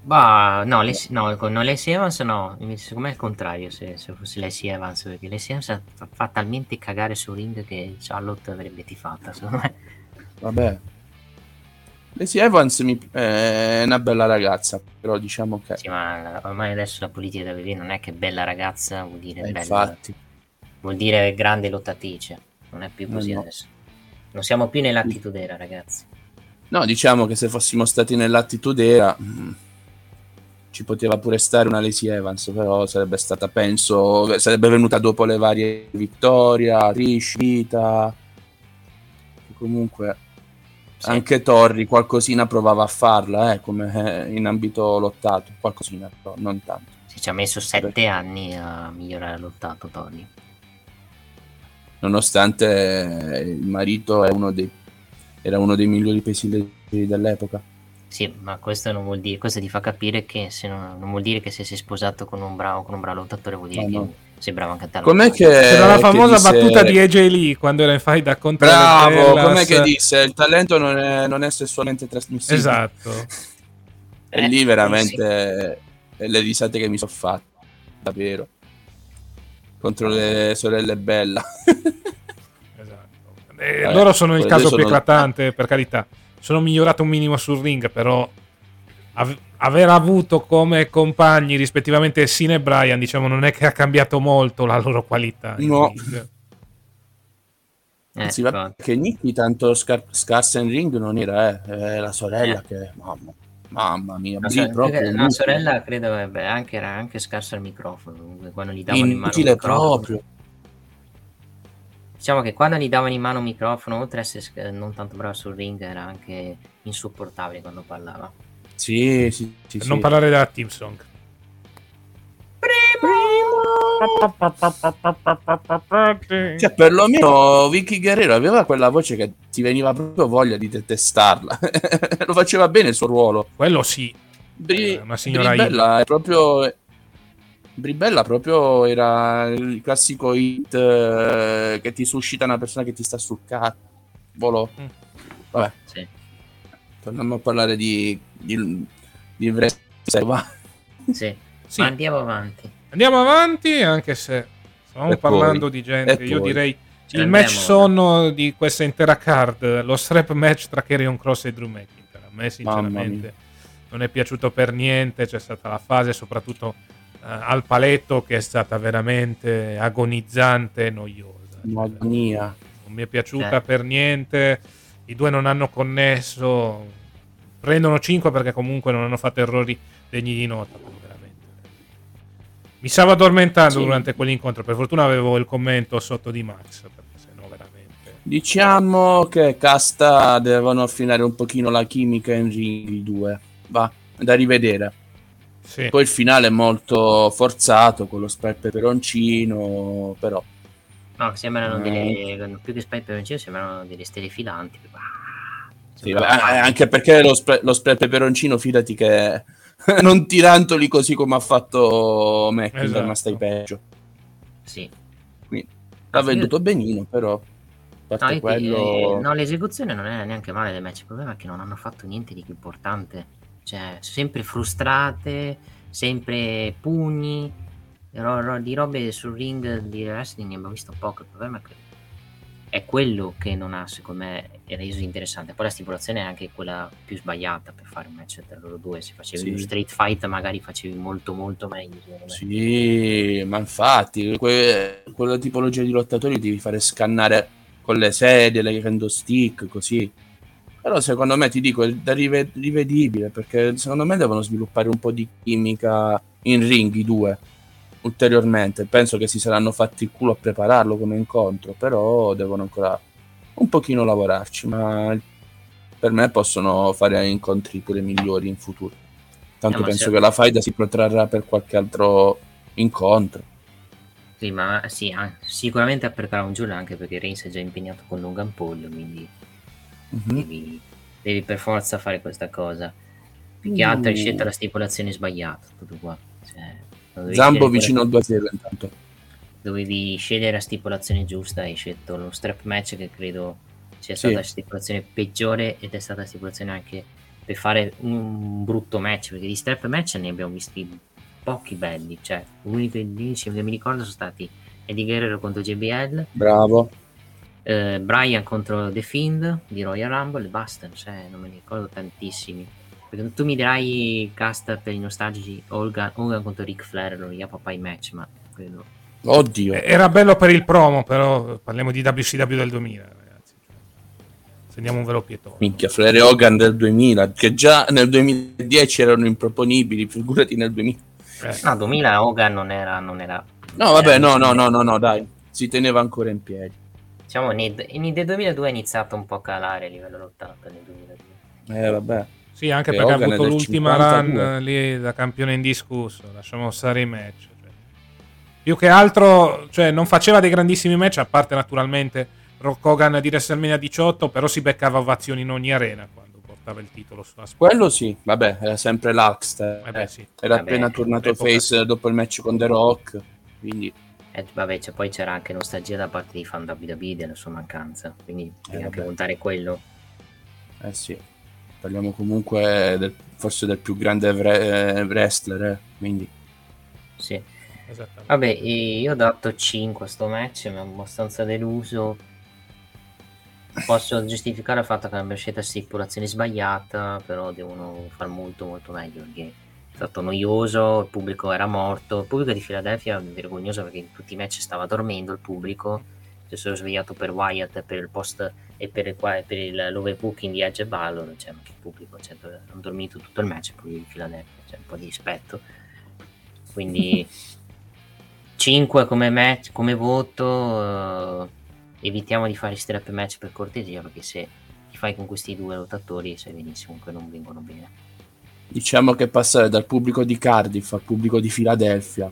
Bah, no, le, no, con no, Lacey Evans no, secondo me è il contrario se, se fosse Lacey Evans, perché Lacey Evans fa, fa talmente cagare sul ring che Charlotte avrebbe tifata, secondo me. Vabbè. Lacey Evans mi- è una bella ragazza, però diciamo che Sì, ma ormai adesso la politica da vedere non è che bella ragazza vuol dire eh, bella, infatti. vuol dire grande lottatrice, non è più No, così no. adesso. Non siamo più nell'attitude era, ragazzi. No, diciamo che se fossimo stati nell'attitude era mm, ci poteva pure stare una Lacey Evans, però sarebbe stata, penso, sarebbe venuta dopo le varie Vittoria, Trish, Vita. Comunque Sì. anche Torri qualcosina provava a farla, eh, come eh, in ambito lottato, qualcosina, però non tanto. Sì, ci ha messo sette anni a migliorare l'ottato, Tony. Nonostante eh, il marito è uno dei, era uno dei migliori pesi dell'epoca. Sì, ma questo non vuol dire, questo ti fa capire che se non, non vuol dire che se sei sposato con un bravo, con un bravo lottatore vuol dire No, che no. Sei bravo anche a te. Com'è che C'era la famosa disse- battuta di AJ Lee quando era in fight contro le Bravo, com'è che disse? Il talento non è, non è sessualmente trasmissibile. Esatto. (laughs) E Eh, lì veramente eh, le risate che mi sono fatte, davvero. Contro le sorelle Bella. (laughs) Esatto. Eh, Vabbè, loro sono il caso sono- più eclatante, per carità. Sono migliorato un minimo sul ring, però aver avuto come compagni rispettivamente Sin e Brian, diciamo, non è che ha cambiato molto la loro qualità. No. Eh, Sì, vabbè, che Nicky tanto scar- scarsa in ring non era, eh. È la sorella che... Mamma, mamma mia, La, so- proprio la inutile. sorella credo eh, beh, anche, era anche scarsa al microfono. Quando gli davano in mano Inutile proprio. Diciamo che quando gli davano in mano un microfono, oltre a essere non tanto brava sul ring, era anche insopportabile quando parlava. Sì, sì, sì. Per sì. non parlare della team song. Cioè, perlomeno Vicky Guerrero aveva quella voce che ti veniva proprio voglia di detestarla. (laughs) Lo faceva bene il suo ruolo. Quello sì. Bri- Eh, una signora Bribella è proprio. Bribella proprio era il classico hit eh, che ti suscita una persona che ti sta sul cavolo. Mm. Vabbè, Sì. torniamo a parlare di. Di, di wrestling, va. Sì. Sì. Ma andiamo avanti. Andiamo avanti, anche se stavamo E parlando poi- di gente. e che Io poi- direi Ce il match sonno di questa intera card, lo strap match tra Carrion Cross e Drew McIntyre. A me, sinceramente, non è piaciuto per niente. C'è stata la fase, soprattutto eh, al paletto, che è stata veramente agonizzante e noiosa. Mia. Non mi è piaciuta Eh. per niente. I due non hanno connesso. Prendono 5 perché comunque non hanno fatto errori degni di nota. Mi stavo addormentando Sì. durante quell'incontro. Per fortuna avevo il commento sotto di Max. Diciamo che Casta devono affinare un pochino la chimica in ring i due. Va, da rivedere. Sì. Poi il finale è molto forzato con lo spray peperoncino, però No, sembrano Eh. delle. Più che spy peperoncino, sembrano delle stelle filanti. Sì, magico. anche perché lo spray, lo spray peperoncino, fidati che (laughs) non tirantoli così come ha fatto McIntyre, Esatto. ma stai peggio. Sì. Quindi, l'ha venduto benino, però No, io quello... eh, no, l'esecuzione non era neanche male del match. Il problema è che non hanno fatto niente di più importante. Cioè, sempre frustrate, sempre pugni. ro- ro- di robe sul ring di wrestling ne abbiamo visto poco. Il problema è che è quello che non ha, secondo me, reso interessante. Poi la stipulazione è anche quella più sbagliata per fare un match tra loro due. Se facevi Sì. uno street fight, magari facevi molto, molto meglio. Sì, ma infatti, que- quella tipologia di lottatori devi fare scannare con le sedie, le candlestick, così. Però secondo me, ti dico, è da rive- rivedibile, perché secondo me devono sviluppare un po' di chimica in ring i due, ulteriormente. Penso che si saranno fatti il culo a prepararlo come incontro, però devono ancora un pochino lavorarci, ma per me possono fare incontri pure migliori in futuro. Tanto Eh, ma penso se- che la faida si protrarrà per qualche altro incontro. Sì, ma sì, ah, sicuramente per Crown Jewel anche perché Reigns è già impegnato con Logan Paul, quindi Mhm. devi, devi per forza fare questa cosa. Più che altro hai scelto la stipolazione sbagliata, tutto qua. Cioè, Zambo vicino al quella- 2-0 intanto. Dovevi scegliere la stipolazione giusta, hai scelto lo strap match che credo sia Sì. stata la stipolazione peggiore ed è stata la stipulazione anche per fare un brutto match, perché di strap match ne abbiamo visti pochi belli, cioè l'unico unici che mi ricordo sono stati Eddie Guerrero contro JBL, Bravo. eh, Brian contro The Fiend di Royal Rumble e basta, cioè non me ne ricordo tantissimi. Perché tu mi dirai cast per i nostalgici Hogan, Hogan contro Ric Flair, lo Yapa Pai match, ma quello... Oddio. Eh, Era bello per il promo, però parliamo di WCW del 2000, ragazzi. Cioè, Stendiamo un velo pietoso. Minchia, Flair Hogan del 2000, che già nel 2010 erano improponibili, figurati nel 2000. Eh, No, 2000 Hogan non era... Non era No, vabbè, era- no, no, no, no, no, dai. Si teneva ancora in piedi. Diciamo, nel, nel 2002 è iniziato un po' a calare a livello lottato nel 2002. Eh, vabbè. Sì, anche E perché ha Hogan è avuto l'ultima 52. run eh, lì da campione indiscusso. Lasciamo stare i match. Più che altro, cioè, non faceva dei grandissimi match, a parte naturalmente Rock Hogan di WrestleMania 18, però si beccava ovazioni in ogni arena quando portava il titolo sulla spalla. Quello sì, vabbè, era sempre l'Axt. Eh beh, sì. Era Vabbè, appena tornato face dopo il match con The Rock. Quindi, E vabbè, cioè, poi c'era anche nostalgia da parte dei fan WWE della sua mancanza, quindi devi anche vabbè. contare quello. eh sì. Parliamo comunque del- forse del più grande vre- eh, wrestler, eh, Quindi, Sì. Esattamente. Vabbè, io ho dato 5 a sto match, mi ha abbastanza deluso. Posso giustificare il fatto che abbiamo scelto la stipulazione sbagliata, però devono far molto molto meglio perché è stato noioso, il pubblico era morto, il pubblico di Filadelfia è vergognoso perché in tutti i match stava dormendo il pubblico si sono svegliato per Wyatt per il post e per il, per il l'overbooking di Edge e Balor, cioè anche il pubblico, cioè, hanno dormito tutto il match poi di Philadelphia, cioè un po' di rispetto. Quindi (laughs) 5 come match, come voto, eh, evitiamo di fare strap match per cortesia perché se ti fai con questi due lottatori sai benissimo che non vengono bene. Diciamo che passare dal pubblico di Cardiff al pubblico di Filadelfia,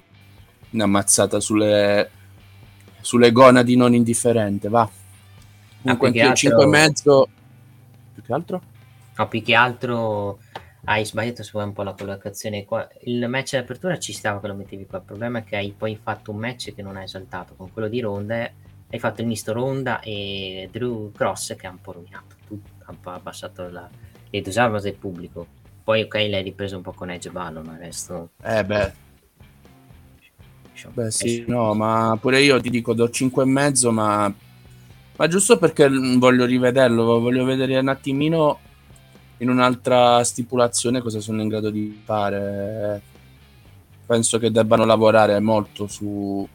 una mazzata sulle, sulle gonadi non indifferente, va. Comunque Ah, anche altro- 5 e mezzo. Più che altro? No, più che altro hai sbagliato su un po' la collocazione qua. Il match di apertura ci stava che lo mettevi qua. Il problema è che hai poi fatto un match che non hai esaltato con quello di Ronda. Hai fatto il misto Ronda e Drew Cross che ha un po' rovinato. Tu ha un po' abbassato la, le dosavas del pubblico. Poi, ok, l'hai ripreso un po' con Edge Ballo, ma il resto. Eh beh. Beh sì, no, ma pure io ti dico do 5 e mezzo, ma, ma giusto perché voglio rivederlo, voglio vedere un attimino in un'altra stipulazione cosa sono in grado di fare. Penso che debbano lavorare molto su,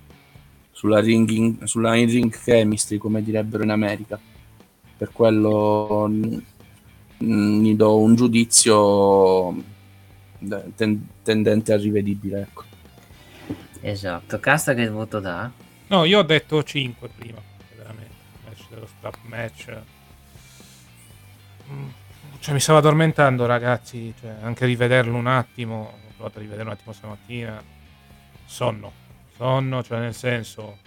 sulla, ringing, sulla in-ring chemistry, come direbbero in America. Per quello gli do un giudizio ten- tendente a rivedibile, ecco. Esatto. Casta che voto dà? No, io ho detto 5 prima, veramente. Match dello strap match. Mm, Cioè, mi stavo addormentando, ragazzi. Cioè, anche rivederlo un attimo. Ho provato a rivederlo un attimo stamattina. Sonno. Sonno, cioè, nel senso,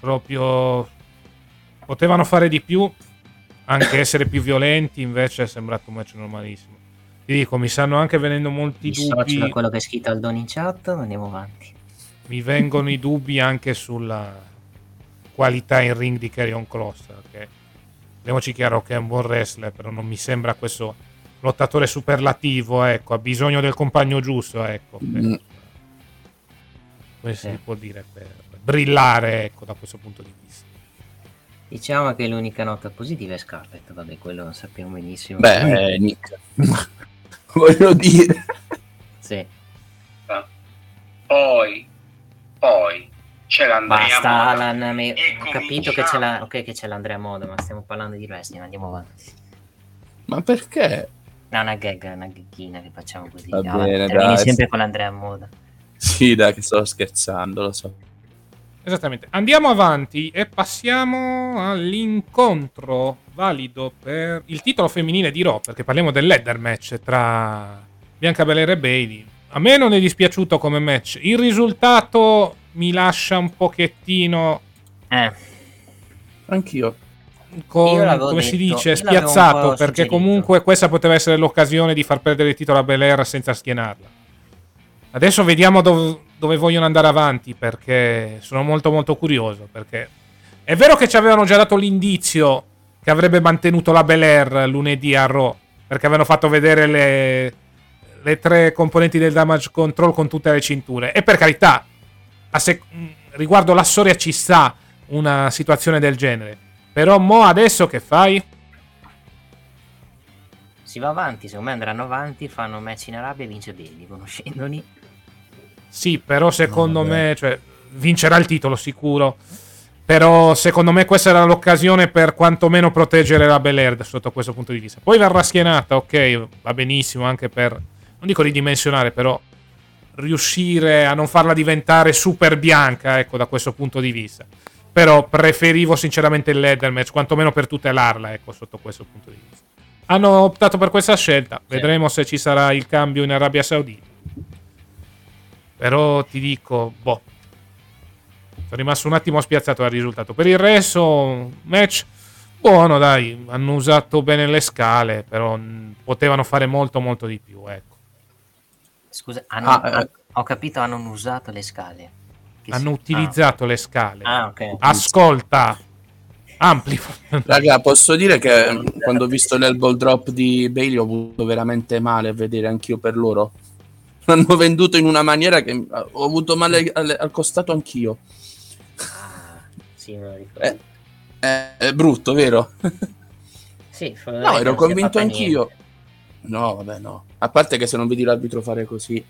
proprio. Potevano fare di più, anche essere più violenti. Invece è sembrato un match normalissimo. Ti dico, mi stanno anche venendo molti Mi dubbi. da quello che è scritto al Don in chat, andiamo avanti. mi vengono i dubbi anche sulla qualità in ring di Carrion Cross che parliamoci chiaro che è un buon wrestler però non mi sembra questo lottatore superlativo ecco ha bisogno del compagno giusto ecco per, Mm. come si può dire per brillare ecco da questo punto di vista Diciamo che l'unica nota positiva è Scarlett, vabbè, quello lo sappiamo benissimo. Beh, eh, Nick, (laughs) voglio dire. Sì. Poi, poi c'è l'Andrea Basta, Moda. Alan, me- ho capito che c'è, la- ok che c'è l'Andrea Moda, ma stiamo parlando di wrestling, andiamo avanti. Ma perché? No, una gag, una gagghina che facciamo così. Va Alan, bene, dai. sempre con l'Andrea Moda. Sì, dai, che sto scherzando, lo so. esattamente andiamo avanti e passiamo all'incontro valido per il titolo femminile di Raw perché parliamo del ladder match tra Bianca Belair e Bailey a me non è dispiaciuto come match il risultato mi lascia un pochettino Eh, Anch'io. con- come si detto, dice io l'avevo un spiazzato perché suggerito. comunque questa poteva essere l'occasione di far perdere il titolo a Belair senza schienarla adesso vediamo dov- dove vogliono andare avanti perché sono molto molto curioso perché è vero che ci avevano già dato l'indizio che avrebbe mantenuto la Belair lunedì a Raw perché avevano fatto vedere le, le tre componenti del damage control con tutte le cinture e per carità sec- riguardo la storia ci sta una situazione del genere però mo adesso che fai? si va avanti, secondo me andranno avanti, fanno match in Arabia e vince Bailey, conoscendoli. Sì, però secondo me, cioè, vincerà il titolo sicuro. Però secondo me questa era l'occasione per quantomeno proteggere la Belair sotto questo punto di vista. Poi verrà schienata, ok, va benissimo anche per, non dico ridimensionare, però riuscire a non farla diventare super bianca, ecco, da questo punto di vista. Però preferivo sinceramente il ladder match, quantomeno per tutelarla, ecco, sotto questo punto di vista. Hanno optato per questa scelta, vedremo se ci sarà il cambio in Arabia Saudita. Però ti dico, boh. Sono rimasto un attimo spiazzato dal risultato. Per il resto, match buono, dai. Hanno usato bene le scale, però mh, potevano fare molto, molto di più. Ecco. Scusa, hanno, Ah, eh. ha- ho capito, hanno usato le scale. Che Hanno si- utilizzato le scale. Ah, ok. Ascolta, amplifa. Raga, posso dire che mm, quando ho visto l'elbow drop di Bailey ho avuto veramente male a vedere anch'io per loro. L'hanno venduto in una maniera che mm, ho avuto male al, al costato anch'io. Ah, sì, me lo ricordo. Eh, è, è brutto, vero? Sì, No, ero convinto anch'io. No, vabbè, no. A parte che se non vedi l'arbitro fare così.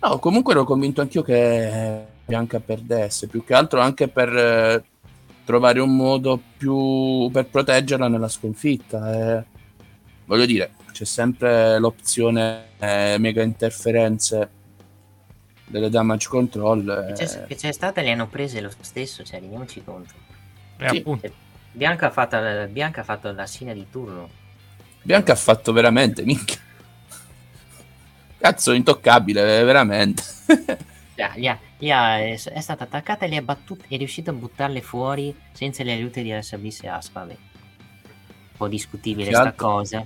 No, comunque ero convinto anch'io che Bianca perdesse. Più che altro anche per, eh, trovare un modo più per proteggerla nella sconfitta. E, voglio dire, c'è sempre l'opzione eh, mega interferenze delle damage control. Che c'è, che c'è stata le hanno prese lo stesso, cioè rendiamoci conto. Eh, Sì. appunto. Bianca ha fatto, Bianca ha fatto la sina di turno. Bianca ha fatto veramente, minchia. Cazzo, intoccabile, veramente. Ha- gli ha- è è stata attaccata e li ha battute, è riuscito a buttarle fuori senza le aiuti di Alexa Bliss e Aspa. Vabbè. Un po' discutibile sta altro- cosa.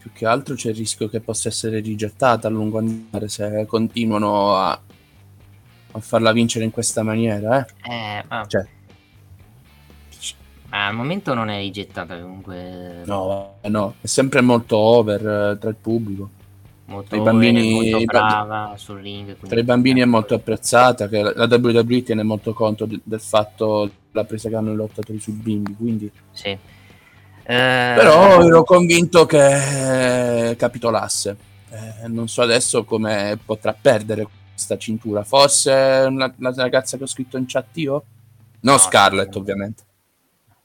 Più che altro c'è il rischio che possa essere rigettata a lungo andare se continuano a, a farla vincere in questa maniera. Eh. Eh, ma, Cioè, al momento non è rigettata comunque. no, eh, no, è sempre molto over eh, tra il pubblico. molto, tra i bambini- molto brava sul ring. Tra i bambini è molto apprezzata, che la la WWE tiene molto conto de- del fatto della presa che hanno i lottatori sui bimbi, quindi... Sì. Eh, Però ero convinto che capitolasse. Eh, non so adesso come potrà perdere questa cintura. Forse una- la ragazza che ho scritto in chat io? No, No, Scarlett, ovviamente.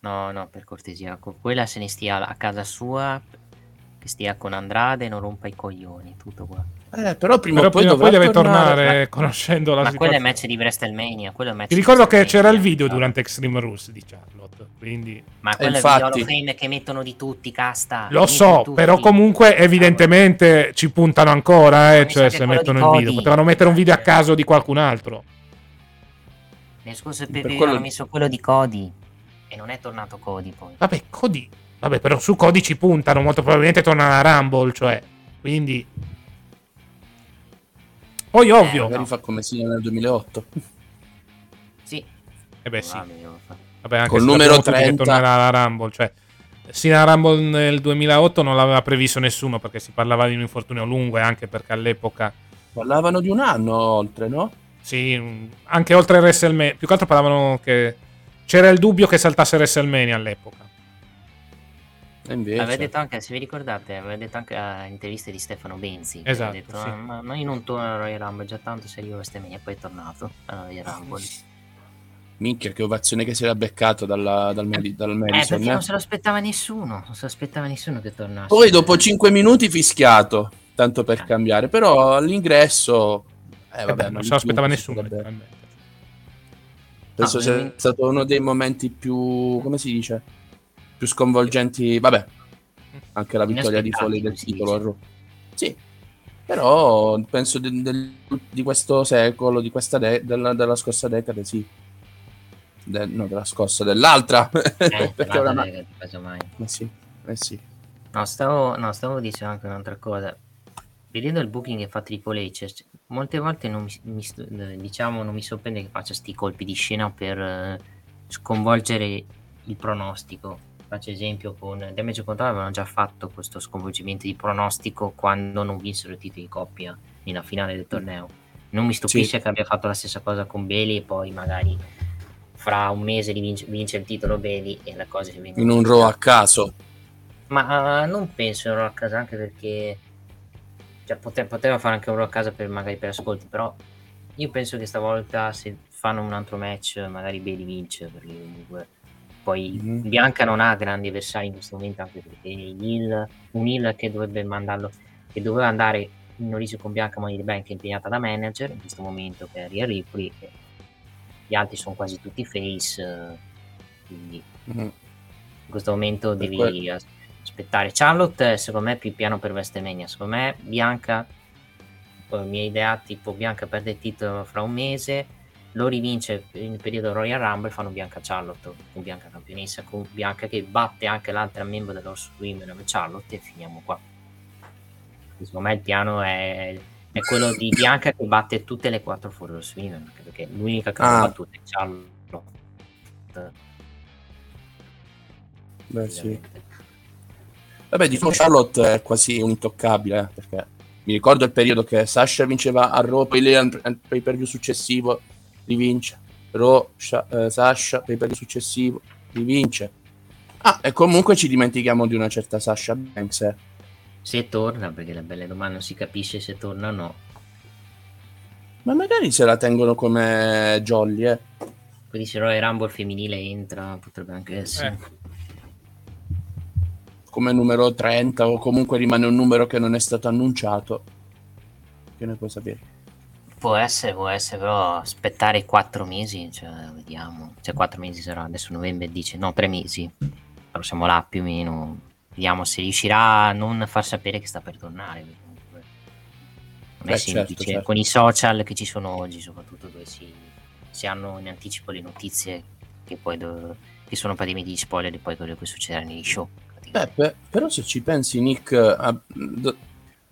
No, no, per cortesia, con quella se ne stia a casa sua, che stia con Andrade e non rompa i coglioni, tutto qua. Eh, però prima Però o poi prima poi deve tornare, tornare. conoscendo la Ma quello è situazione. match di WrestleMania, quello è match Ti ricordo che c'era il video durante Extreme Rules di Charlotte, quindi Ma quello è infatti- il Hall of Fame che mettono di tutti, casta. lo so, tutti. però comunque evidentemente ci puntano ancora, eh, cioè se quello mettono il video. Potevano mettere un video a caso di qualcun altro. Nel scorso Per PPV quello- hanno messo quello di Cody e non è tornato Cody poi. Vabbè, Cody. Vabbè, però su Cody ci puntano, molto probabilmente torna a Rumble, cioè. Quindi Poi ovvio. Magari fa come sia nel 2008. Sì. Eh beh, sì. Vabbè, anche Col numero sappiamo tutti 30. che tornerà alla Rumble, cioè Sina Rumble nel 2008 non l'aveva previsto nessuno perché si parlava di un infortunio lungo e anche perché all'epoca Parlavano di un anno oltre, no? sì, anche oltre WrestleMania, più che altro parlavano che c'era il dubbio che saltasse WrestleMania all'epoca. Invece... Aveva detto anche, se vi ricordate, aveva detto anche a interviste di Stefano Benzi. Esatto, detto, sì. "Ah, ma noi non torno alla Royal Rumble, già tanto sei io WrestleMania, poi è tornato alla Royal Rumble. Minchia, che ovazione che si era beccato dalla- dal, Medi- dal Eh, Madison. perché eh. non se lo aspettava nessuno, non se lo aspettava nessuno che tornasse. Poi dopo 5 minuti fischiato, tanto per cambiare. Però all'ingresso... Eh, Eh vabbè, beh, ma non se lo aspettava nessuno, letteralmente. Penso No, sia mi- stato uno dei momenti più, come si dice, più sconvolgenti. Vabbè, anche la vittoria di Foley del titolo. Sì, però penso de- del- di questo secolo, di questa de- della, della scorsa decade, sì. De- no, della scorsa, dell'altra. Eh, (laughs) Perché oramai... eh, casomai. Eh sì, eh sì. No, stavo, no, stavo dicendo anche un'altra cosa. Vedendo il booking che fa Triple H, molte volte non mi, mi diciamo, non mi sorprende che faccia sti colpi di scena per eh, sconvolgere il pronostico. Faccio esempio con Damage Control avevano già fatto questo sconvolgimento di pronostico quando non vinsero il titolo di coppia nella finale del torneo. Non mi stupisce che abbia fatto la stessa cosa con Bailey e poi magari fra un mese vince, vince il titolo Bailey e la cosa si vengono In un Raw a caso. ma eh, non penso in un Raw a casa anche perché cioè, pote- poteva fare anche un Raw a casa per magari per ascolti, però io penso che stavolta se fanno un altro match magari Bailey vince perché comunque poi Mhm. Bianca non ha grandi avversari in questo momento anche perché il un heel che dovrebbe mandarlo che doveva andare in origine con Bianca Money the Bank è impegnata da manager in questo momento che è Rhea Ripley e gli altri sono quasi tutti face eh, quindi Mhm. in questo momento Per devi quello. As- aspettare. Charlotte, secondo me, è più piano per WrestleMania. Secondo me, Bianca, poi mia idea, tipo Bianca perde il titolo fra un mese, lo rivince in periodo Royal Rumble, fanno Bianca Charlotte con Bianca campionessa, con Bianca che batte anche l'altra membro dell'Orso Women Charlotte e finiamo qua. Secondo me il piano è, è quello di Bianca che batte tutte le quattro fuori Women, anche perché l'unica che Ah. ha battuto è Charlotte. Beh, sì. Vabbè, di Charlotte è quasi un intoccabile, eh, perché mi ricordo il periodo che Sasha vinceva a Raw, poi lei al, pay per view successivo rivince. Raw, Sha- eh, Sasha, pay per view successivo, rivince. Ah, e comunque ci dimentichiamo di una certa Sasha Banks. eh. Se torna, perché la bella domanda non si capisce se torna o no. Ma magari se la tengono come Jolly, eh. Poi dice Royal Rumble femminile entra, potrebbe anche essere. Eh. Come numero 30 o comunque rimane un numero che non è stato annunciato. Che ne puoi sapere? Può essere, può essere, però aspettare quattro mesi, cioè, vediamo. Cioè, quattro mesi sarà, adesso novembre dice, no, tre mesi. Però siamo là più o meno. Vediamo se riuscirà a non far sapere che sta per tornare. Non è Beh, semplice. certo, certo. Con i social che ci sono oggi, soprattutto dove si, si hanno in anticipo le notizie che poi do- che sono praticamente gli spoiler di poi quello che succederà negli show. Beh, pe- però se ci pensi, Nick, a- d-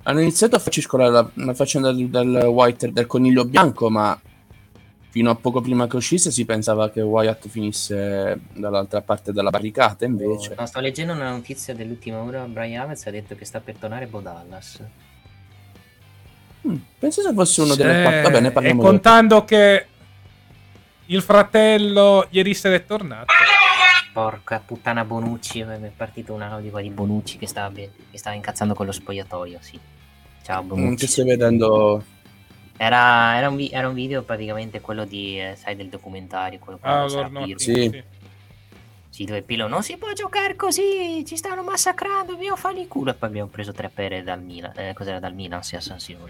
hanno iniziato a farci scolare la, la faccenda del, del White, del coniglio bianco, ma fino a poco prima che uscisse si pensava che Wyatt finisse dall'altra parte della barricata, invece... No, sto leggendo una notizia dell'ultima ora. Brian Havers ha detto che sta per tornare Bo Dallas. Mm, penso se fosse uno delle quattro... Vabbè, ne e parliamo dopo. contando che il fratello ieri sera è tornato. Porca puttana Bonucci, mi è partito un audio qua di Bonucci che stava, be- che stava incazzando con lo spogliatoio, sì. Ciao Bonucci. Che stai vedendo... Era, era un vi- era un video praticamente quello di, eh, sai, del documentario, quello Ah, Lord Notting, Sì. sì. Sì, dove Pilo non si può giocare così, ci stanno massacrando, dobbiamo fargli culo. E poi abbiamo preso tre pere dal Milan, eh, cos'era dal Milan, sì, a San Siro.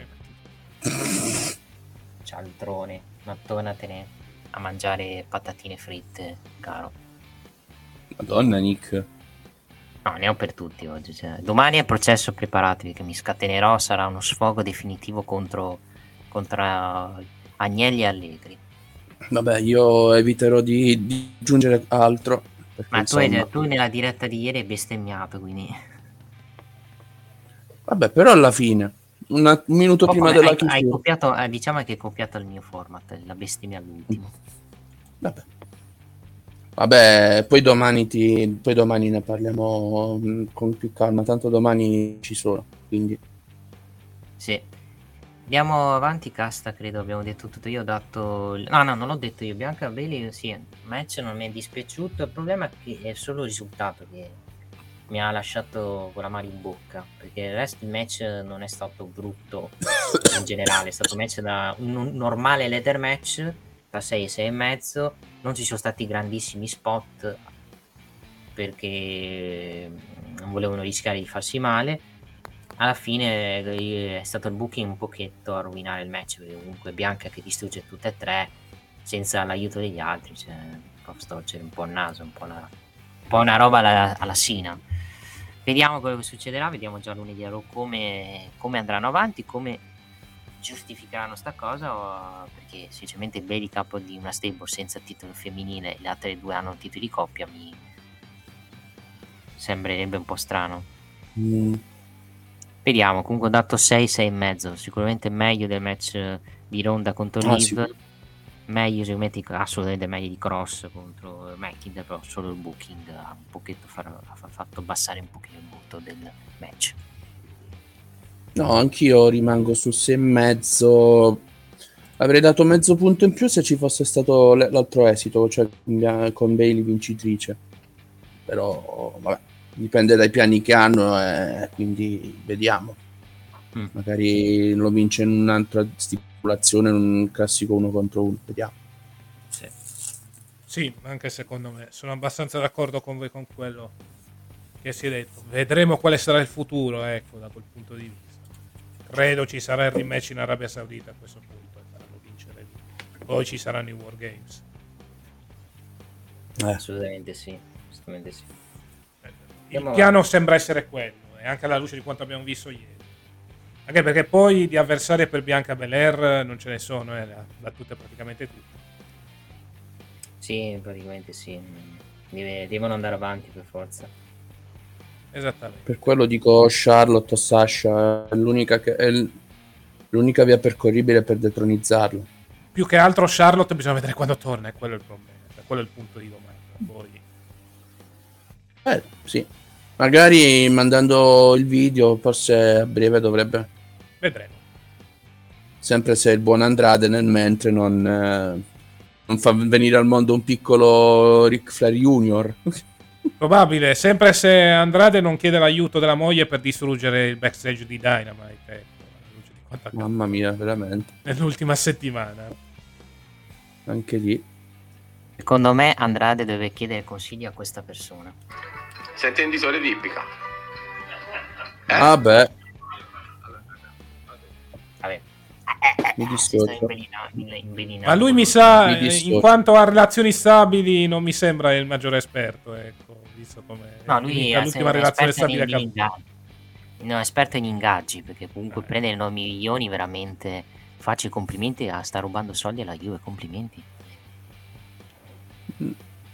(laughs) Cialtrone, ma tornatene a mangiare patatine fritte, caro. Madonna, Nick. No, ne ho per tutti oggi. cioè. Domani è processo, preparatevi che mi scatenerò, sarà uno sfogo definitivo contro, contro Agnelli e Allegri. Vabbè, io eviterò di, di aggiungere altro. Ma tu, hai- insomma- tu nella diretta di ieri hai bestemmiato, quindi... Vabbè, però alla fine, un minuto Oh, prima hai- della hai, chiusura... copiato, eh, diciamo che hai copiato il mio format, la bestemmia all'ultimo. Vabbè. Vabbè, poi domani, ti, poi domani ne parliamo mm, con più calma, tanto domani ci sono, quindi... Sì. Andiamo avanti, casta, credo abbiamo detto tutto. Io ho dato... No, no, non l'ho detto io. Bianca Bailey, sì, il match non mi è dispiaciuto. Il problema è che è solo il risultato che mi ha lasciato con la mano in bocca. Perché il resto del match non è stato brutto in generale. È stato un match da un normale leather match da 6 6 e mezzo. Non ci sono stati grandissimi spot perché non volevano rischiare di farsi male alla fine eh, è stato il booking un pochetto a rovinare il match perché comunque Bianca che distrugge tutte e tre senza l'aiuto degli altri cioè storcere un po' il naso un po' una, un una roba alla, alla Sina vediamo quello che succederà vediamo già lunedì a come, come andranno avanti come giustificheranno sta cosa o- perché sinceramente il Bailey capo di una stable senza titolo femminile e le altre due hanno un titolo di coppia mi sembrerebbe un po' strano mm, Vediamo, comunque ho dato 6, 6 e mezzo, sicuramente meglio del match di Ronda contro Ah, Liv, sì. meglio sicuramente assolutamente meglio di Cross contro McIntyre, però solo il booking ha un pochetto far- ha fa- fatto abbassare un pochino il botto del match. No, anch'io rimango su 6 e mezzo. Avrei dato mezzo punto in più se ci fosse stato l'altro esito, cioè con Bailey vincitrice. Però, vabbè, dipende dai piani che hanno e quindi vediamo. Mm. Magari lo vince in un'altra stipulazione, in un classico uno contro uno. Vediamo. Sì, anche secondo me. Sono abbastanza d'accordo con voi con quello che si è detto. Vedremo quale sarà il futuro, ecco, da quel punto di vista. Credo ci sarà il rematch in Arabia Saudita a questo punto e faranno vincere lì. Poi ci saranno i War Games. Eh. Assolutamente sì, assolutamente sì. Il Andiamo piano sembra essere quello, e anche alla luce di quanto abbiamo visto ieri. Anche perché poi di avversari per Bianca Belair non ce ne sono, eh, da, da tutte praticamente tutte. Sì, praticamente sì. Deve- devono andare avanti per forza. Esattamente. Per quello dico Charlotte o Sasha, è l'unica, che- è l'unica via percorribile per detronizzarlo. Più che altro Charlotte bisogna vedere quando torna, è quello il problema. Quello è il punto di domanda. Poi Eh, sì. Magari mandando il video, forse a breve dovrebbe. vedremo. Sempre se il buon Andrade nel mentre non, eh, non fa venire al mondo un piccolo Ric Flair Junior. Probabile, sempre se Andrade non chiede l'aiuto della moglie per distruggere il backstage di Dynamite, ecco, di Mamma mia, veramente. nell'ultima settimana. Anche lì. Secondo me Andrade deve chiedere consigli a questa persona. Sei intenditore di ippica. Eh? Ah beh, Vabbè. mi Si sta dissocio. Ma lui mi sa, Mi eh, in quanto a relazioni stabili, non mi sembra il maggiore esperto, ecco, visto come No, lui è l'ultima relazione esperto stabile in, in ingaggi. No, esperto in ingaggi, perché comunque prendere 9 milioni veramente faccio i complimenti a sta rubando soldi alla Juve, complimenti.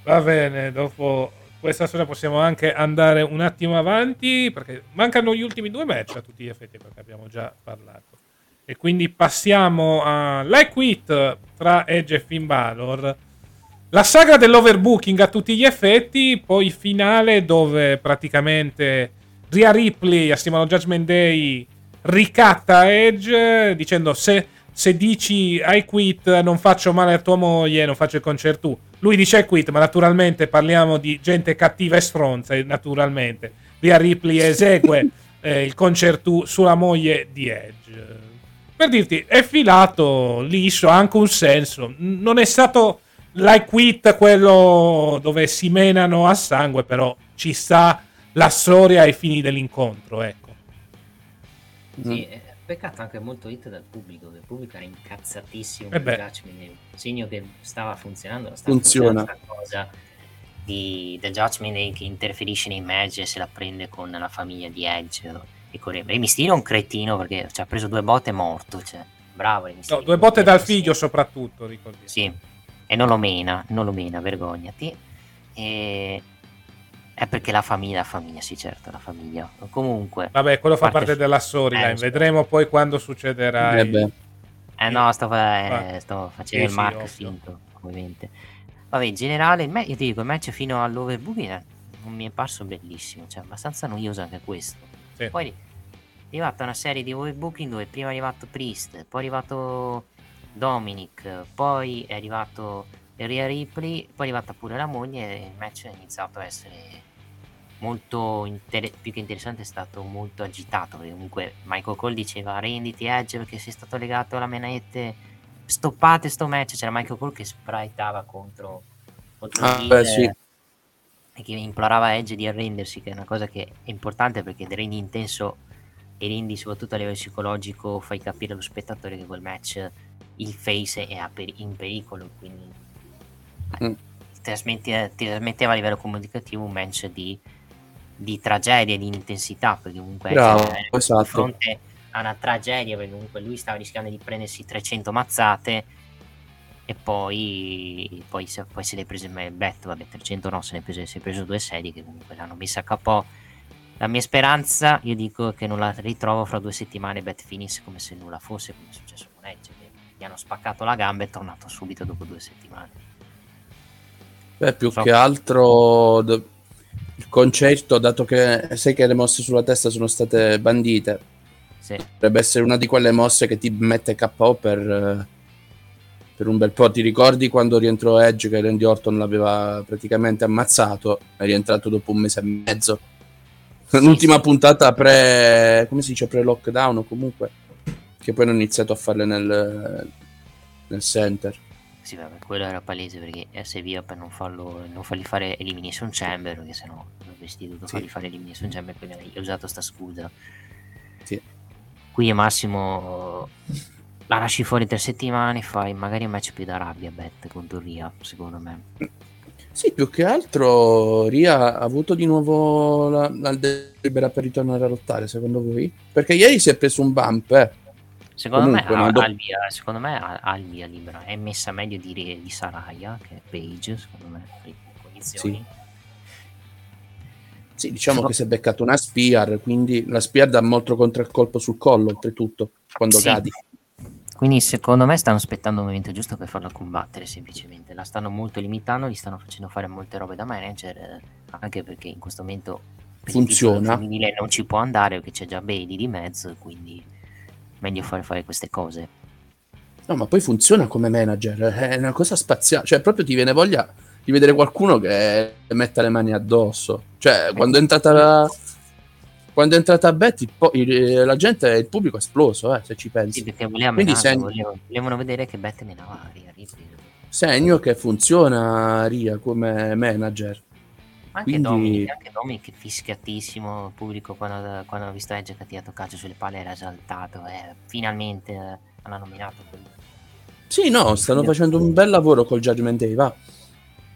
Va bene, dopo questa storia possiamo anche andare un attimo avanti perché mancano gli ultimi due match a tutti gli effetti perché abbiamo già parlato. E quindi passiamo a Like Quit tra Edge e Finn Balor. La saga dell'overbooking a tutti gli effetti, poi finale dove praticamente Rhea Ripley assieme allo Judgment Day ricatta Edge dicendo se, se dici I quit non faccio male a tua moglie, non faccio il concerto. Lui dice I quit, ma naturalmente parliamo di gente cattiva e stronza, naturalmente. Rhea Ripley esegue (laughs) eh, il concerto sulla moglie di Edge. Per dirti, è filato liscio, ha anche un senso. Non è stato l'I quit quello dove si menano a sangue, però ci sta la storia ai fini dell'incontro, ecco. Sì, eh, peccato anche molto hit dal pubblico, che il pubblico era incazzatissimo Eh per. Judgment segno che stava funzionando, stava Funziona. funzionando cosa di, del Judgment Day che interferisce nei match e se la prende con la famiglia di Edge e con Rey Rey Mysterio è un cretino perché ci ha preso due botte e è morto, cioè, bravo Rey No, due botte dal figlio soprattutto, ricordiamo. Sì, e non lo mena, non lo mena, vergognati. E... È perché la famiglia, la famiglia, sì certo, la famiglia. Comunque... Vabbè, quello fa parte parte della storyline. Eh, sì. Vedremo poi quando succederà. Eh il-. Eh no, sto, fa- eh, sto facendo Sì, il sì, mark finto, ovviamente. Vabbè, in generale, il io ti dico, il match fino all'overbooking non mi è parso bellissimo, cioè abbastanza noioso anche questo. Sì. Poi è arrivata una serie di overbooking dove prima è arrivato Priest, poi è arrivato Dominic, poi è arrivato Rhea Ripley, poi è arrivata pure la moglie e il match è iniziato a essere molto inter- più che interessante è stato molto agitato perché comunque Michael Cole diceva renditi Edge perché sei stato legato alla manette stoppate sto match c'era Michael Cole che spriteava contro, contro Ah, beh, sì. e che implorava Edge di arrendersi che è una cosa che è importante perché rendi intenso e rendi soprattutto a livello psicologico fai capire allo spettatore che quel match il face è in pericolo quindi Mm. ti trasmetteva a livello comunicativo un match di, di tragedia, di intensità, perché comunque Bravo, era esatto. di fronte a una tragedia, perché comunque lui stava rischiando di prendersi 300 mazzate e poi, poi, se, poi se le prese il bet, vabbè 300 no, se ne è preso, si è preso due sedie che comunque l'hanno messa a capo. La mia speranza, io dico che non la ritrovo fra due settimane Bet Finis come se nulla fosse, come è successo con Edge, gli hanno spaccato la gamba e è tornato subito dopo due settimane. Beh, più So- che altro il concerto, dato che sai che le mosse sulla testa sono state bandite, Sì. potrebbe essere una di quelle mosse che ti mette KO per, eh, per un bel po'. Ti ricordi quando rientrò Edge che Randy Orton l'aveva praticamente ammazzato? È rientrato dopo un mese e mezzo. L'ultima puntata pre, come si dice, pre-lockdown o comunque, che poi hanno iniziato a farle nel, nel center. Sì, vabbè, quello era palese perché è via per non, farlo, non fargli fare Elimination Chamber, perché sennò avresti dovuto Sì. fargli fare Elimination Chamber, quindi hai usato sta scusa. Sì. Qui massimo la lasci fuori tre settimane, fai magari un match più da rabbia, Bet, contro Ria, secondo me. Sì, più che altro Ria ha avuto di nuovo la, la delibera per ritornare a lottare, secondo voi? Perché ieri si è preso un bump, eh. Secondo Comunque, me, do- ha il via, secondo me ha, ha il via libera, è messa meglio di, di Saraya, che Page, secondo me, per le condizioni. Sì, diciamo che si è beccato una Spear, quindi la Spear dà molto contraccolpo sul collo, oltretutto, quando Sì. cadi. Quindi secondo me stanno aspettando un momento giusto per farla combattere semplicemente. La stanno molto limitando, gli stanno facendo fare molte robe da manager, eh, anche perché in questo momento per il Funziona. femminile non ci può andare perché c'è già Bailey di mezzo, quindi meglio fare fare queste cose. No, ma poi funziona come manager, è una cosa spaziale, cioè proprio ti viene voglia di vedere qualcuno che metta le mani addosso. Cioè, quando è entrata la... Quando è entrata Betty, la gente, il pubblico è esploso, eh, se ci pensi. Sì, perché volevano, Quindi menarla, se- volevano, volevano vedere che Beth menava Ripley. segno che funziona Ria come manager. Anche Quindi- Domi, anche Domi che fischiatissimo, il pubblico quando, quando ha visto Edge che ha tirato calcio sulle palle era esaltato e finalmente eh, hanno nominato quel... Sì, no, stanno facendo un bel lavoro col Judgment Day, va.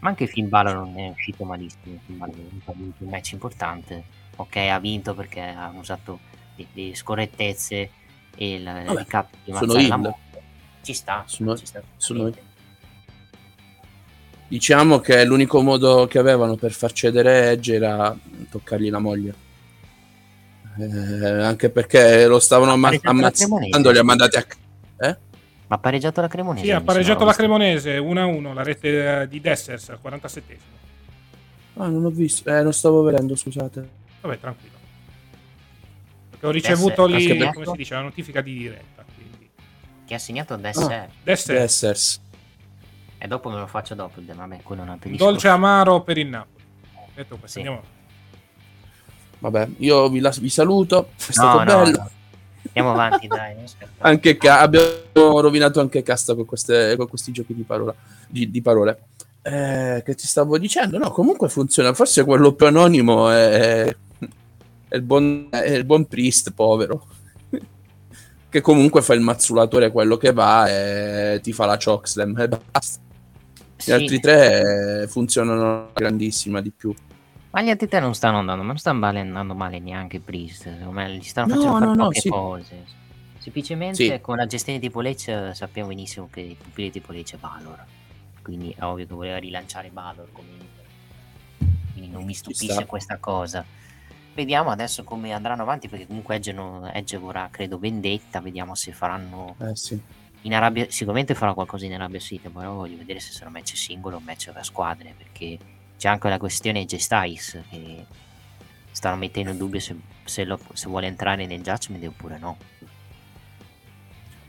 Ma anche Finn Balor non è uscito malissimo, Finn Balor ha vinto un match importante, ok ha vinto perché ha usato le, le scorrettezze e il Vabbè, di ammazzare la heel. morte. Ci sta, Sono- ci sta. sono- Diciamo che l'unico modo che avevano per far cedere Edge era toccargli la moglie. Eh, anche perché lo stavano amma- ammazzando, li ha mandati a... Eh? Ma ha pareggiato la Cremonese? Sì, ha pareggiato la Cremonese 1-1, la rete eh, di Dessers al 47 Ah, non ho visto, eh, non stavo vedendo, scusate. Vabbè, tranquillo. Perché ho ricevuto Dessers, lì, come si dice, la notifica di diretta. Quindi. Che ha segnato Ah, Dessers. Dessers, Dessers. E dopo me lo faccio dopo, vabbè, quello è un altro dolce amaro per il Napoli. Detto questo, Sì. andiamo. Vabbè, io vi, la- vi saluto, è No, stato no, bello. no. Andiamo avanti, dai. Anche ca- abbiamo rovinato anche Casta con, queste- con questi giochi di, parola, di, di parole. Eh, che ti stavo dicendo? No, comunque funziona. Forse quello più anonimo è, è il, buon, è il buon Priest, povero. (laughs) che comunque fa il mazzulatore quello che va e ti fa la chokeslam e basta. Gli Sì. altri tre eh, funzionano grandissima di più. Ma gli altri tre non stanno andando, ma non stanno male- andando male neanche Priest. Gli stanno No, facendo fare no, no, poche sì. cose. Semplicemente Sì. con la gestione di Lecce sappiamo benissimo che il pupillo di Lecce è Valor. Quindi è ovvio che voleva rilanciare Valor comunque. Quindi non mi stupisce sta. questa cosa. Vediamo adesso come andranno avanti perché comunque Edge, non- Edge vorrà credo vendetta, vediamo se faranno Eh sì. In Arabia sicuramente farà qualcosa in Arabia Saudita però voglio vedere se sarà match singolo o match a squadre perché c'è anche la questione J Styles che stanno mettendo in dubbio se, se lo- se vuole entrare nel Judgment oppure no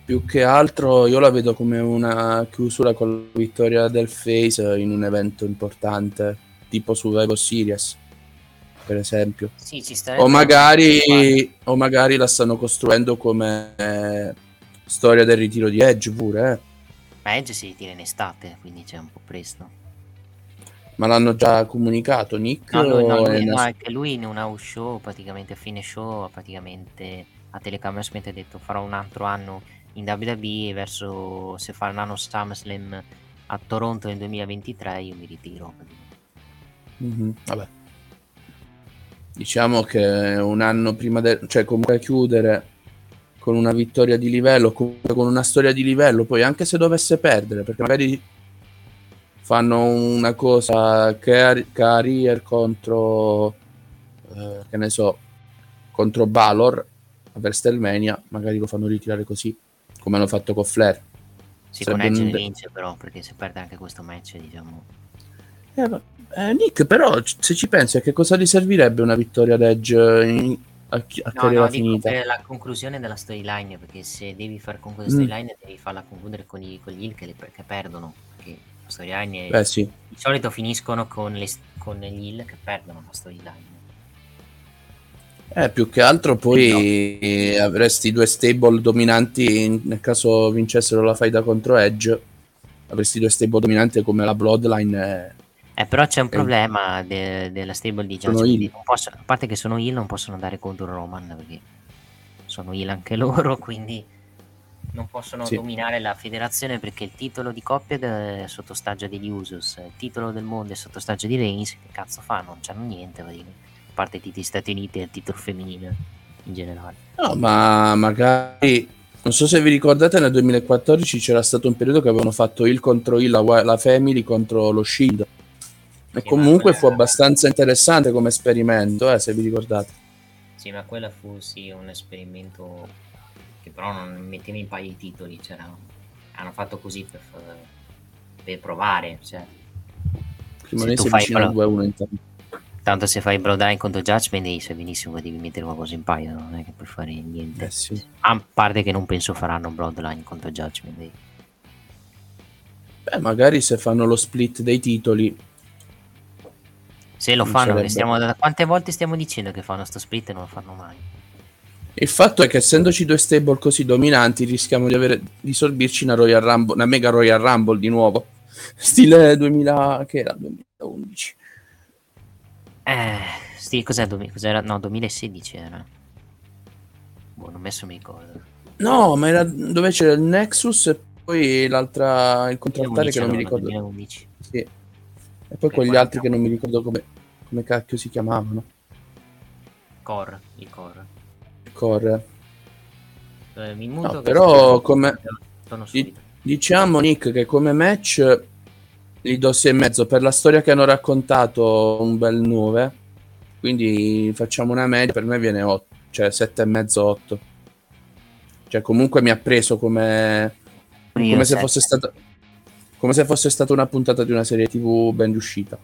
Più che altro io la vedo come una chiusura con la vittoria del Face in un evento importante, tipo su Survivor Series, per esempio. sì O magari, o magari la stanno costruendo come eh, storia del ritiro di Edge pure, eh. ma Edge si ritira in estate quindi c'è un po' presto Ma l'hanno già comunicato Nick? no, lui, no, lui, no, una- che lui in un house show praticamente a fine show praticamente a telecamera spenta ha detto farò un altro anno in WWE verso se faranno SummerSlam a Toronto nel 2023 io mi ritiro Mhm, vabbè. Diciamo che un anno prima del... cioè comunque chiudere con una vittoria di livello, comunque con una storia di livello, poi anche se dovesse perdere, perché magari fanno una cosa car- carrier contro, eh, che ne so, contro Valor a WrestleMania, magari lo fanno ritirare così, come hanno fatto con Flair. Sì, con Sarebbe Edge un- però, perché se perde anche questo match, diciamo... Eh, eh, Nick, però se ci pensi, a che cosa gli servirebbe una vittoria ad Edge in- a, chi- a No, no, finita? per la conclusione della storyline, perché se devi far concludere Mm. la storyline devi farla concludere con gli, con gli heel che, le- che perdono, perché la storyline Beh, sì. di solito finiscono con, le, con gli heel che perdono la storyline. Eh, più che altro poi eh, avresti due stable dominanti in- nel caso vincessero la faida contro Edge. Avresti due stable dominanti come la Bloodline. Eh. Eh, però c'è un Eh. problema de- della stable di. Non possono- a parte che sono heel, non possono andare contro Roman perché sono heel anche (laughs) loro, quindi non possono Sì. dominare la federazione perché il titolo di coppia è sotto ostaggio degli Usos, il titolo del mondo è sotto ostaggio di Reigns, che cazzo fa? Non c'hanno niente, a parte i titoli Stati Uniti e il titolo femminile in generale. No, ma magari. Non so se vi ricordate, nel 2014 c'era stato un periodo che avevano fatto il contro il, la, la Family contro lo Shield. E Sì, comunque fu abbastanza interessante come esperimento, eh, se vi ricordate. Sì, ma quella fu sì un esperimento che però non metteva in paio i titoli, c'era... hanno fatto così per, per provare, cioè. Prima Se tu fai quello- 2-1 intanto. Tanto se fai Bloodline contro Judgment Day sai benissimo che devi mettere qualcosa in paio, non è che puoi fare niente. Eh sì. A parte che non penso faranno Bloodline contro Judgment Day. Beh, magari se fanno lo split dei titoli. Se lo Non fanno, sarebbe- stiamo, quante volte stiamo dicendo che fanno sto split e non lo fanno mai? Il fatto è che essendoci due stable così dominanti, rischiamo di, avere, di sorbirci una, Royal Rumble, una mega Royal Rumble di nuovo. (laughs) Stile 2000, che era 2011. Eh, sì, cos'è? Cos'era? No, 2016 era. Boh, non messo mi ricordo. No, ma era dove c'era il Nexus e poi l'altra, il contraltare 2011 che non mi ricordo. 2011. Sì. E poi quegli altri che non mi ricordo come, come cacchio si chiamavano. Core, il core. Core. Eh, mi muto No, che però come torno di- diciamo Nick che come match gli do 6 e mezzo per la storia che hanno raccontato un bel 9 quindi facciamo una media per me viene 8 cioè 7 e mezzo 8 cioè comunque mi ha preso come Io come se fosse stata come se fosse stata una puntata di una serie tv ben riuscita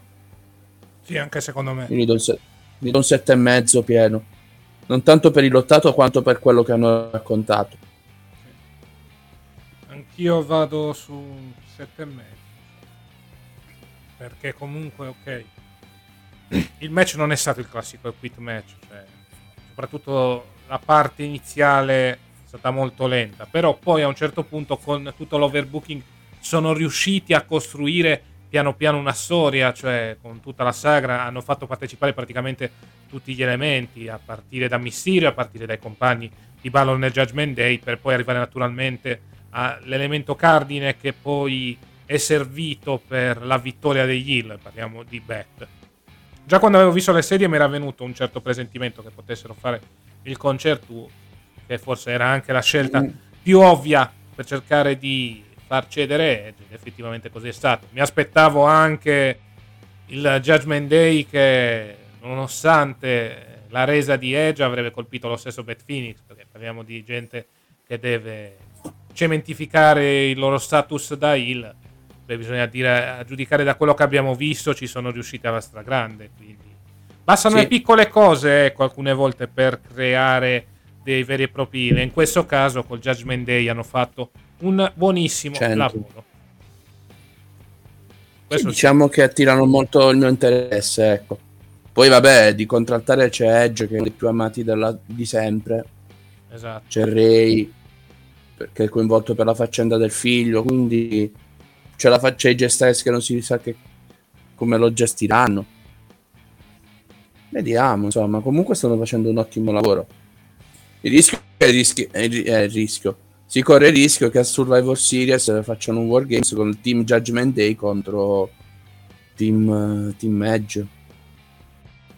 Sì, anche secondo me. Io gli do un se- gli do un 7 e mezzo pieno non tanto per il lottato quanto per quello che hanno raccontato Anch'io vado su un 7,5. Perché comunque, ok. (coughs) Il match non è stato il classico quit match. Cioè, soprattutto la parte iniziale è stata molto lenta. Però poi a un certo punto con tutto l'overbooking sono riusciti a costruire piano piano una storia. Cioè con tutta la sagra hanno fatto partecipare praticamente tutti gli elementi. A partire da Mysterio, a partire dai compagni di Balor nel Judgment Day. Per poi arrivare naturalmente all'elemento cardine che poi è servito per la vittoria degli Hill, parliamo di Beth. Già quando avevo visto le sedie mi era venuto un certo presentimento che potessero fare il concerto, che forse era anche la scelta più ovvia per cercare di far cedere Edge, ed effettivamente così è stato. Mi aspettavo anche il Judgment Day che nonostante la resa di Edge avrebbe colpito lo stesso Beth Phoenix, perché parliamo di gente che deve cementificare il loro status da heel. Beh, bisogna dire, a giudicare da quello che abbiamo visto, ci sono riusciti alla stragrande. Quindi bastano Sì. le piccole cose, ecco, alcune volte per creare dei veri e propri. In questo caso, col Judgment Day hanno fatto un buonissimo Cento. lavoro. Sì, diciamo che attirano molto il mio interesse, ecco. Poi vabbè, di contraltare c'è Edge che è uno dei più amati della- di sempre, Esatto. c'è Ray che è coinvolto per la faccenda del figlio, quindi c'è la faccia AJ Styles che non si sa che come lo gestiranno. Vediamo, insomma, comunque stanno facendo un ottimo lavoro. Il rischio è il rischio, è il rischio. Si corre il rischio che a Survivor Series facciano un Wargames con il team Judgment Day contro team, eh, team Edge.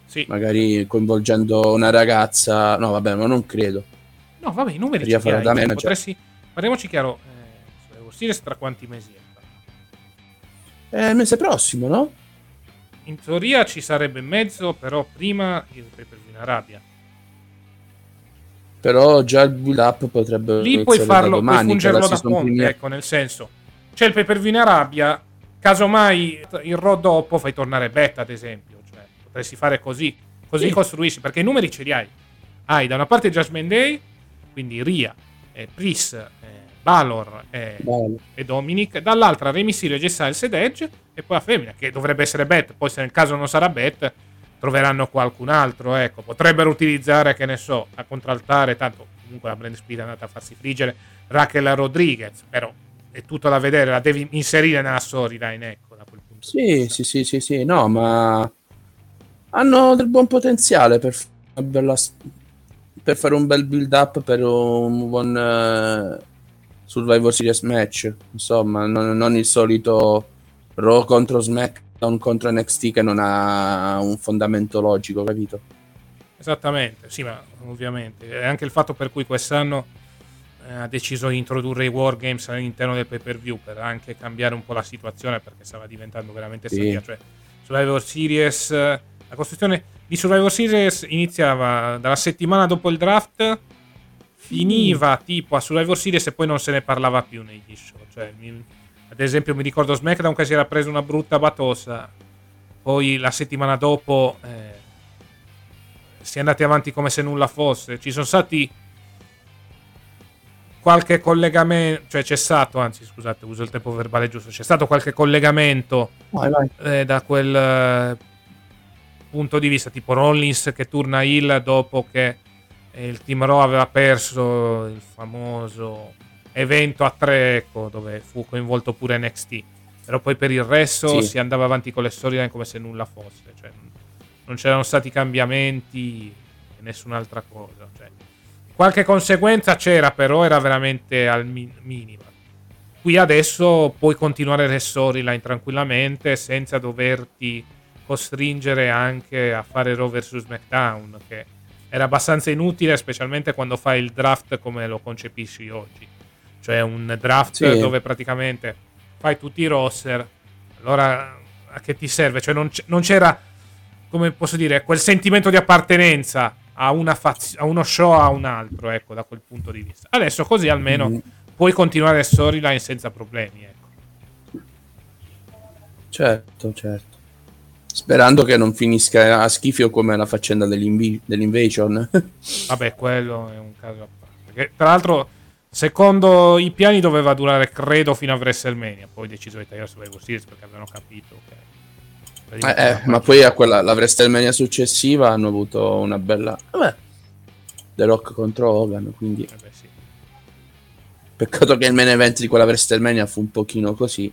Sì. Magari coinvolgendo una ragazza. No, vabbè, ma non credo. No, vabbè, i numeri ci da manager. Potresti... Parliamoci chiaro, eh, Survivor Series tra quanti mesi è? È il mese prossimo, no? In teoria ci sarebbe in mezzo, però prima il pay in Arabia. Però già il build up potrebbe Lì puoi farlo, puoi domani, che fungerlo da ponte, ecco, nel senso, c'è il pay per view in Arabia, casomai il Raw dopo fai tornare Beth, ad esempio, cioè potresti fare così, così Sì. costruisci, perché i numeri ce li hai. Hai da una parte Judgment Day, quindi Ria, eh, Pris, eh, Balor eh, e Dominic, dall'altra Rey Mysterio, J Styles ed Edge, e poi la femmina, che dovrebbe essere Beth, poi se nel caso non sarà Beth, troveranno qualcun altro, ecco, potrebbero utilizzare, che ne so, a contraltare, tanto comunque la Brand Speed è andata a farsi friggere, Raquel Rodriguez, però è tutto da vedere, la devi inserire nella storyline, ecco, da quel punto. Sì, sì, sì, sì, sì, no, ma hanno del buon potenziale per, bella per fare un bel build up per un buon eh, Survivor Series match. Insomma, non, non il solito Raw contro SmackDown contro NXT che non ha un fondamento logico, capito? Esattamente, sì, ma ovviamente. E anche il fatto per cui quest'anno eh, ha deciso di introdurre i Wargames all'interno del pay per view per anche cambiare un po' la situazione perché stava diventando veramente Sì. seria. Cioè, Survivor Series, la costruzione di Survivor Series iniziava dalla settimana dopo il draft, finiva tipo a Survivor Series e poi non se ne parlava più negli show. Cioè, mi- ad esempio, mi ricordo SmackDown che si era preso una brutta batossa, poi la settimana dopo. eh, si è andati avanti come se nulla fosse. Ci sono stati qualche collegamento, cioè c'è stato, anzi scusate, uso il tempo verbale giusto, c'è stato qualche collegamento Vai, vai. eh, da quel eh, punto di vista, tipo Rollins che turna Hill dopo che eh, il Team Raw aveva perso il famoso evento a tre, ecco, dove fu coinvolto pure NXT. Però poi per il resto Sì. si andava avanti con le storyline come se nulla fosse. Cioè, non c'erano stati cambiamenti e nessun'altra cosa. Cioè, qualche conseguenza c'era, però era veramente al mi- minima. Qui adesso puoi continuare le storyline tranquillamente senza doverti costringere anche a fare Raw vs SmackDown, che era abbastanza inutile, specialmente quando fai il draft come lo concepisci oggi. Cioè un draft Sì. dove praticamente fai tutti i roster. Allora a che ti serve? Cioè non, non c'era, come posso dire, quel sentimento di appartenenza a, una faz- a uno show a un altro, ecco, da quel punto di vista. Adesso così almeno Mhm. puoi continuare le storyline senza problemi, ecco. Certo, certo. Sperando che non finisca a schifio come la faccenda dell'invi- dell'invasion. (laughs) Vabbè, quello è un caso a parte. Che, tra l'altro, secondo i piani doveva durare, credo, fino a WrestleMania. Poi deciso di tagliare Survivor Series perché avevano capito che... Eh, eh, ma poi a quella, la WrestleMania successiva hanno avuto una bella... Vabbè. The Rock contro Hogan, quindi... Eh beh, sì. Peccato che il main event di quella WrestleMania fu un pochino così.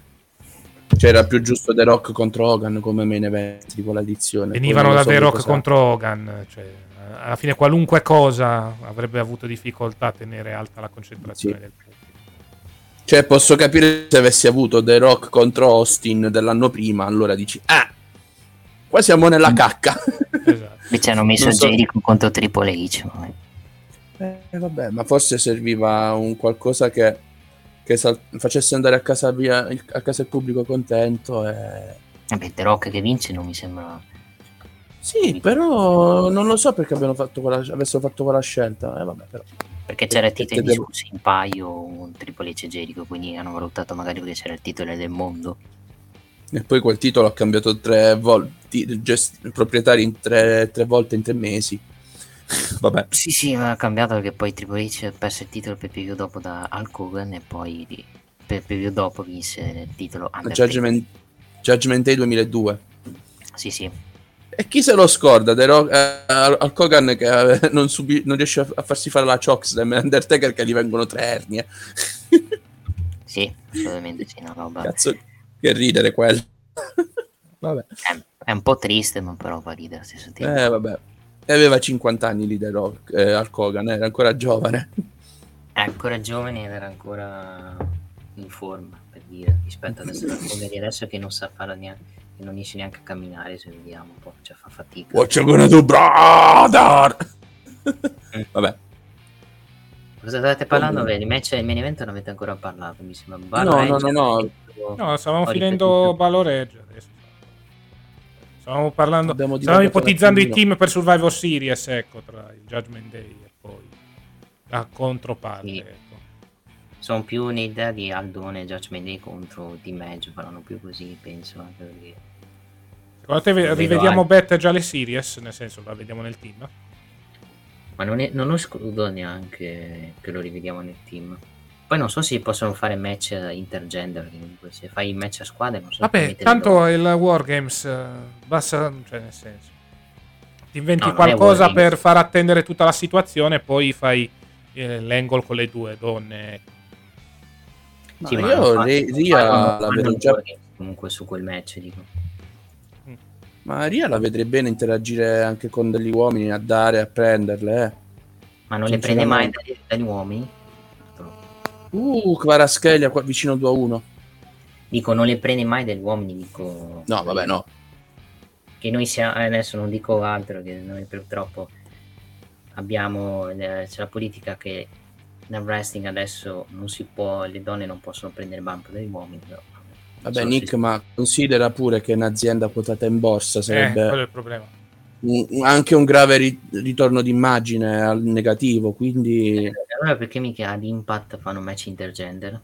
C'era più giusto The Rock contro Hogan come main event di quella edizione. Venivano da so The Rock cosa- contro Hogan. Cioè, alla fine qualunque cosa avrebbe avuto difficoltà a tenere alta la concentrazione Sì. del pubblico. Cioè, posso capire se avessi avuto The Rock contro Austin dell'anno prima, allora dici, ah, qua siamo nella cacca. Esatto. Invece hanno messo Non so- Jericho contro Triple H. vabbè. Eh, vabbè, ma forse serviva un qualcosa che, che sal- facesse andare a casa, via, il, a casa il pubblico contento. E... Vabbè, The Rock che vince non mi sembra... Sì, però non lo so perché abbiano fatto quella, avessero fatto quella scelta. Eh, vabbè, però. Perché c'era il titolo in Devo- discussione in paio, un Triple H e Jericho, quindi hanno valutato magari perché c'era il titolo del mondo. E poi quel titolo ha cambiato tre volte, il gest- il proprietario in tre, tre volte in tre mesi. (laughs) Vabbè, Sì, sì, ma ha cambiato perché poi Triple H ha perso il titolo per preview dopo da Hulk Hogan e poi per preview dopo vinse il titolo Undertaker. Judgment, Judgment Day 2002. Sì, sì. E chi se lo scorda? The Rock- eh, Al Kogan che eh, non, subi- non riesce a, farsi fare la chokeslam e Undertaker che gli vengono tre ernie. (laughs) Sì, assolutamente sì, una roba. Cazzo, che ridere quello. (laughs) vabbè. È, è un po' triste, ma però fa ridere stesso tempo. Eh, vabbè. E aveva 50 anni lì The Rock, eh, Al Kogan, era ancora giovane. È ancora giovane ed era ancora in forma, per dire, rispetto adesso alla Hogan di adesso che non sa fare neanche, che non riesce neanche a camminare, se vediamo un po', cioè fa fatica. What you gonna do, brother? (laughs) vabbè. Cosa state parlando? Beh, il match il main event non avete ancora parlato, mi sembra. Bar No, no, no, no. No, stavamo ho finendo ripetuto. Balor Edge adesso. Stavamo parlando, stavamo ipotizzando i team per Survivor Series, ecco, tra il Judgment Day e poi la controparte. Sì. ecco. Sono più un'idea di Aldone e Judgment Day contro Team Edge, faranno più così, penso. Anche perché... Secondo te ve- rivediamo anche- Bet già le series? Nel senso, la vediamo nel team? Ma non, è- non escludo neanche che lo rivediamo nel team. Poi non so se possono fare match intergender, comunque se fai match a squadre non so se Vabbè, tanto il Wargames eh, basta, cioè nel senso, ti inventi No, qualcosa per far attendere tutta la situazione e poi fai eh, l'angle con le due donne. Ma Sì, ma io Ria fanno- la fanno vedo un già- comunque su quel match, dico. Ma Ria la vedrei bene interagire anche con degli uomini, a dare, a prenderle, eh. Ma non le prende mai dagli, dagli uomini? Uh, Kvaraschelia qua vicino 2 a 1. Dico, non le prende mai dagli uomini, dico... No, vabbè, no. Che noi siamo... eh, adesso non dico altro, che noi purtroppo abbiamo... eh, c'è la politica che nel wrestling adesso non si può... Le donne non possono prendere bump dagli uomini, però... Vabbè, So Nick, se- ma considera pure che un'azienda quotata in borsa Eh, quello è sarebbe il problema. un- anche un grave ri- ritorno d'immagine al negativo, quindi... Allora perché mica ad Impact fanno match intergender?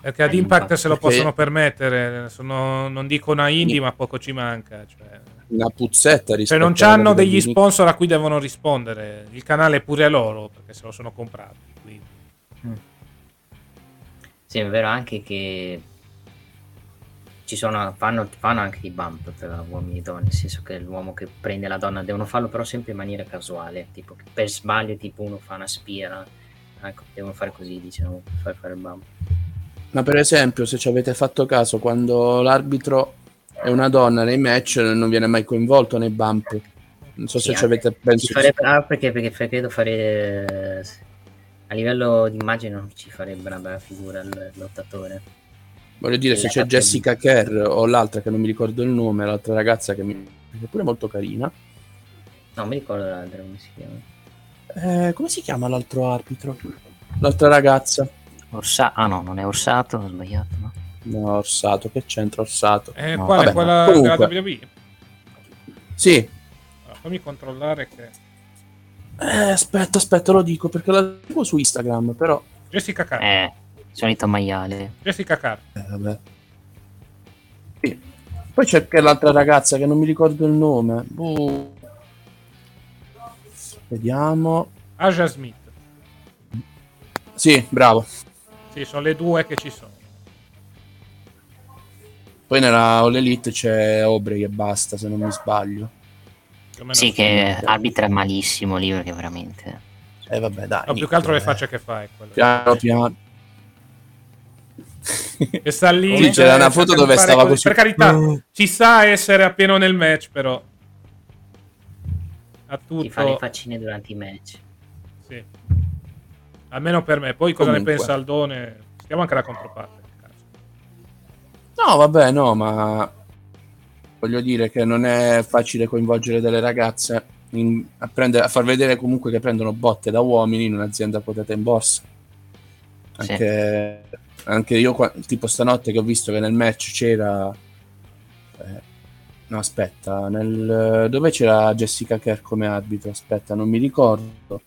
Perché ad Eh, Impact infatti, se lo perché- possono permettere, sono- non dico una indie, ma poco ci manca. Cioè, Una puzzetta Cioè, rispetto non alla hanno degli sponsor a cui devono rispondere. Il canale è pure loro perché se lo sono comprati. quindi. Sì, è vero anche che ci sono, fanno, fanno anche i bump per uomini e donne, nel senso che l'uomo che prende la donna devono farlo però sempre in maniera casuale, tipo che per sbaglio tipo uno fa una spira, ecco, devono fare così, diciamo, per fare fare il bump. Ma per esempio, se ci avete fatto caso, quando l'arbitro è una donna nei match non viene mai coinvolto nei bump. Non so Sì, se ci avete pensato. farebbe, ah, perché, perché credo fare eh, a livello di immagine non ci farebbe una bella figura il lottatore. Voglio dire, se c'è. Jessica Kerr o l'altra che non mi ricordo il nome, l'altra ragazza che, mi... che è pure molto carina. No, mi ricordo l'altro come si chiama. Eh, come si chiama l'altro arbitro? L'altra ragazza. Orsa- ah no, non è Orsato, ho sbagliato. No? No, Orsato, che c'entra Orsato? Eh, No, quale? vabbè, quella comunque. della WWE? Sì. Allora, fammi controllare che... Eh, aspetta, aspetta, lo dico perché la seguo su Instagram, però... Jessica Carr. Eh, solito maiale. Jessica Carr. Eh, vabbè. Sì. Poi c'è che l'altra ragazza che non mi ricordo il nome. Boh. Vediamo. Aja Smith. Sì, bravo. Sì, sono le due che ci sono. Poi nella All Elite c'è Aubrey e basta, se non mi sbaglio. Meno Sì, che arbitra malissimo lì perché veramente... Eh vabbè, dai. No, più che altro le Nick, facce che fa è quello. Piano piano. E sta lì. Sì, c'era cioè, una foto dove stava così. così. Per carità, Mm. ci sa essere appieno nel match, però. Ha Ti fa le tutto. faccine durante i match. Sì. Almeno per me. Poi cosa Comunque. ne pensa Aldone? Stiamo anche la controparte. No, vabbè, no, ma voglio dire che non è facile coinvolgere delle ragazze in- a, prendere- a far vedere comunque che prendono botte da uomini in un'azienda quotata in borsa. Sì. Anche, io, qua- tipo stanotte che ho visto che nel match c'era... eh, no, aspetta, nel, dove c'era Jessica Kerr come arbitro? Aspetta, non mi ricordo.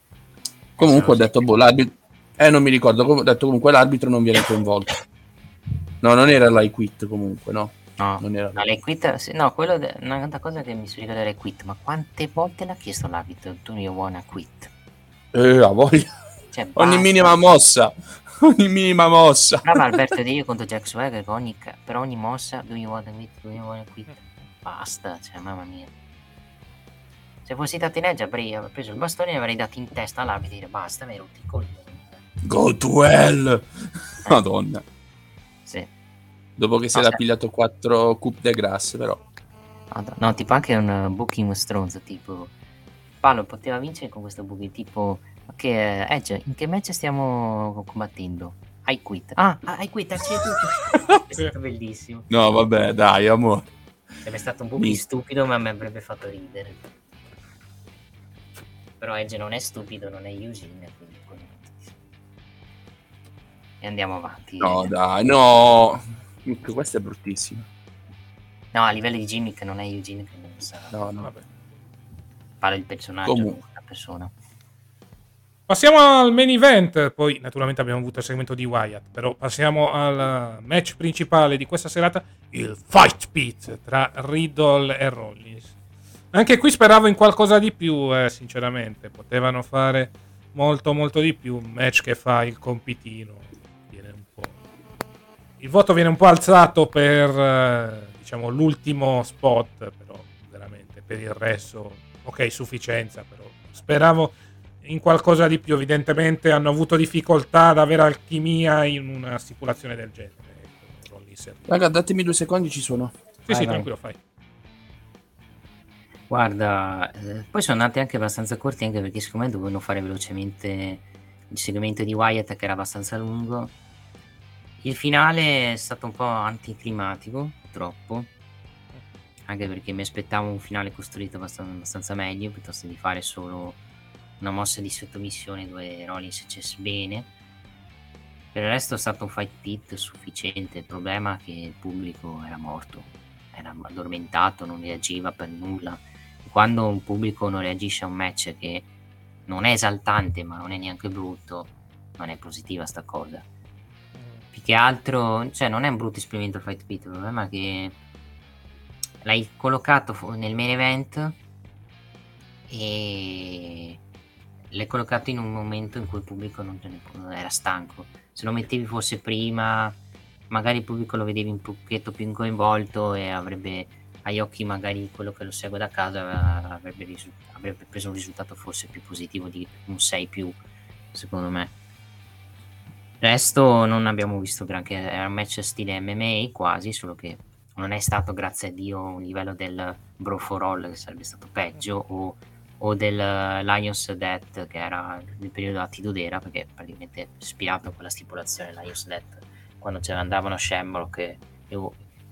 Comunque ho detto, boh, l'arbitro... Eh, non mi ricordo, ho detto comunque l'arbitro non viene coinvolto. No, non era l'I quit comunque, no. No, Non era no, quit, sì, no, quello de- un'altra cosa che mi ricorda delle quit, ma quante volte l'ha chiesto l'arbitro? Tu io wanna quit? Eh, ha voglia. Cioè, Ogni minima mossa. (laughs) Ogni minima mossa. Brava Alberto Dio contro Jack Swagger ogni, per ogni mossa do you wanna quit, do you wanna quit? Basta, cioè mamma mia. Se fossi stato in edge avrei preso il bastone e avrei dato in testa all'arbitro e dire basta, mi hai rotto i coglioni. Go to hell. Madonna. Sì. Dopo che si era pigliato 4 coupe de grasse, però. No, no, tipo anche un uh, booking stronzo, tipo Paolo poteva vincere con questo booking, tipo che eh, Edge, in che match stiamo combattendo? I quit. Ah, ah, I quit, anzi tutto. (laughs) È stato bellissimo. No, vabbè, dai, amore. Sarebbe stato un booking Mi- stupido, ma mi avrebbe fatto ridere. Però Edge non è stupido, non è Eugene, quindi E andiamo avanti. No, dai, no. Questo è bruttissimo. No, a livello di gimmick non è Eugene che non sa. No, no. Parla il personaggio, Comunque. non la persona. Passiamo al main event, poi naturalmente abbiamo avuto il segmento di Wyatt, però passiamo al match principale di questa serata, il Fight Pit tra Riddle e Rollins. Anche qui speravo in qualcosa di più, eh, sinceramente, potevano fare molto molto di più, un match che fa il compitino. Il voto viene un po' alzato per eh, diciamo l'ultimo spot, però veramente per il resto, ok, sufficienza, però speravo in qualcosa di più. Evidentemente hanno avuto difficoltà ad avere alchimia in una stipulazione del genere. Raga, datemi due secondi, ci sono. Sì, Vai, sì, vai. tranquillo, fai. Guarda, eh, poi sono andati anche abbastanza corti anche perché secondo me dovevano fare velocemente il segmento di Wyatt che era abbastanza lungo. Il finale è stato un po' anticlimatico, purtroppo. Anche perché mi aspettavo un finale costruito abbastanza, abbastanza meglio piuttosto di fare solo una mossa di sottomissione dove Rollins cesse bene. Per il resto è stato un fight pit sufficiente. Il problema è che il pubblico era morto, era addormentato, non reagiva per nulla. Quando un pubblico non reagisce a un match che non è esaltante ma non è neanche brutto, non è positiva sta cosa. Più che altro, cioè non è un brutto esperimento il fight pit, il problema è che l'hai collocato nel main event e l'hai collocato in un momento in cui il pubblico non, non era stanco. Se lo mettevi forse prima, magari il pubblico lo vedevi un pochetto più coinvolto e avrebbe agli occhi magari quello che lo segue da casa avrebbe, risu- avrebbe preso un risultato forse più positivo di un 6 più, secondo me. resto non abbiamo visto granché, era un match stile MMA quasi, solo che non è stato, grazie a Dio, un livello del Bro for All che sarebbe stato peggio o, o del Lions Death che era nel periodo attitudera perché praticamente ispirato a quella stipulazione Lions Death quando ce ne andavano Shamrock e,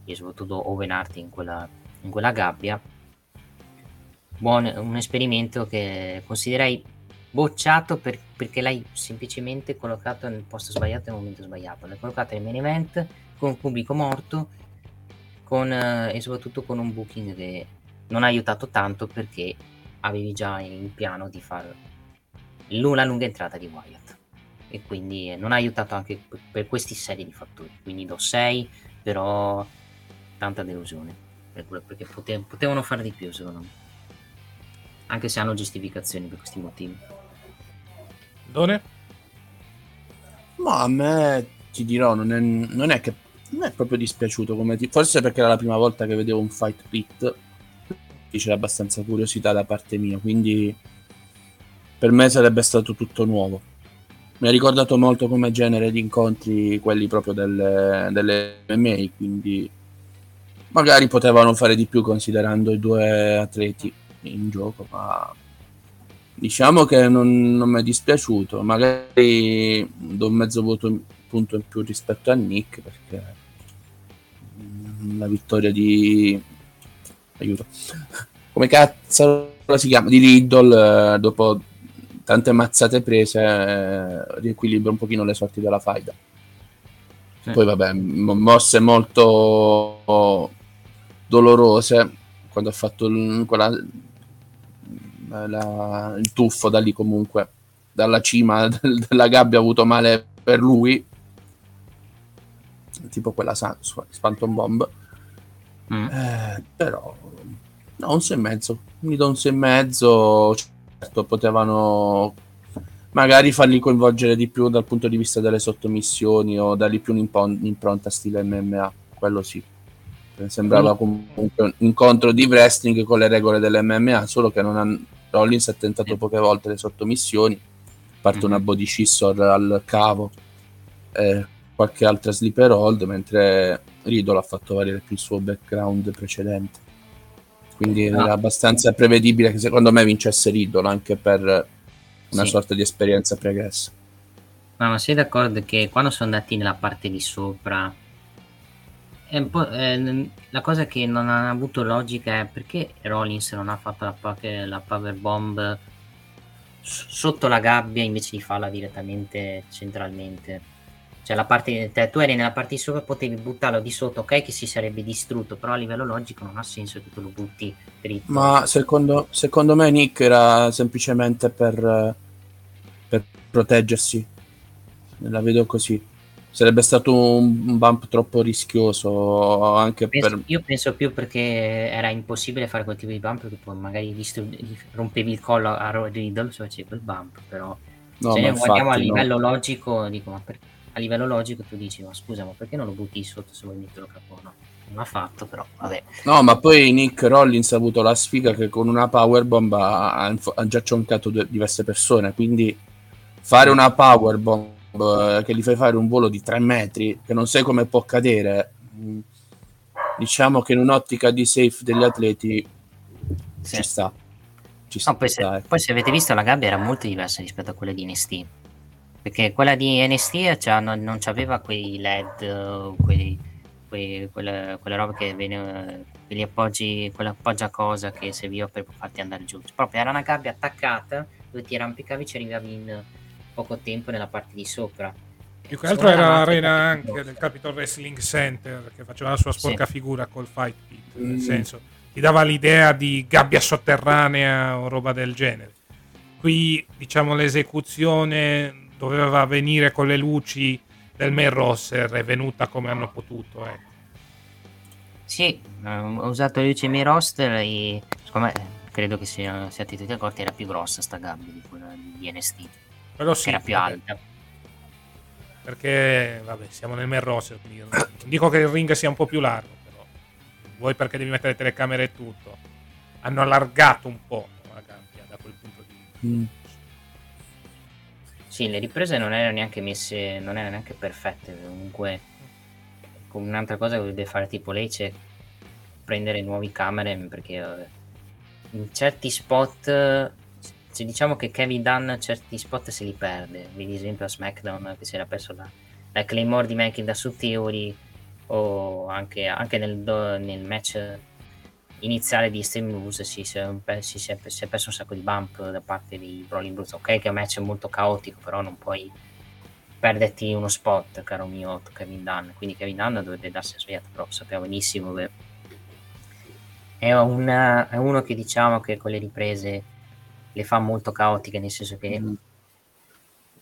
e soprattutto Owen Hart in quella, in quella gabbia. Buon, un esperimento che considerei bocciato per, perché l'hai semplicemente collocato nel posto sbagliato nel momento sbagliato. L'hai collocato nel main event con un pubblico morto con, eh, e soprattutto con un booking che non ha aiutato tanto perché avevi già in piano di fare la lunga entrata di Wyatt. E quindi non ha aiutato anche per questi serie di fattori. Quindi do 6 però tanta delusione perché potevano fare di più secondo me. Anche se hanno giustificazioni per questi motivi. Done? Ma a me ti dirò, non è, non è che non è proprio dispiaciuto come ti... forse perché era la prima volta che vedevo un fight pit c'era abbastanza curiosità da parte mia quindi per me sarebbe stato tutto nuovo. Mi ha ricordato molto come genere di incontri quelli proprio delle, delle MMA quindi magari potevano fare di più considerando i due atleti in gioco ma diciamo che non, non mi è dispiaciuto. Magari do un mezzo voto punto in più rispetto a Nick perché la vittoria di aiuto come cazzo si chiama di Riddle eh, dopo tante mazzate prese eh, riequilibra un pochino le sorti della faida sì. poi vabbè mosse molto dolorose quando ha fatto quella, la, il tuffo da lì comunque dalla cima (laughs) del, della gabbia ha avuto male per lui tipo quella Phantom Bomb. Mm. Eh, però no, un 6 e mezzo. Mi do un 6 e mezzo. Certo, potevano magari farli coinvolgere di più dal punto di vista delle sottomissioni o dargli più un'impronta stile MMA. Quello sì. Sembrava mm. comunque un incontro di wrestling con le regole dell'MMA, solo che non ha, Rollins ha tentato poche volte le sottomissioni. Parte mm-hmm. una body scissor al cavo. Eh, qualche altra sleeper hold, mentre Riddle ha fatto valere più il suo background precedente. Quindi ah. era abbastanza prevedibile che secondo me vincesse Riddle anche per una sì. sorta di esperienza pregressa. Ma, sei d'accordo che quando sono andati nella parte di sopra eh, la cosa che non ha avuto logica è perché Rollins non ha fatto la, la power bomb sotto la gabbia invece di farla direttamente centralmente cioè la parte, te, tu eri nella parte di sopra, potevi buttarlo di sotto, ok che si sarebbe distrutto, però a livello logico non ha senso che tu lo butti dritto. Ma secondo, secondo me Nick era semplicemente per, per proteggersi, la vedo così. Sarebbe stato un bump troppo rischioso anche penso, per... Io penso più perché era impossibile fare quel tipo di bump perché poi magari distru- rompevi il collo a Riddle se facevi quel bump, però no, se ne guardiamo a livello no. logico dico ma perché a livello logico tu dici ma scusa ma perché non lo butti sotto se vuoi metterlo capo no non l'ha fatto però vabbè no ma poi Nick Rollins ha avuto la sfiga che con una powerbomb ha, ha già cioncato due, diverse persone quindi fare una powerbomb eh, che gli fai fare un volo di 3 metri che non sai come può cadere mm, diciamo che in un'ottica di safe degli atleti sì. ci sta ci sta, no, poi, se, ecco. poi se avete visto la gabbia era molto diversa rispetto a quella di NST perché quella di NST cioè, non, non aveva quei led, quei, quei, quelle, quelle robe che vene, quegli appoggi, quell'appoggia cosa che serviva per farti andare giù. Cioè, proprio era una gabbia attaccata dove ti arrampicavi e ci arrivavi in poco tempo nella parte di sopra. Più che altro era l'arena anche del Capitol Wrestling Center che faceva la sua sporca sì. figura col Fight Pit, nel mm. senso ti dava l'idea di gabbia sotterranea o roba del genere. Qui diciamo l'esecuzione doveva venire con le luci del main roster, è venuta come hanno potuto. Ecco. Sì, ho usato le luci main roster e secondo me credo che sia, siate tutti accorti era più grossa sta gabbia di quella di NST. Però sì, era più alta. Perché, vabbè, siamo nel main roster, quindi non (coughs) dico che il ring sia un po' più largo, però vuoi perché devi mettere le telecamere e tutto. Hanno allargato un po' la gabbia da quel punto di vista. Mm. Sì, le riprese non erano neanche messe, non erano neanche perfette. Comunque, un'altra cosa che dovrebbe fare tipo lei c'è prendere nuovi camere perché eh, in certi spot, se diciamo che Kevin Dunn certi spot se li perde. Vedi esempio a SmackDown che si era perso la, la Claymore di Mankin da su Theory o anche, anche nel, nel match iniziale di Extreme Rules si, si, si, si è si è perso un sacco di bump da parte di Rolling Brutes. Ok, che è un match molto caotico, però non puoi perderti uno spot, caro mio Kevin Dunn. Quindi Kevin Dunn dovrebbe darsi svegliato, però sappiamo benissimo che è, una- è uno che diciamo che con le riprese le fa molto caotiche, nel senso che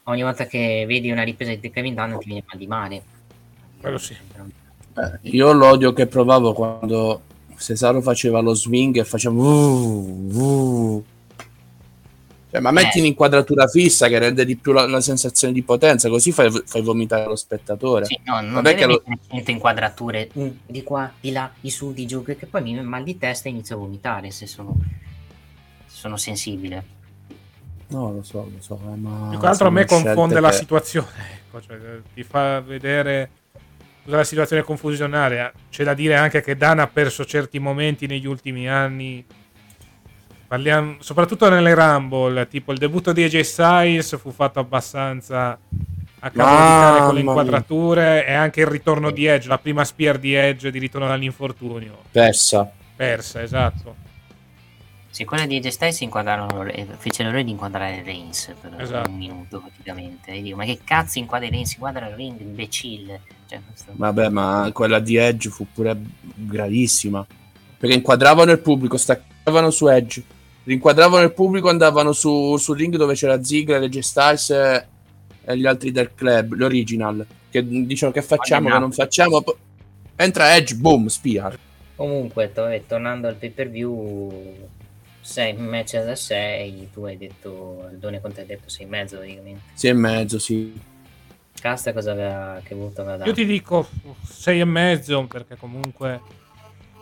ogni volta che vedi una ripresa di Kevin Dunn ti viene mal di male. Quello sì. Eh, io l'odio che provavo quando Cesaro faceva lo swing e faceva "Vuh, vuh". Cioè, ma metti Eh. un'inquadratura fissa che rende di più la, la sensazione di potenza, così fai, fai vomitare lo spettatore. Sì, no, non Vabbè deve che lo- mettere 100 inquadrature mm, di qua, di là, di su, di giù, che poi mi viene mal di testa e inizio a vomitare se sono, se sono sensibile. No, lo so, lo so, eh, ma Più che altro a me confonde la situazione, ecco, cioè, eh, ti fa vedere tutta la situazione confusionaria. C'è da dire anche che Dan ha perso certi momenti negli ultimi anni. Parliamo, soprattutto nelle Rumble, tipo il debutto di AJ Styles fu fatto abbastanza a cavalcare con le inquadrature e anche il ritorno di Edge, la prima spear di Edge di ritorno dall'infortunio. Persa. Persa, esatto. Sì, quella di AJ Styles inquadrarono, eh, fece l'errore di inquadrare Reigns per Esatto. un minuto praticamente. E dico, ma che cazzo inquadri Reigns? Inquadra il ring, imbecille. Cioè, questo- Vabbè, ma quella di Edge fu pure gravissima. Perché inquadravano il pubblico, staccavano su Edge, rinquadravano il pubblico, andavano su, sul ring dove c'era Ziggler, Edge Styles e, e gli altri del club, l'original. Che dicono che facciamo, che non facciamo. Entra Edge, boom, spia. Comunque, to- tornando al pay per view, 6 match da 6, tu hai detto, Aldone Conte ha detto 6 e mezzo praticamente. Sì e mezzo, sì. Casta cosa aveva, che voto aveva dato? Io ti dico 6 e mezzo perché comunque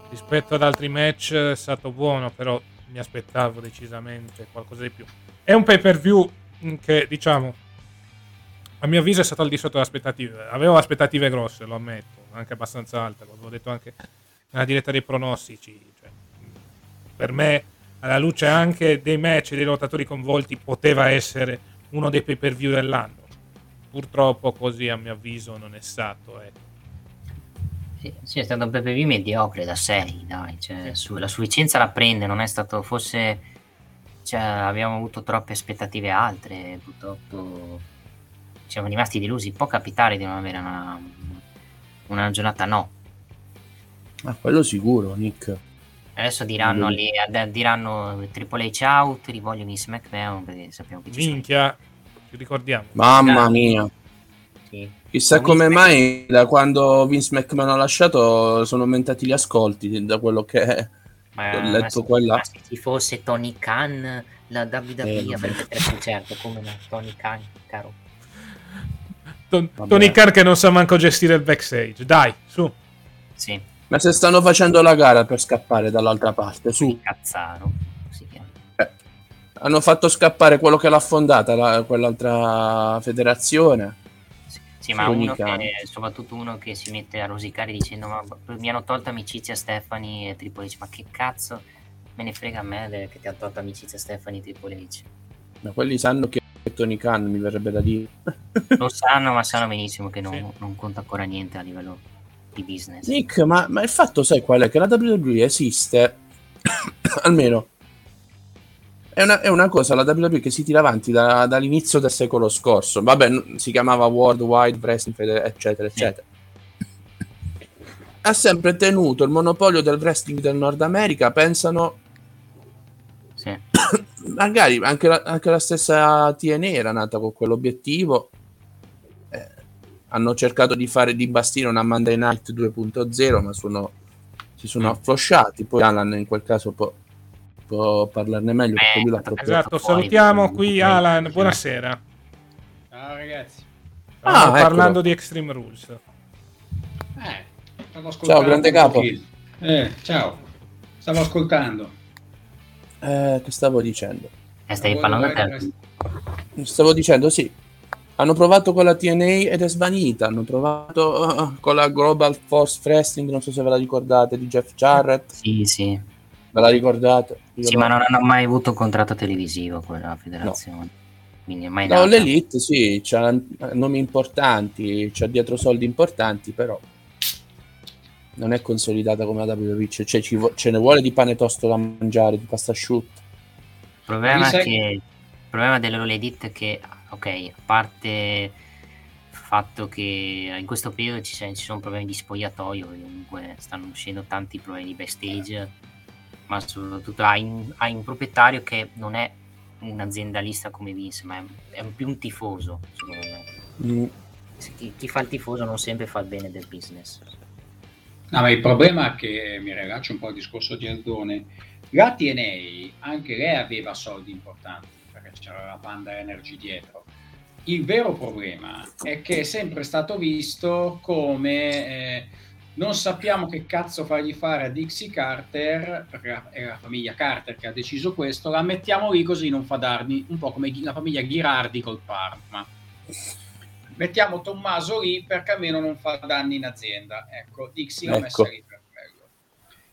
rispetto ad altri match è stato buono, però mi aspettavo decisamente qualcosa di più. È un pay per view che diciamo a mio avviso è stato al di sotto delle aspettative. Avevo aspettative grosse, lo ammetto, anche abbastanza alte, l'avevo detto anche nella diretta dei pronostici. cioè, per me, alla luce anche dei match e dei lottatori coinvolti, poteva essere uno dei pay per view dell'anno. Purtroppo così a mio avviso non è stato. ecco. Sì, sì, è stato un pay per view mediocre da 6, dai. Cioè, su- la sufficienza la prende, non è stato forse. Cioè, abbiamo avuto troppe aspettative altre, purtroppo siamo rimasti delusi. Può capitare di non avere una, una giornata no. Ah, quello sicuro, Nick. Adesso diranno, Mm. lì, ad- diranno Triple H out, rivogliono in SmackDown perché sappiamo che ci sono. Minchia, ci ricordiamo. Mamma mia. Sì. Chissà Ma come Vince mai da quando Vince McMahon ha lasciato sono aumentati gli ascolti da quello che Ma, ho letto ma se ci fosse Tony Khan, la WWE Eh, avrebbe preso certo, come no, Tony Khan, caro. Ton-. Tony Khan che non sa manco gestire il backstage. Dai, su. Sì, Ma se stanno facendo la gara per scappare dall'altra parte, su. Cazzaro. Si chiama. Hanno fatto scappare quello che l'ha fondata, la- quell'altra federazione. Sì, ma uno che, soprattutto uno che si mette a rosicare dicendo ma mi hanno tolto amicizia Stefani e Triple H, ma che cazzo me ne frega a me che ti ha tolto amicizia Stefani e Triple H. Ma quelli sanno che è Tony Khan, mi verrebbe da dire. Lo sanno, ma sanno benissimo che non, non conta ancora niente a livello di business. Nick, ma, ma il fatto sai qual è? Che la WWE esiste, (coughs) almeno è una, è una cosa, la WWE che si tira avanti da- dall'inizio del secolo scorso. Vabbè, si chiamava World Wide Wrestling eccetera, eccetera. Ha sempre tenuto il monopolio del wrestling del Nord America, pensano Sì. (coughs) magari anche la, anche la stessa TNA era nata con quell'obiettivo. Eh, hanno cercato di fare di bastire una Monday Night 2.0, ma sono, si sono afflosciati. Poi Alan in quel caso può, può parlarne meglio perché lui l'ha proprio Esatto, salutiamo qui Alan. Buonasera. Ciao ragazzi. Ah, eccolo. parlando di Extreme Rules. Eh, ascoltando grande capo. Eh, ciao. Stavo ascoltando. Eh, che stavo dicendo? Eh, stavi World parlando te. Stavo dicendo sì. Hanno provato con la TNA ed è svanita. Hanno provato uh, con la Global Force Wrestling, non so se ve la ricordate, di Jeff Jarrett. Sì, sì. Ve la ricordate? Io Sì, no. ma non hanno mai avuto un contratto televisivo con la federazione. Quindi è mai No, nata. l'Elite sì, c'ha nomi importanti, c'ha dietro soldi importanti, però non è consolidata come la WWE. Cioè, ci vo- ce ne vuole di pane tosto da mangiare, di pasta asciutta. Il problema, che- il problema delle All Elite è che, ok, a parte il fatto che in questo periodo ci, ci sono problemi di spogliatoio, comunque stanno uscendo tanti problemi di backstage, ma soprattutto hai un, hai un proprietario che non è un aziendalista come Vince, ma è, è più un tifoso, secondo me. Mm. Chi, chi fa il tifoso non sempre fa il bene del business. No, ma il problema è che mi rilaccio un po' al discorso di Aldone. La TNA anche lei aveva soldi importanti c'era la Panda Energy dietro. Il vero problema è che è sempre stato visto come eh, non sappiamo che cazzo fargli fare a Dixie Carter, perché è la famiglia Carter che ha deciso questo, la mettiamo lì così non fa darni, un po' come la famiglia Ghirardi col Parma. Mettiamo Tommaso lì perché almeno non fa danni in azienda. Ecco, Dixie l'ha messa Ecco. lì per quello.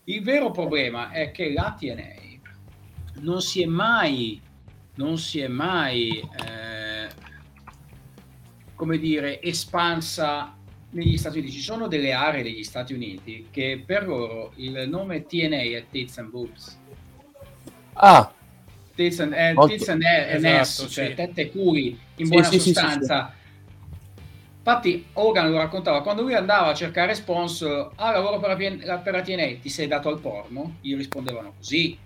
Il vero problema è che la TNA non si è mai, non si è mai, eh, come dire, espansa negli Stati Uniti. Ci sono delle aree degli Stati Uniti che per loro il nome TNA è Tits and Boobs. Ah, Tits and, eh, tits and, Esatto, ass, cioè sì. tette e culi in Sì, buona sì, sì, sì, sostanza. Infatti Hogan lo raccontava, quando lui andava a cercare sponsor, ah lavoro per la- per la TNA, ti sei dato al porno? Gli rispondevano così,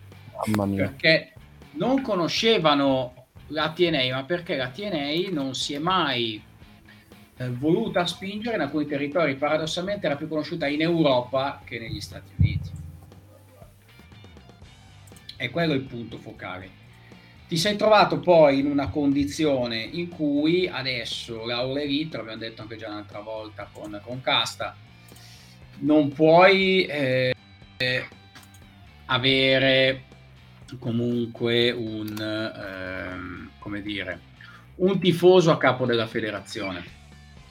mamma mia. perché non conoscevano la TNA, ma perché la TNA non si è mai eh, voluta spingere in alcuni territori, paradossalmente era più conosciuta in Europa che negli Stati Uniti. E quello è il punto focale. Ti sei trovato poi in una condizione in cui adesso la All l'abbiamo detto anche già un'altra volta con, con Casta, non puoi eh, eh, avere comunque un, ehm, come dire, un tifoso a capo della federazione.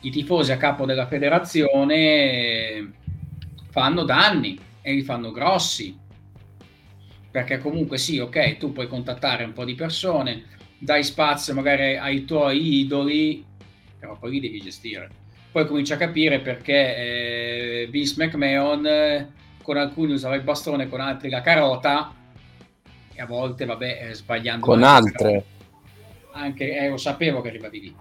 I tifosi a capo della federazione fanno danni e li fanno grossi perché comunque sì, ok, tu puoi contattare un po' di persone, dai spazio magari ai tuoi idoli, però poi li devi gestire. Poi cominci a capire perché eh, Vince McMahon eh, con alcuni usava il bastone, con altri la carota a volte, vabbè, eh, sbagliando. Con altre. Anche, eh, lo sapevo che arrivavi lì.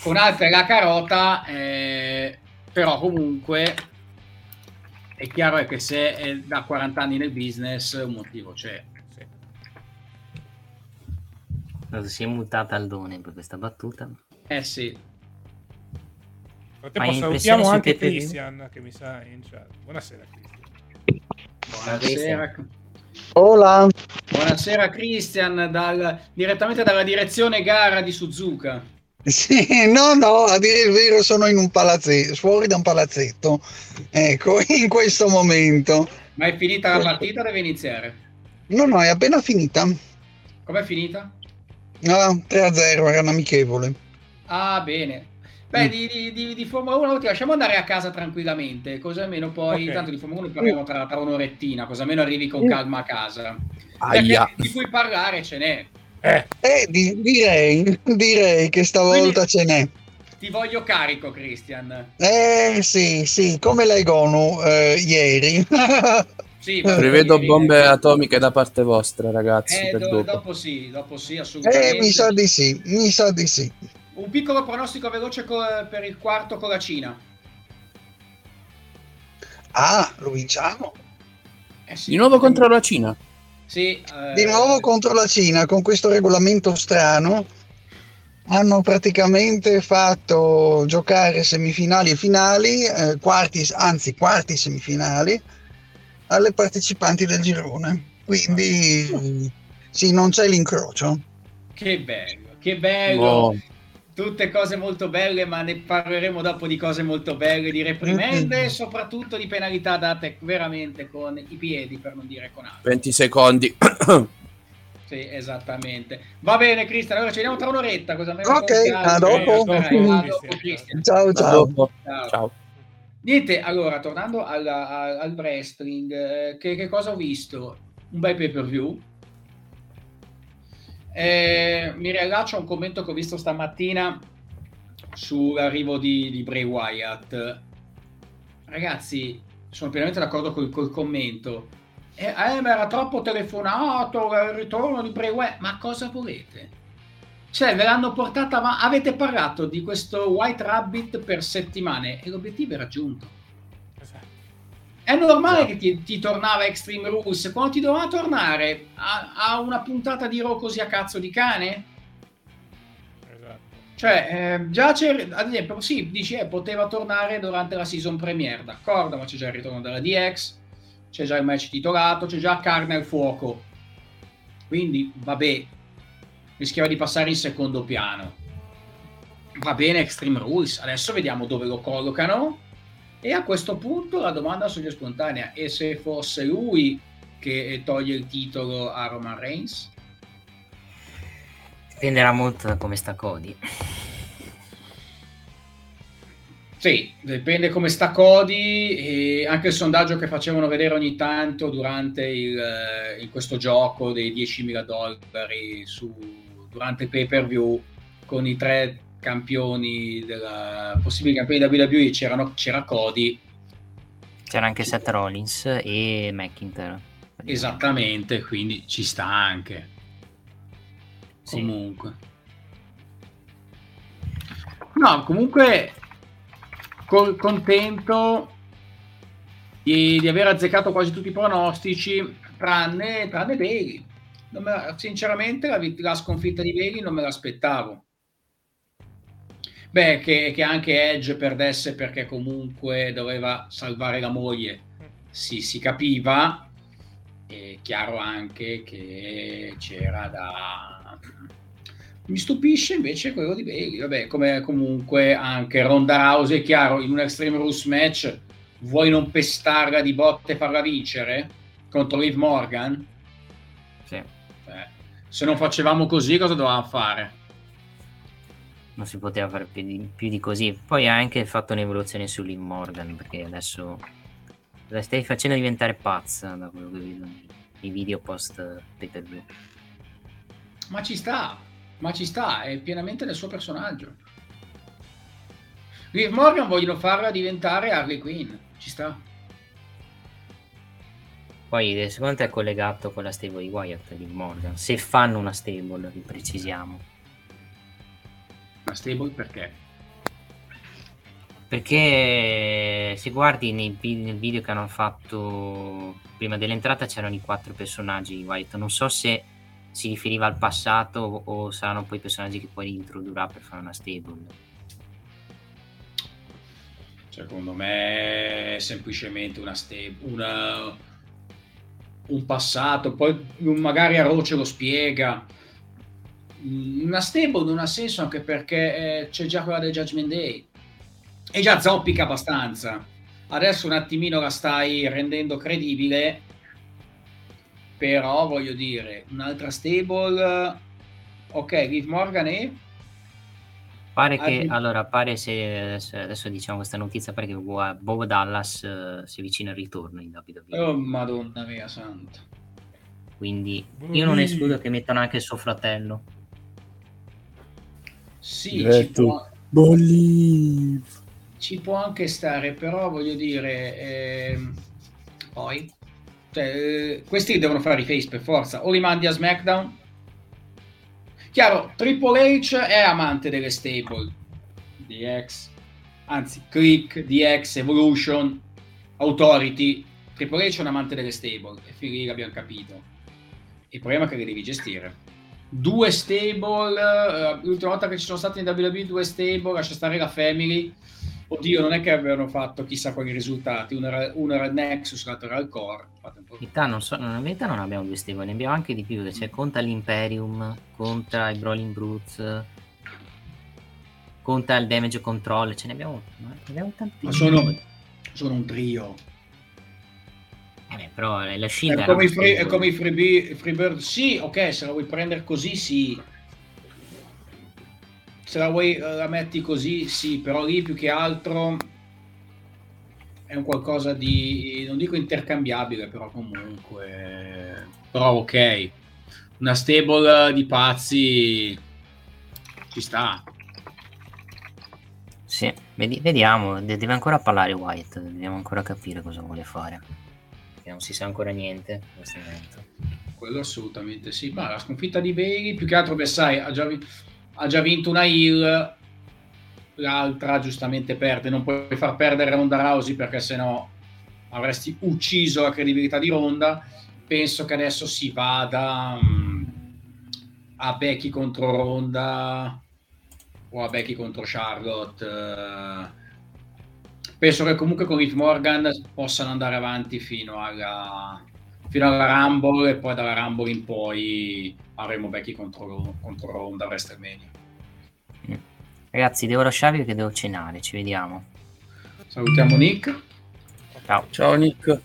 Con altre la carota, eh, però comunque è chiaro è che se è da 40 anni nel business un motivo c'è. Si è mutata al done per questa battuta. Eh sì. Frattempo salutiamo anche? Christian che mi sa in chat. Buonasera Christian. Buonasera. Hola. Buonasera Christian, dal- direttamente dalla direzione gara di Suzuka. Sì, no, no, a dire il vero sono in un palazzetto, fuori da un palazzetto, ecco, (laughs) in questo momento. Ma è finita la partita o deve iniziare? No, no, è appena finita. Com'è finita? Ah, 3-0, era un amichevole. Ah, bene. Beh, Mm. di, di- di- di Formula 1 ti lasciamo andare a casa tranquillamente, così almeno poi, Ok. tanto di Formula 1 parliamo tra, tra un'orettina, così almeno arrivi con Mm. calma a casa. Aia. Perché di cui parlare ce n'è. Eh, di- direi, (laughs) direi che stavolta ce n'è. Ti voglio carico, Christian. Eh, sì, sì, come l'Egonu eh, ieri. (laughs) Sì, Prevedo bombe atomiche da parte vostra, ragazzi. Eh, per do- dopo. dopo sì, dopo sì, assolutamente. Eh, mi sa di sì, mi sa di sì. Un piccolo pronostico veloce co- per il quarto con la Cina. Ah, lo vinciamo. Eh sì, Di nuovo contro la Cina. Sì, eh, Di nuovo contro la Cina con questo regolamento strano. Hanno praticamente fatto giocare semifinali e finali, eh, quarti, anzi quarti semifinali, alle partecipanti del girone. Quindi sì, non c'è l'incrocio. Che bello, che bello. No. Tutte cose molto belle, ma ne parleremo dopo di cose molto belle, di reprimende Mm-mm. e soprattutto di penalità date veramente con i piedi, per non dire con altro. 20 secondi. Sì, esattamente. Va bene, Cristian. Allora ci vediamo tra un'oretta. Cosa Ok, a dopo. Eh, a dopo. Ciao, A ciao. dopo. Ciao. Ciao. Niente, allora, tornando alla- al, al wrestling, eh, che, che cosa ho visto? Un bel pay per view. Eh, mi riallaccio a un commento che ho visto stamattina sull'arrivo di, di Bray Wyatt. Ragazzi, sono pienamente d'accordo col, col commento. Eh, eh, ma era troppo telefonato il ritorno di Bray Wyatt. Ma cosa volete? Cioè, ve l'hanno portata ma avete parlato di questo White Rabbit per settimane e l'obiettivo è raggiunto. È normale che ti, ti tornava Extreme Rules quando ti doveva tornare a, a una puntata di Raw così a cazzo di cane? Cioè, eh, già c'è, ad esempio, sì, dici, eh, poteva tornare durante la season premiere, d'accordo, ma c'è già il ritorno della DX, c'è già il match titolato, c'è già carne al fuoco. Quindi, vabbè, rischiava di passare in secondo piano. Va bene Extreme Rules, adesso vediamo dove lo collocano. E a questo punto la domanda sorge spontanea: e se fosse lui che toglie il titolo a Roman Reigns? Dipenderà molto da come sta Cody. Sì, dipende come sta Cody e anche il sondaggio che facevano vedere ogni tanto durante il, eh, in questo gioco dei 10.000 dollari su, durante il pay per view con i tre campioni della possibili campioni della WWE c'erano, c'era Cody. C'era anche Seth Rollins e McIntyre. esattamente quindi ci sta anche. Sì. comunque. No comunque col- contento di, di aver azzeccato quasi tutti i pronostici tranne, tranne Bailey. Me sinceramente la, la sconfitta di Bailey non me l'aspettavo beh che, che anche Edge perdesse perché comunque doveva salvare la moglie. Si, si capiva. È chiaro anche che c'era da mi stupisce invece quello di Bailey. Vabbè come comunque anche Ronda Rousey è chiaro in un Extreme Rules match vuoi non pestarla di botte e farla vincere contro Liv Morgan? Sì. Eh, se non facevamo così cosa dovevamo fare non si poteva fare più di, più di così. Poi ha anche fatto un'evoluzione su Liv Morgan, perché adesso la stai facendo diventare pazza da quello che vedo nei, video post pay per view. ma ci sta ma ci sta è pienamente nel suo personaggio Liv Morgan vogliono farla diventare Harley Quinn ci sta Poi secondo te è collegato con la stable di Wyatt Liv Morgan? Se fanno una stable, vi una stable perché Perché se guardi nei nel video che hanno fatto prima dell'entrata c'erano i quattro personaggi di Wyatt. Non so se si riferiva al passato o- saranno poi personaggi che poi introdurrà per fare una stable. secondo me è semplicemente una stable una, un passato poi magari a Raw ce lo spiega una stable non ha senso anche perché eh, c'è già quella del Judgment Day. E già zoppica abbastanza. Adesso un attimino la stai rendendo credibile però voglio dire un'altra stable ok Liv Morgan e? Pare che, Harley- allora, pare se adesso, adesso diciamo questa notizia, pare che Wa- Bob Dallas eh, si avvicina al ritorno in WWE. oh madonna mia santa. Quindi io non escludo che mettano anche il suo fratello. Sì ci può, ci può anche stare, però voglio dire, ehm, poi, cioè, eh, questi devono fare i face per forza, o li mandi a SmackDown. Chiaro, Triple H è amante delle stable, DX, anzi, Click, DX, Evolution, Authority. Triple H è un amante delle stable, e fin lì l'abbiamo capito. Il problema è che le devi gestire. Due stable, eh, l'ultima volta che ci sono stati in WWE due stable, lascia stare la Family. Oddio, non è che avevano fatto chissà quali risultati. Uno era, uno era il Nexus, l'altro era il Core. In verità non, so, verità non abbiamo due stable, ne abbiamo anche di più. che C'è conta l'Imperium, conta i Brawling Brutes, conta il Damage Control. Ce ne abbiamo, ne abbiamo tanti. Ma sono, sono un trio. Eh, però la Shield È come, i free, è come i freebie- Freebird, sì, ok, se la vuoi prendere così, sì. Se la vuoi eh, la metti così, sì, però lì più che altro è un qualcosa di, non dico intercambiabile, però comunque, però ok. Una stable di pazzi ci sta. Sì, vedi- vediamo, de- deve ancora parlare White, dobbiamo ancora capire cosa vuole fare. Perché non si sa ancora niente in questo momento. Quello assolutamente sì. Ma la sconfitta di Bailey, più che altro, beh, sai, ha già, vi- ha già vinto una Hill, l'altra giustamente perde. Non puoi far perdere Ronda Rousey perché sennò avresti ucciso la credibilità di Ronda. Penso che adesso si vada mm, a Becky contro Ronda o a Becky contro Charlotte. eh. Penso che comunque con Liv Morgan possano andare avanti fino alla, fino alla Rumble e poi dalla Rumble in poi avremo Becky contro, contro Ronda WrestleMania. Ragazzi, devo lasciarvi perché devo cenare, ci vediamo. Salutiamo Nick. Ciao. Ciao Nick.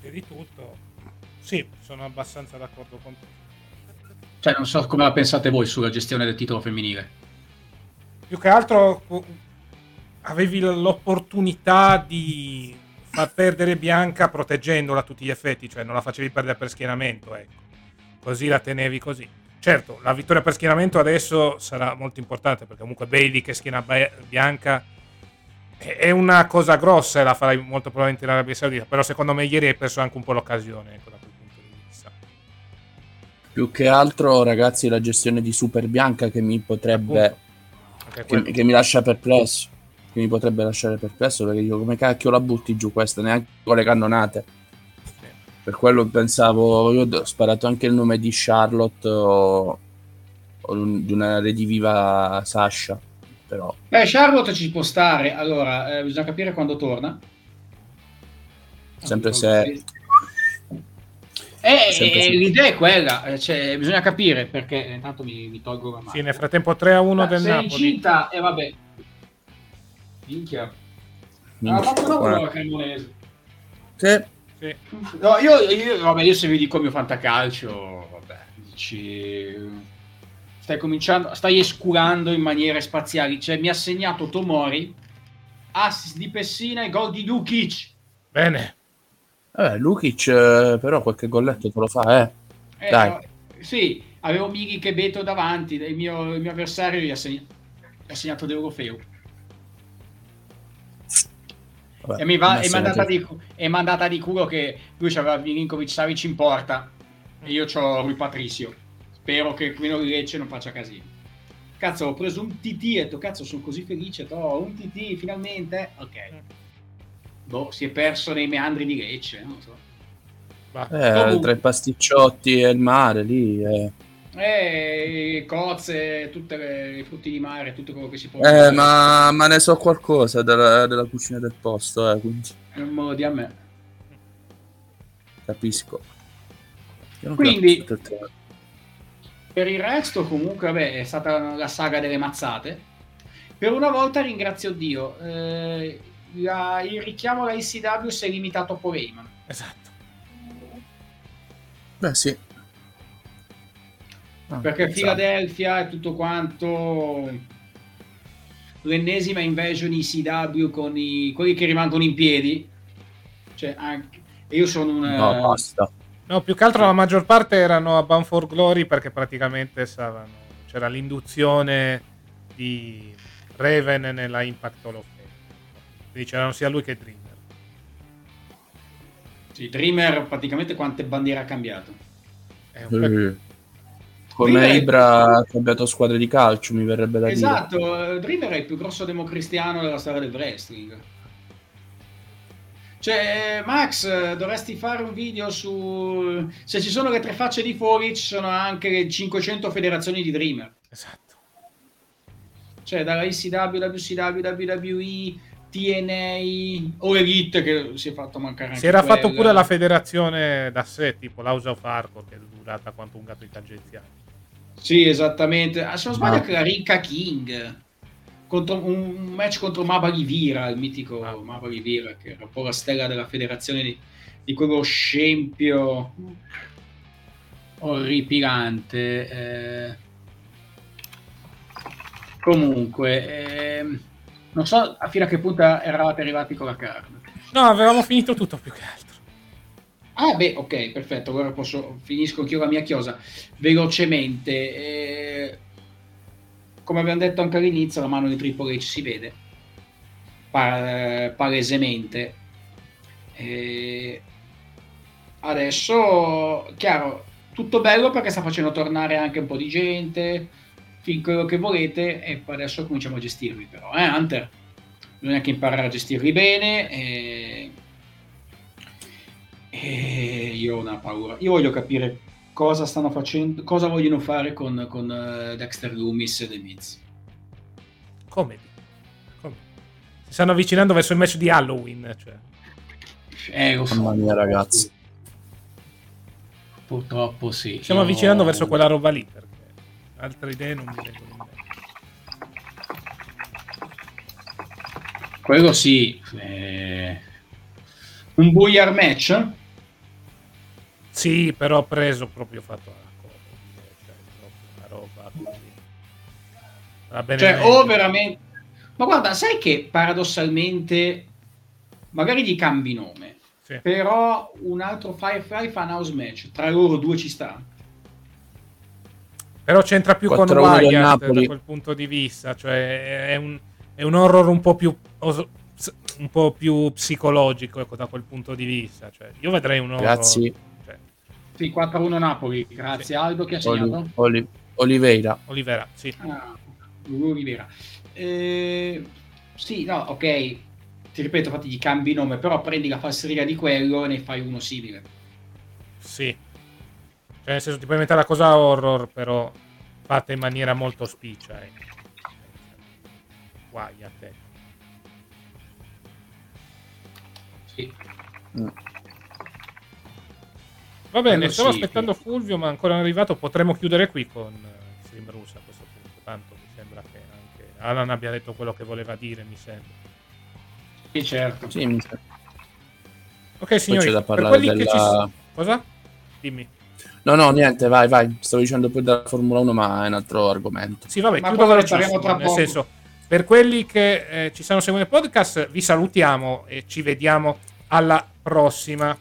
Di tutto. Sì, sono abbastanza d'accordo con te. Cioè, non so come la pensate voi sulla gestione del titolo femminile. Più che altro avevi l'opportunità di far perdere Bianca proteggendola a tutti gli effetti, cioè non la facevi perdere per schieramento, ecco. Così la tenevi così. Certo, la vittoria per schieramento adesso sarà molto importante perché comunque Bailey che schiena Bianca è una cosa grossa e la farai molto probabilmente in Arabia Saudita, però secondo me ieri hai perso anche un po' l'occasione, ecco, da quel punto di vista. Più che altro, ragazzi, la gestione di Super Bianca che mi potrebbe. Che, che mi lascia perplesso. Che mi potrebbe lasciare perplesso perché io come cacchio la butti giù questa, neanche con le cannonate. Per quello pensavo, io ho sparato anche il nome di Charlotte o, o di una rediviva Sasha. Però Beh, Charlotte ci può stare. Allora, eh, bisogna capire quando torna. sempre se Eh, Sempre eh, l'idea è quella, eh, cioè, bisogna capire perché eh, intanto mi, mi tolgo la mano. Sì, nel frattempo 3 a 1 Ah, del sei Napoli. incinta e vabbè. Minchia. Ha Minchia, fatto una guarda. buona Cremonese. Sì. Sì. No, io, io, vabbè, io se vi dico il mio fantacalcio, vabbè, dici... Stai cominciando, stai escurando in maniere spaziali. Cioè, mi ha segnato Tomori, assist di Pessina e gol di Lukic. Bene. Vabbè, Lukic eh, però qualche golletto te lo fa, eh. Eh, Dai. no, sì, avevo Mighi che Beto davanti, il mio, il mio avversario gli ha, segna- gli ha segnato Deulofeu. Vabbè, E mi, va, e è se- andata di, è andata di culo che lui c'aveva Milinkovic Savic in porta e io c'ho Rui Patricio. Spero che Quino di Lecce non faccia casino. Cazzo, ho preso un TT e ho detto, cazzo, sono così felice. Oh, un TT, finalmente. Ok. Boh, si è perso nei meandri di Lecce, non so. Eh, Comunque. tra i pasticciotti e il mare lì. eh. Eh, cozze, tutte le, i frutti di mare, tutto quello che si può Eh, ma, ma ne so qualcosa della, della cucina del posto, eh, quindi Non me lo dia a me. capisco. Io non Quindi- capisco Per il resto, comunque, vabbè, è stata la saga delle mazzate. Per una volta ringrazio Dio. eh, la- il richiamo alla ICW si è limitato a Paul Heyman. Esatto. Beh, sì. Ah, Perché. Philadelphia e tutto quanto. L'ennesima invasion ICW con i, quelli che rimangono in piedi. Cioè, anche, e io sono un. No, basta. No, più che altro la maggior parte erano a Bound for Glory perché praticamente stavano, c'era l'induzione di Raven nella Impact Hall of Fame. Quindi c'erano sia lui che Dreamer. Sì, Dreamer praticamente quante bandiere ha cambiato. È un peccato. Come Dreamer- Ibra ha cambiato squadre di calcio, mi verrebbe da dire. Esatto, Dreamer è il più grosso democristiano della storia del wrestling. Cioè, Max, eh, dovresti fare un video su... Se ci sono le tre facce di Fori, ci sono anche le 500 federazioni di Dreamer. Esatto. Cioè, dalla ICW, WCW, WWE, TNA o Elite, che si è fatto mancare anche Si era fatto quella. pure la federazione da sé, tipo l'House of Hardcore, che è durata quanto un gatto in tangenziale. Sì, esattamente. Ah, se non sbaglio Ah. anche la Ricca King. contro, un match contro Maba Livira, il mitico Maba Livira, che era un po' la stella della federazione di, di quello scempio orripilante. Eh. Comunque, ehm, non so fino a che punto eravate arrivati con la carne. No, avevamo finito tutto più che altro. Ah, beh, ok, perfetto. Allora posso finisco anch'io la mia chiosa velocemente. Eh, come abbiamo detto anche all'inizio, la mano di Triple H si vede pa- palesemente. Eh, adesso, chiaro, tutto bello perché sta facendo tornare anche un po' di gente, fin quello che volete, e adesso cominciamo a gestirli però, eh, Hunter? Bisogna anche imparare a gestirli bene. E... e io ho una paura. Io voglio capire cosa stanno facendo, cosa vogliono fare con, con uh, Dexter Loomis e The Miz. Come? Come? Si stanno avvicinando verso il match di Halloween. Cioè. Eh, so. Mamma mia, ragazzi. Purtroppo sì. Stiamo Io- avvicinando verso quella roba lì. Perché altre idee non mi vengono in mente. Quello sì. eh, Un Booyar match? Sì, però preso proprio fatto a comodo, cioè una roba così. Va bene. Cioè, o veramente... Ma guarda, sai che paradossalmente, magari gli cambi nome, Sì. però un altro Firefly Fan House match, tra loro due ci sta. Però c'entra più con 4-1 del Wyatt da quel punto di vista, cioè è un, è un horror un po' più un po' più psicologico ecco, da quel punto di vista. Cioè, io vedrei un horror. Grazie. Sì, 4-1 Napoli, grazie Aldo che ha segnato. Oli- Oli- Oliveira. Olivera, sì. Ah, Lulu Rivera. Eh, sì, no, ok. Ti ripeto, infatti gli cambi nome, però prendi la falseria di quello e ne fai uno simile. Sì. Cioè, nel senso, ti puoi mettere la cosa horror, però fatta in maniera molto spiccia. Eh. Guai a te. Sì. Va bene, stavo sì, aspettando Fulvio, ma ancora non è arrivato. Potremmo chiudere qui con eh, Stream Russa a questo punto. Tanto mi sembra che anche Alan abbia detto quello che voleva dire, mi sembra. Sì, certo. Sì, mi sa- Ok, signori, c'è da per parlare ci della- sono... Cosa? Dimmi. No, no, niente, vai, vai. Stavo dicendo poi della Formula 1, ma è un altro argomento. Sì, vabbè, Ma chiudo poi velocissimo. Nel poco. senso, per quelli che eh, ci stanno seguendo il podcast, vi salutiamo e ci vediamo alla prossima.